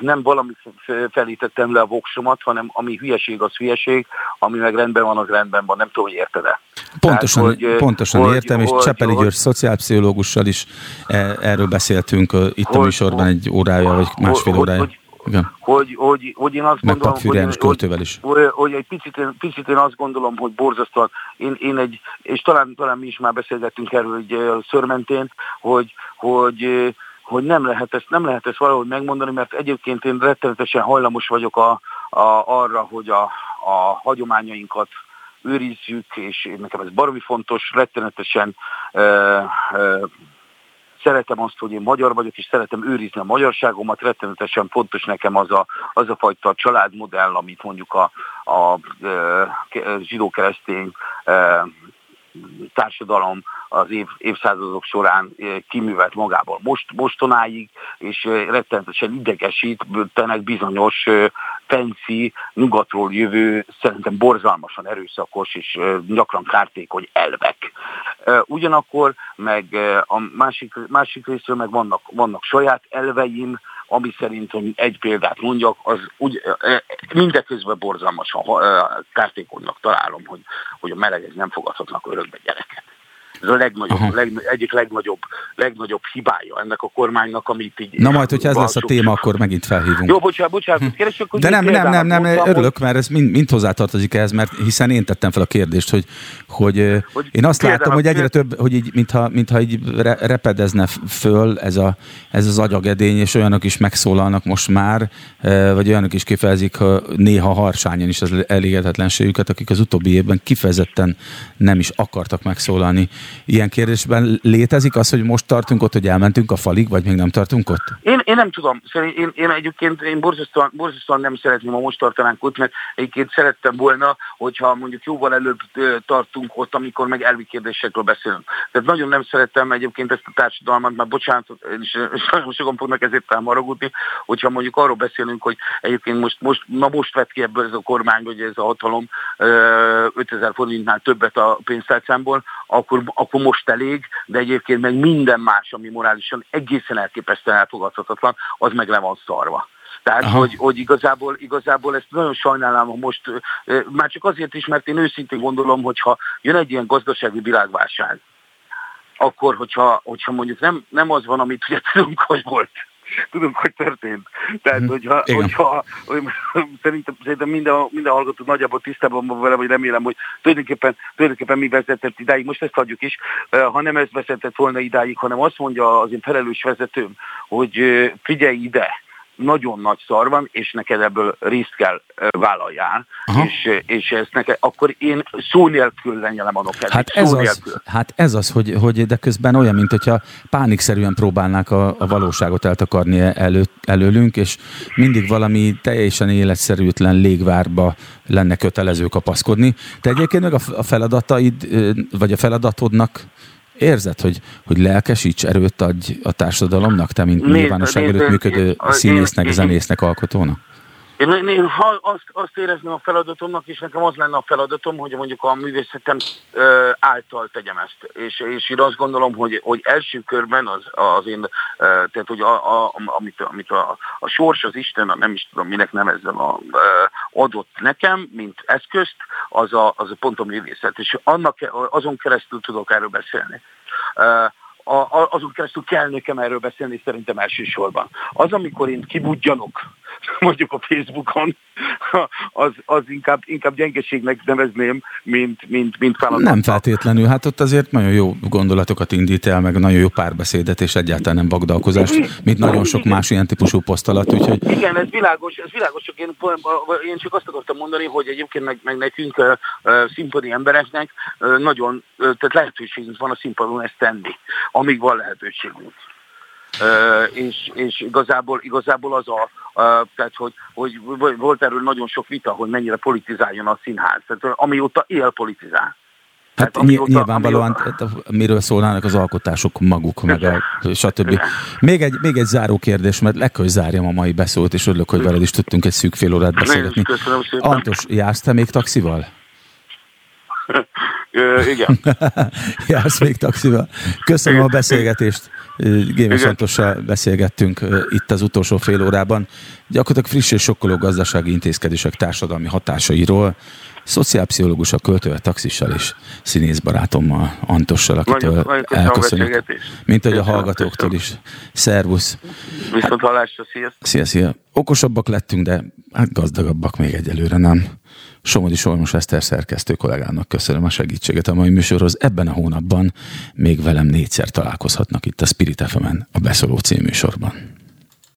nem valami felé tettem le a voksomat, hanem ami hülyeség, az hülyeség, ami meg rendben van, az rendben van. Nem tudom, hogy érted-e. Pontosan, Tehát, hogy, pontosan hogy, értem, és Csepeli György szociálpszichológussal is e, erről beszéltünk itt hogy, a műsorban egy órája, vagy másfél órája. Hogy, igen. Hogy, hogy, hogy én azt Meg gondolom, hogy, hogy, is. Hogy, hogy egy picit, picit én azt gondolom, hogy borzasztóan, én, én egy, és talán, talán mi is már beszélgettünk erről egy szörmentén, hogy, hogy hogy nem lehet ezt, nem lehet ezt valahogy megmondani, mert egyébként én rettenetesen hajlamos vagyok a, a, arra, hogy a, a hagyományainkat őrizzük, és nekem ez baromi fontos, rettenetesen e, e, szeretem azt, hogy én magyar vagyok, és szeretem őrizni a magyarságomat, rettenetesen fontos nekem az a, az a fajta családmodell, amit mondjuk a, a, a zsidó-keresztény társadalom az év, évszázadok során eh, kiművelt magából most, mostonáig, és eh, rettenetesen idegesítenek bizonyos eh, fancy, nyugatról jövő, szerintem borzalmasan erőszakos és gyakran kártékony elvek. Ugyanakkor meg a másik, másik részről meg vannak, vannak saját elveim, ami szerint, hogy egy példát mondjak, az úgy, mindeközben borzalmasan kártékonynak találom, hogy, hogy a melegek nem fogadhatnak örökbe gyereket. Ez a legnagyobb, leg, egyik legnagyobb, legnagyobb hibája ennek a kormánynak, amit így... Na majd, hogyha ez lesz a téma, akkor megint felhívunk. Jó, bocsánat, bocsánat, keresek, hogy De nem, nem, nem, nem, mondtam, örülök, mert ez mind, mind hozzátartozik ehhez, mert hiszen én tettem fel a kérdést, hogy, hogy, hogy én azt látom, hogy egyre több, hogy így, mintha, mintha így repedezne föl ez, a, ez az agyagedény, és olyanok is megszólalnak most már, vagy olyanok is kifejezik néha harsányan is az elégedetlenségüket, akik az utóbbi évben kifejezetten nem is akartak megszólalni ilyen kérdésben létezik az, hogy most tartunk ott, hogy elmentünk a falig, vagy még nem tartunk ott? Én, én nem tudom. Én, én egyébként én borzasztóan, borzasztóan nem szeretném, ha most tartanánk ott, mert egyébként szerettem volna, hogyha mondjuk jóval előbb tartunk ott, amikor meg elvi kérdésekről beszélünk. Tehát nagyon nem szerettem egyébként ezt a társadalmat, mert bocsánat, és, és nagyon sokan fognak ezért támaragudni, hogyha mondjuk arról beszélünk, hogy egyébként most, most, na most vett ki ebből ez a kormány, hogy ez a hatalom 5000 forintnál többet a pénztárcámból, akkor akkor most elég, de egyébként meg minden más, ami morálisan egészen elképesztően elfogadhatatlan, az meg le van szarva. Tehát, hogy, hogy igazából, igazából ezt nagyon sajnálom, ha most, már csak azért is, mert én őszintén gondolom, hogyha jön egy ilyen gazdasági világválság, akkor, hogyha, hogyha mondjuk nem, nem az van, amit ugye tudunk, hogy volt, tudunk, hogy történt. Tehát, mhm. hogyha, hogyha hogy, szerintem, szerintem minden, minden hallgató nagyjából tisztában van vele, vagy remélem, hogy tulajdonképpen, tulajdonképpen mi vezetett idáig, most ezt hagyjuk is, ha nem ez vezetett volna idáig, hanem azt mondja az én felelős vezetőm, hogy figyelj ide, nagyon nagy szar van, és neked ebből részt kell vállaljál, és, és ezt neked, akkor én szó nélkül lenyelem a nokedét. Hát ez, az, hát ez az, hogy, hogy de közben olyan, mint hogyha pánikszerűen próbálnák a, a valóságot eltakarni elő, előlünk, és mindig valami teljesen életszerűtlen légvárba lenne kötelező kapaszkodni. Te egyébként meg a feladataid, vagy a feladatodnak Érzed, hogy, hogy lelkesíts, erőt adj a társadalomnak, te, mint nyilvánosság előtt működő színésznek, zenésznek, alkotónak? Én, én ha azt, azt érezném a feladatomnak, és nekem az lenne a feladatom, hogy mondjuk a művészetem ö, által tegyem ezt. És, és én azt gondolom, hogy, hogy első körben az, az én, ö, tehát hogy a, a, amit, amit a, a sors, az Isten, a nem is tudom minek nevezzem, a, ö, adott nekem, mint eszközt, az a, az a pont a művészet. És annak, azon keresztül tudok erről beszélni. Ö, a, azon keresztül kell nekem erről beszélni szerintem elsősorban. Az, amikor én kibudjanok, mondjuk a Facebookon, az, az inkább, inkább gyengeségnek nevezném, mint, mint, mint feladat. Nem feltétlenül, hát ott azért nagyon jó gondolatokat indít el, meg nagyon jó párbeszédet, és egyáltalán nem vagdalkozást, mint nagyon sok más ilyen típusú poszt alatt, úgyhogy... Igen, ez világos, ez világos, csak én, én csak azt akartam mondani, hogy egyébként meg, meg nekünk uh, színpadi embereknek uh, nagyon, tehát lehetőségünk van a színpadon ezt tenni, amíg van lehetőségünk és, és igazából, igazából az a, tehát hogy, hogy volt erről nagyon sok vita, hogy mennyire politizáljon a színház, tehát amióta él politizál. Hát amióta, nyilvánvalóan amióta... miről szólnának az alkotások maguk, meg a stb. Még egy, még egy záró kérdés, mert le kell, zárjam a mai beszót, és örülök, hogy veled is tudtunk egy szűk fél órát beszélgetni. Antos, jársz te még taxival? igen. Jársz még taxival. Köszönöm a beszélgetést. Gémes Antossal beszélgettünk itt az utolsó fél órában. Gyakorlatilag friss és sokkoló gazdasági intézkedések társadalmi hatásairól, szociálpszichológus a költővel, taxissal és színészbarátommal, Antossal, akitől elköszönök. Mint hogy a hallgatóktól is. Szervusz! Viszont hallásra, szia! Szia, szia! Okosabbak lettünk, de hát gazdagabbak még egyelőre nem. Somodi Solmos Eszter szerkesztő kollégának köszönöm a segítséget a mai műsorhoz. Ebben a hónapban még velem négyszer találkozhatnak itt a Spirit fm a Beszóló című sorban.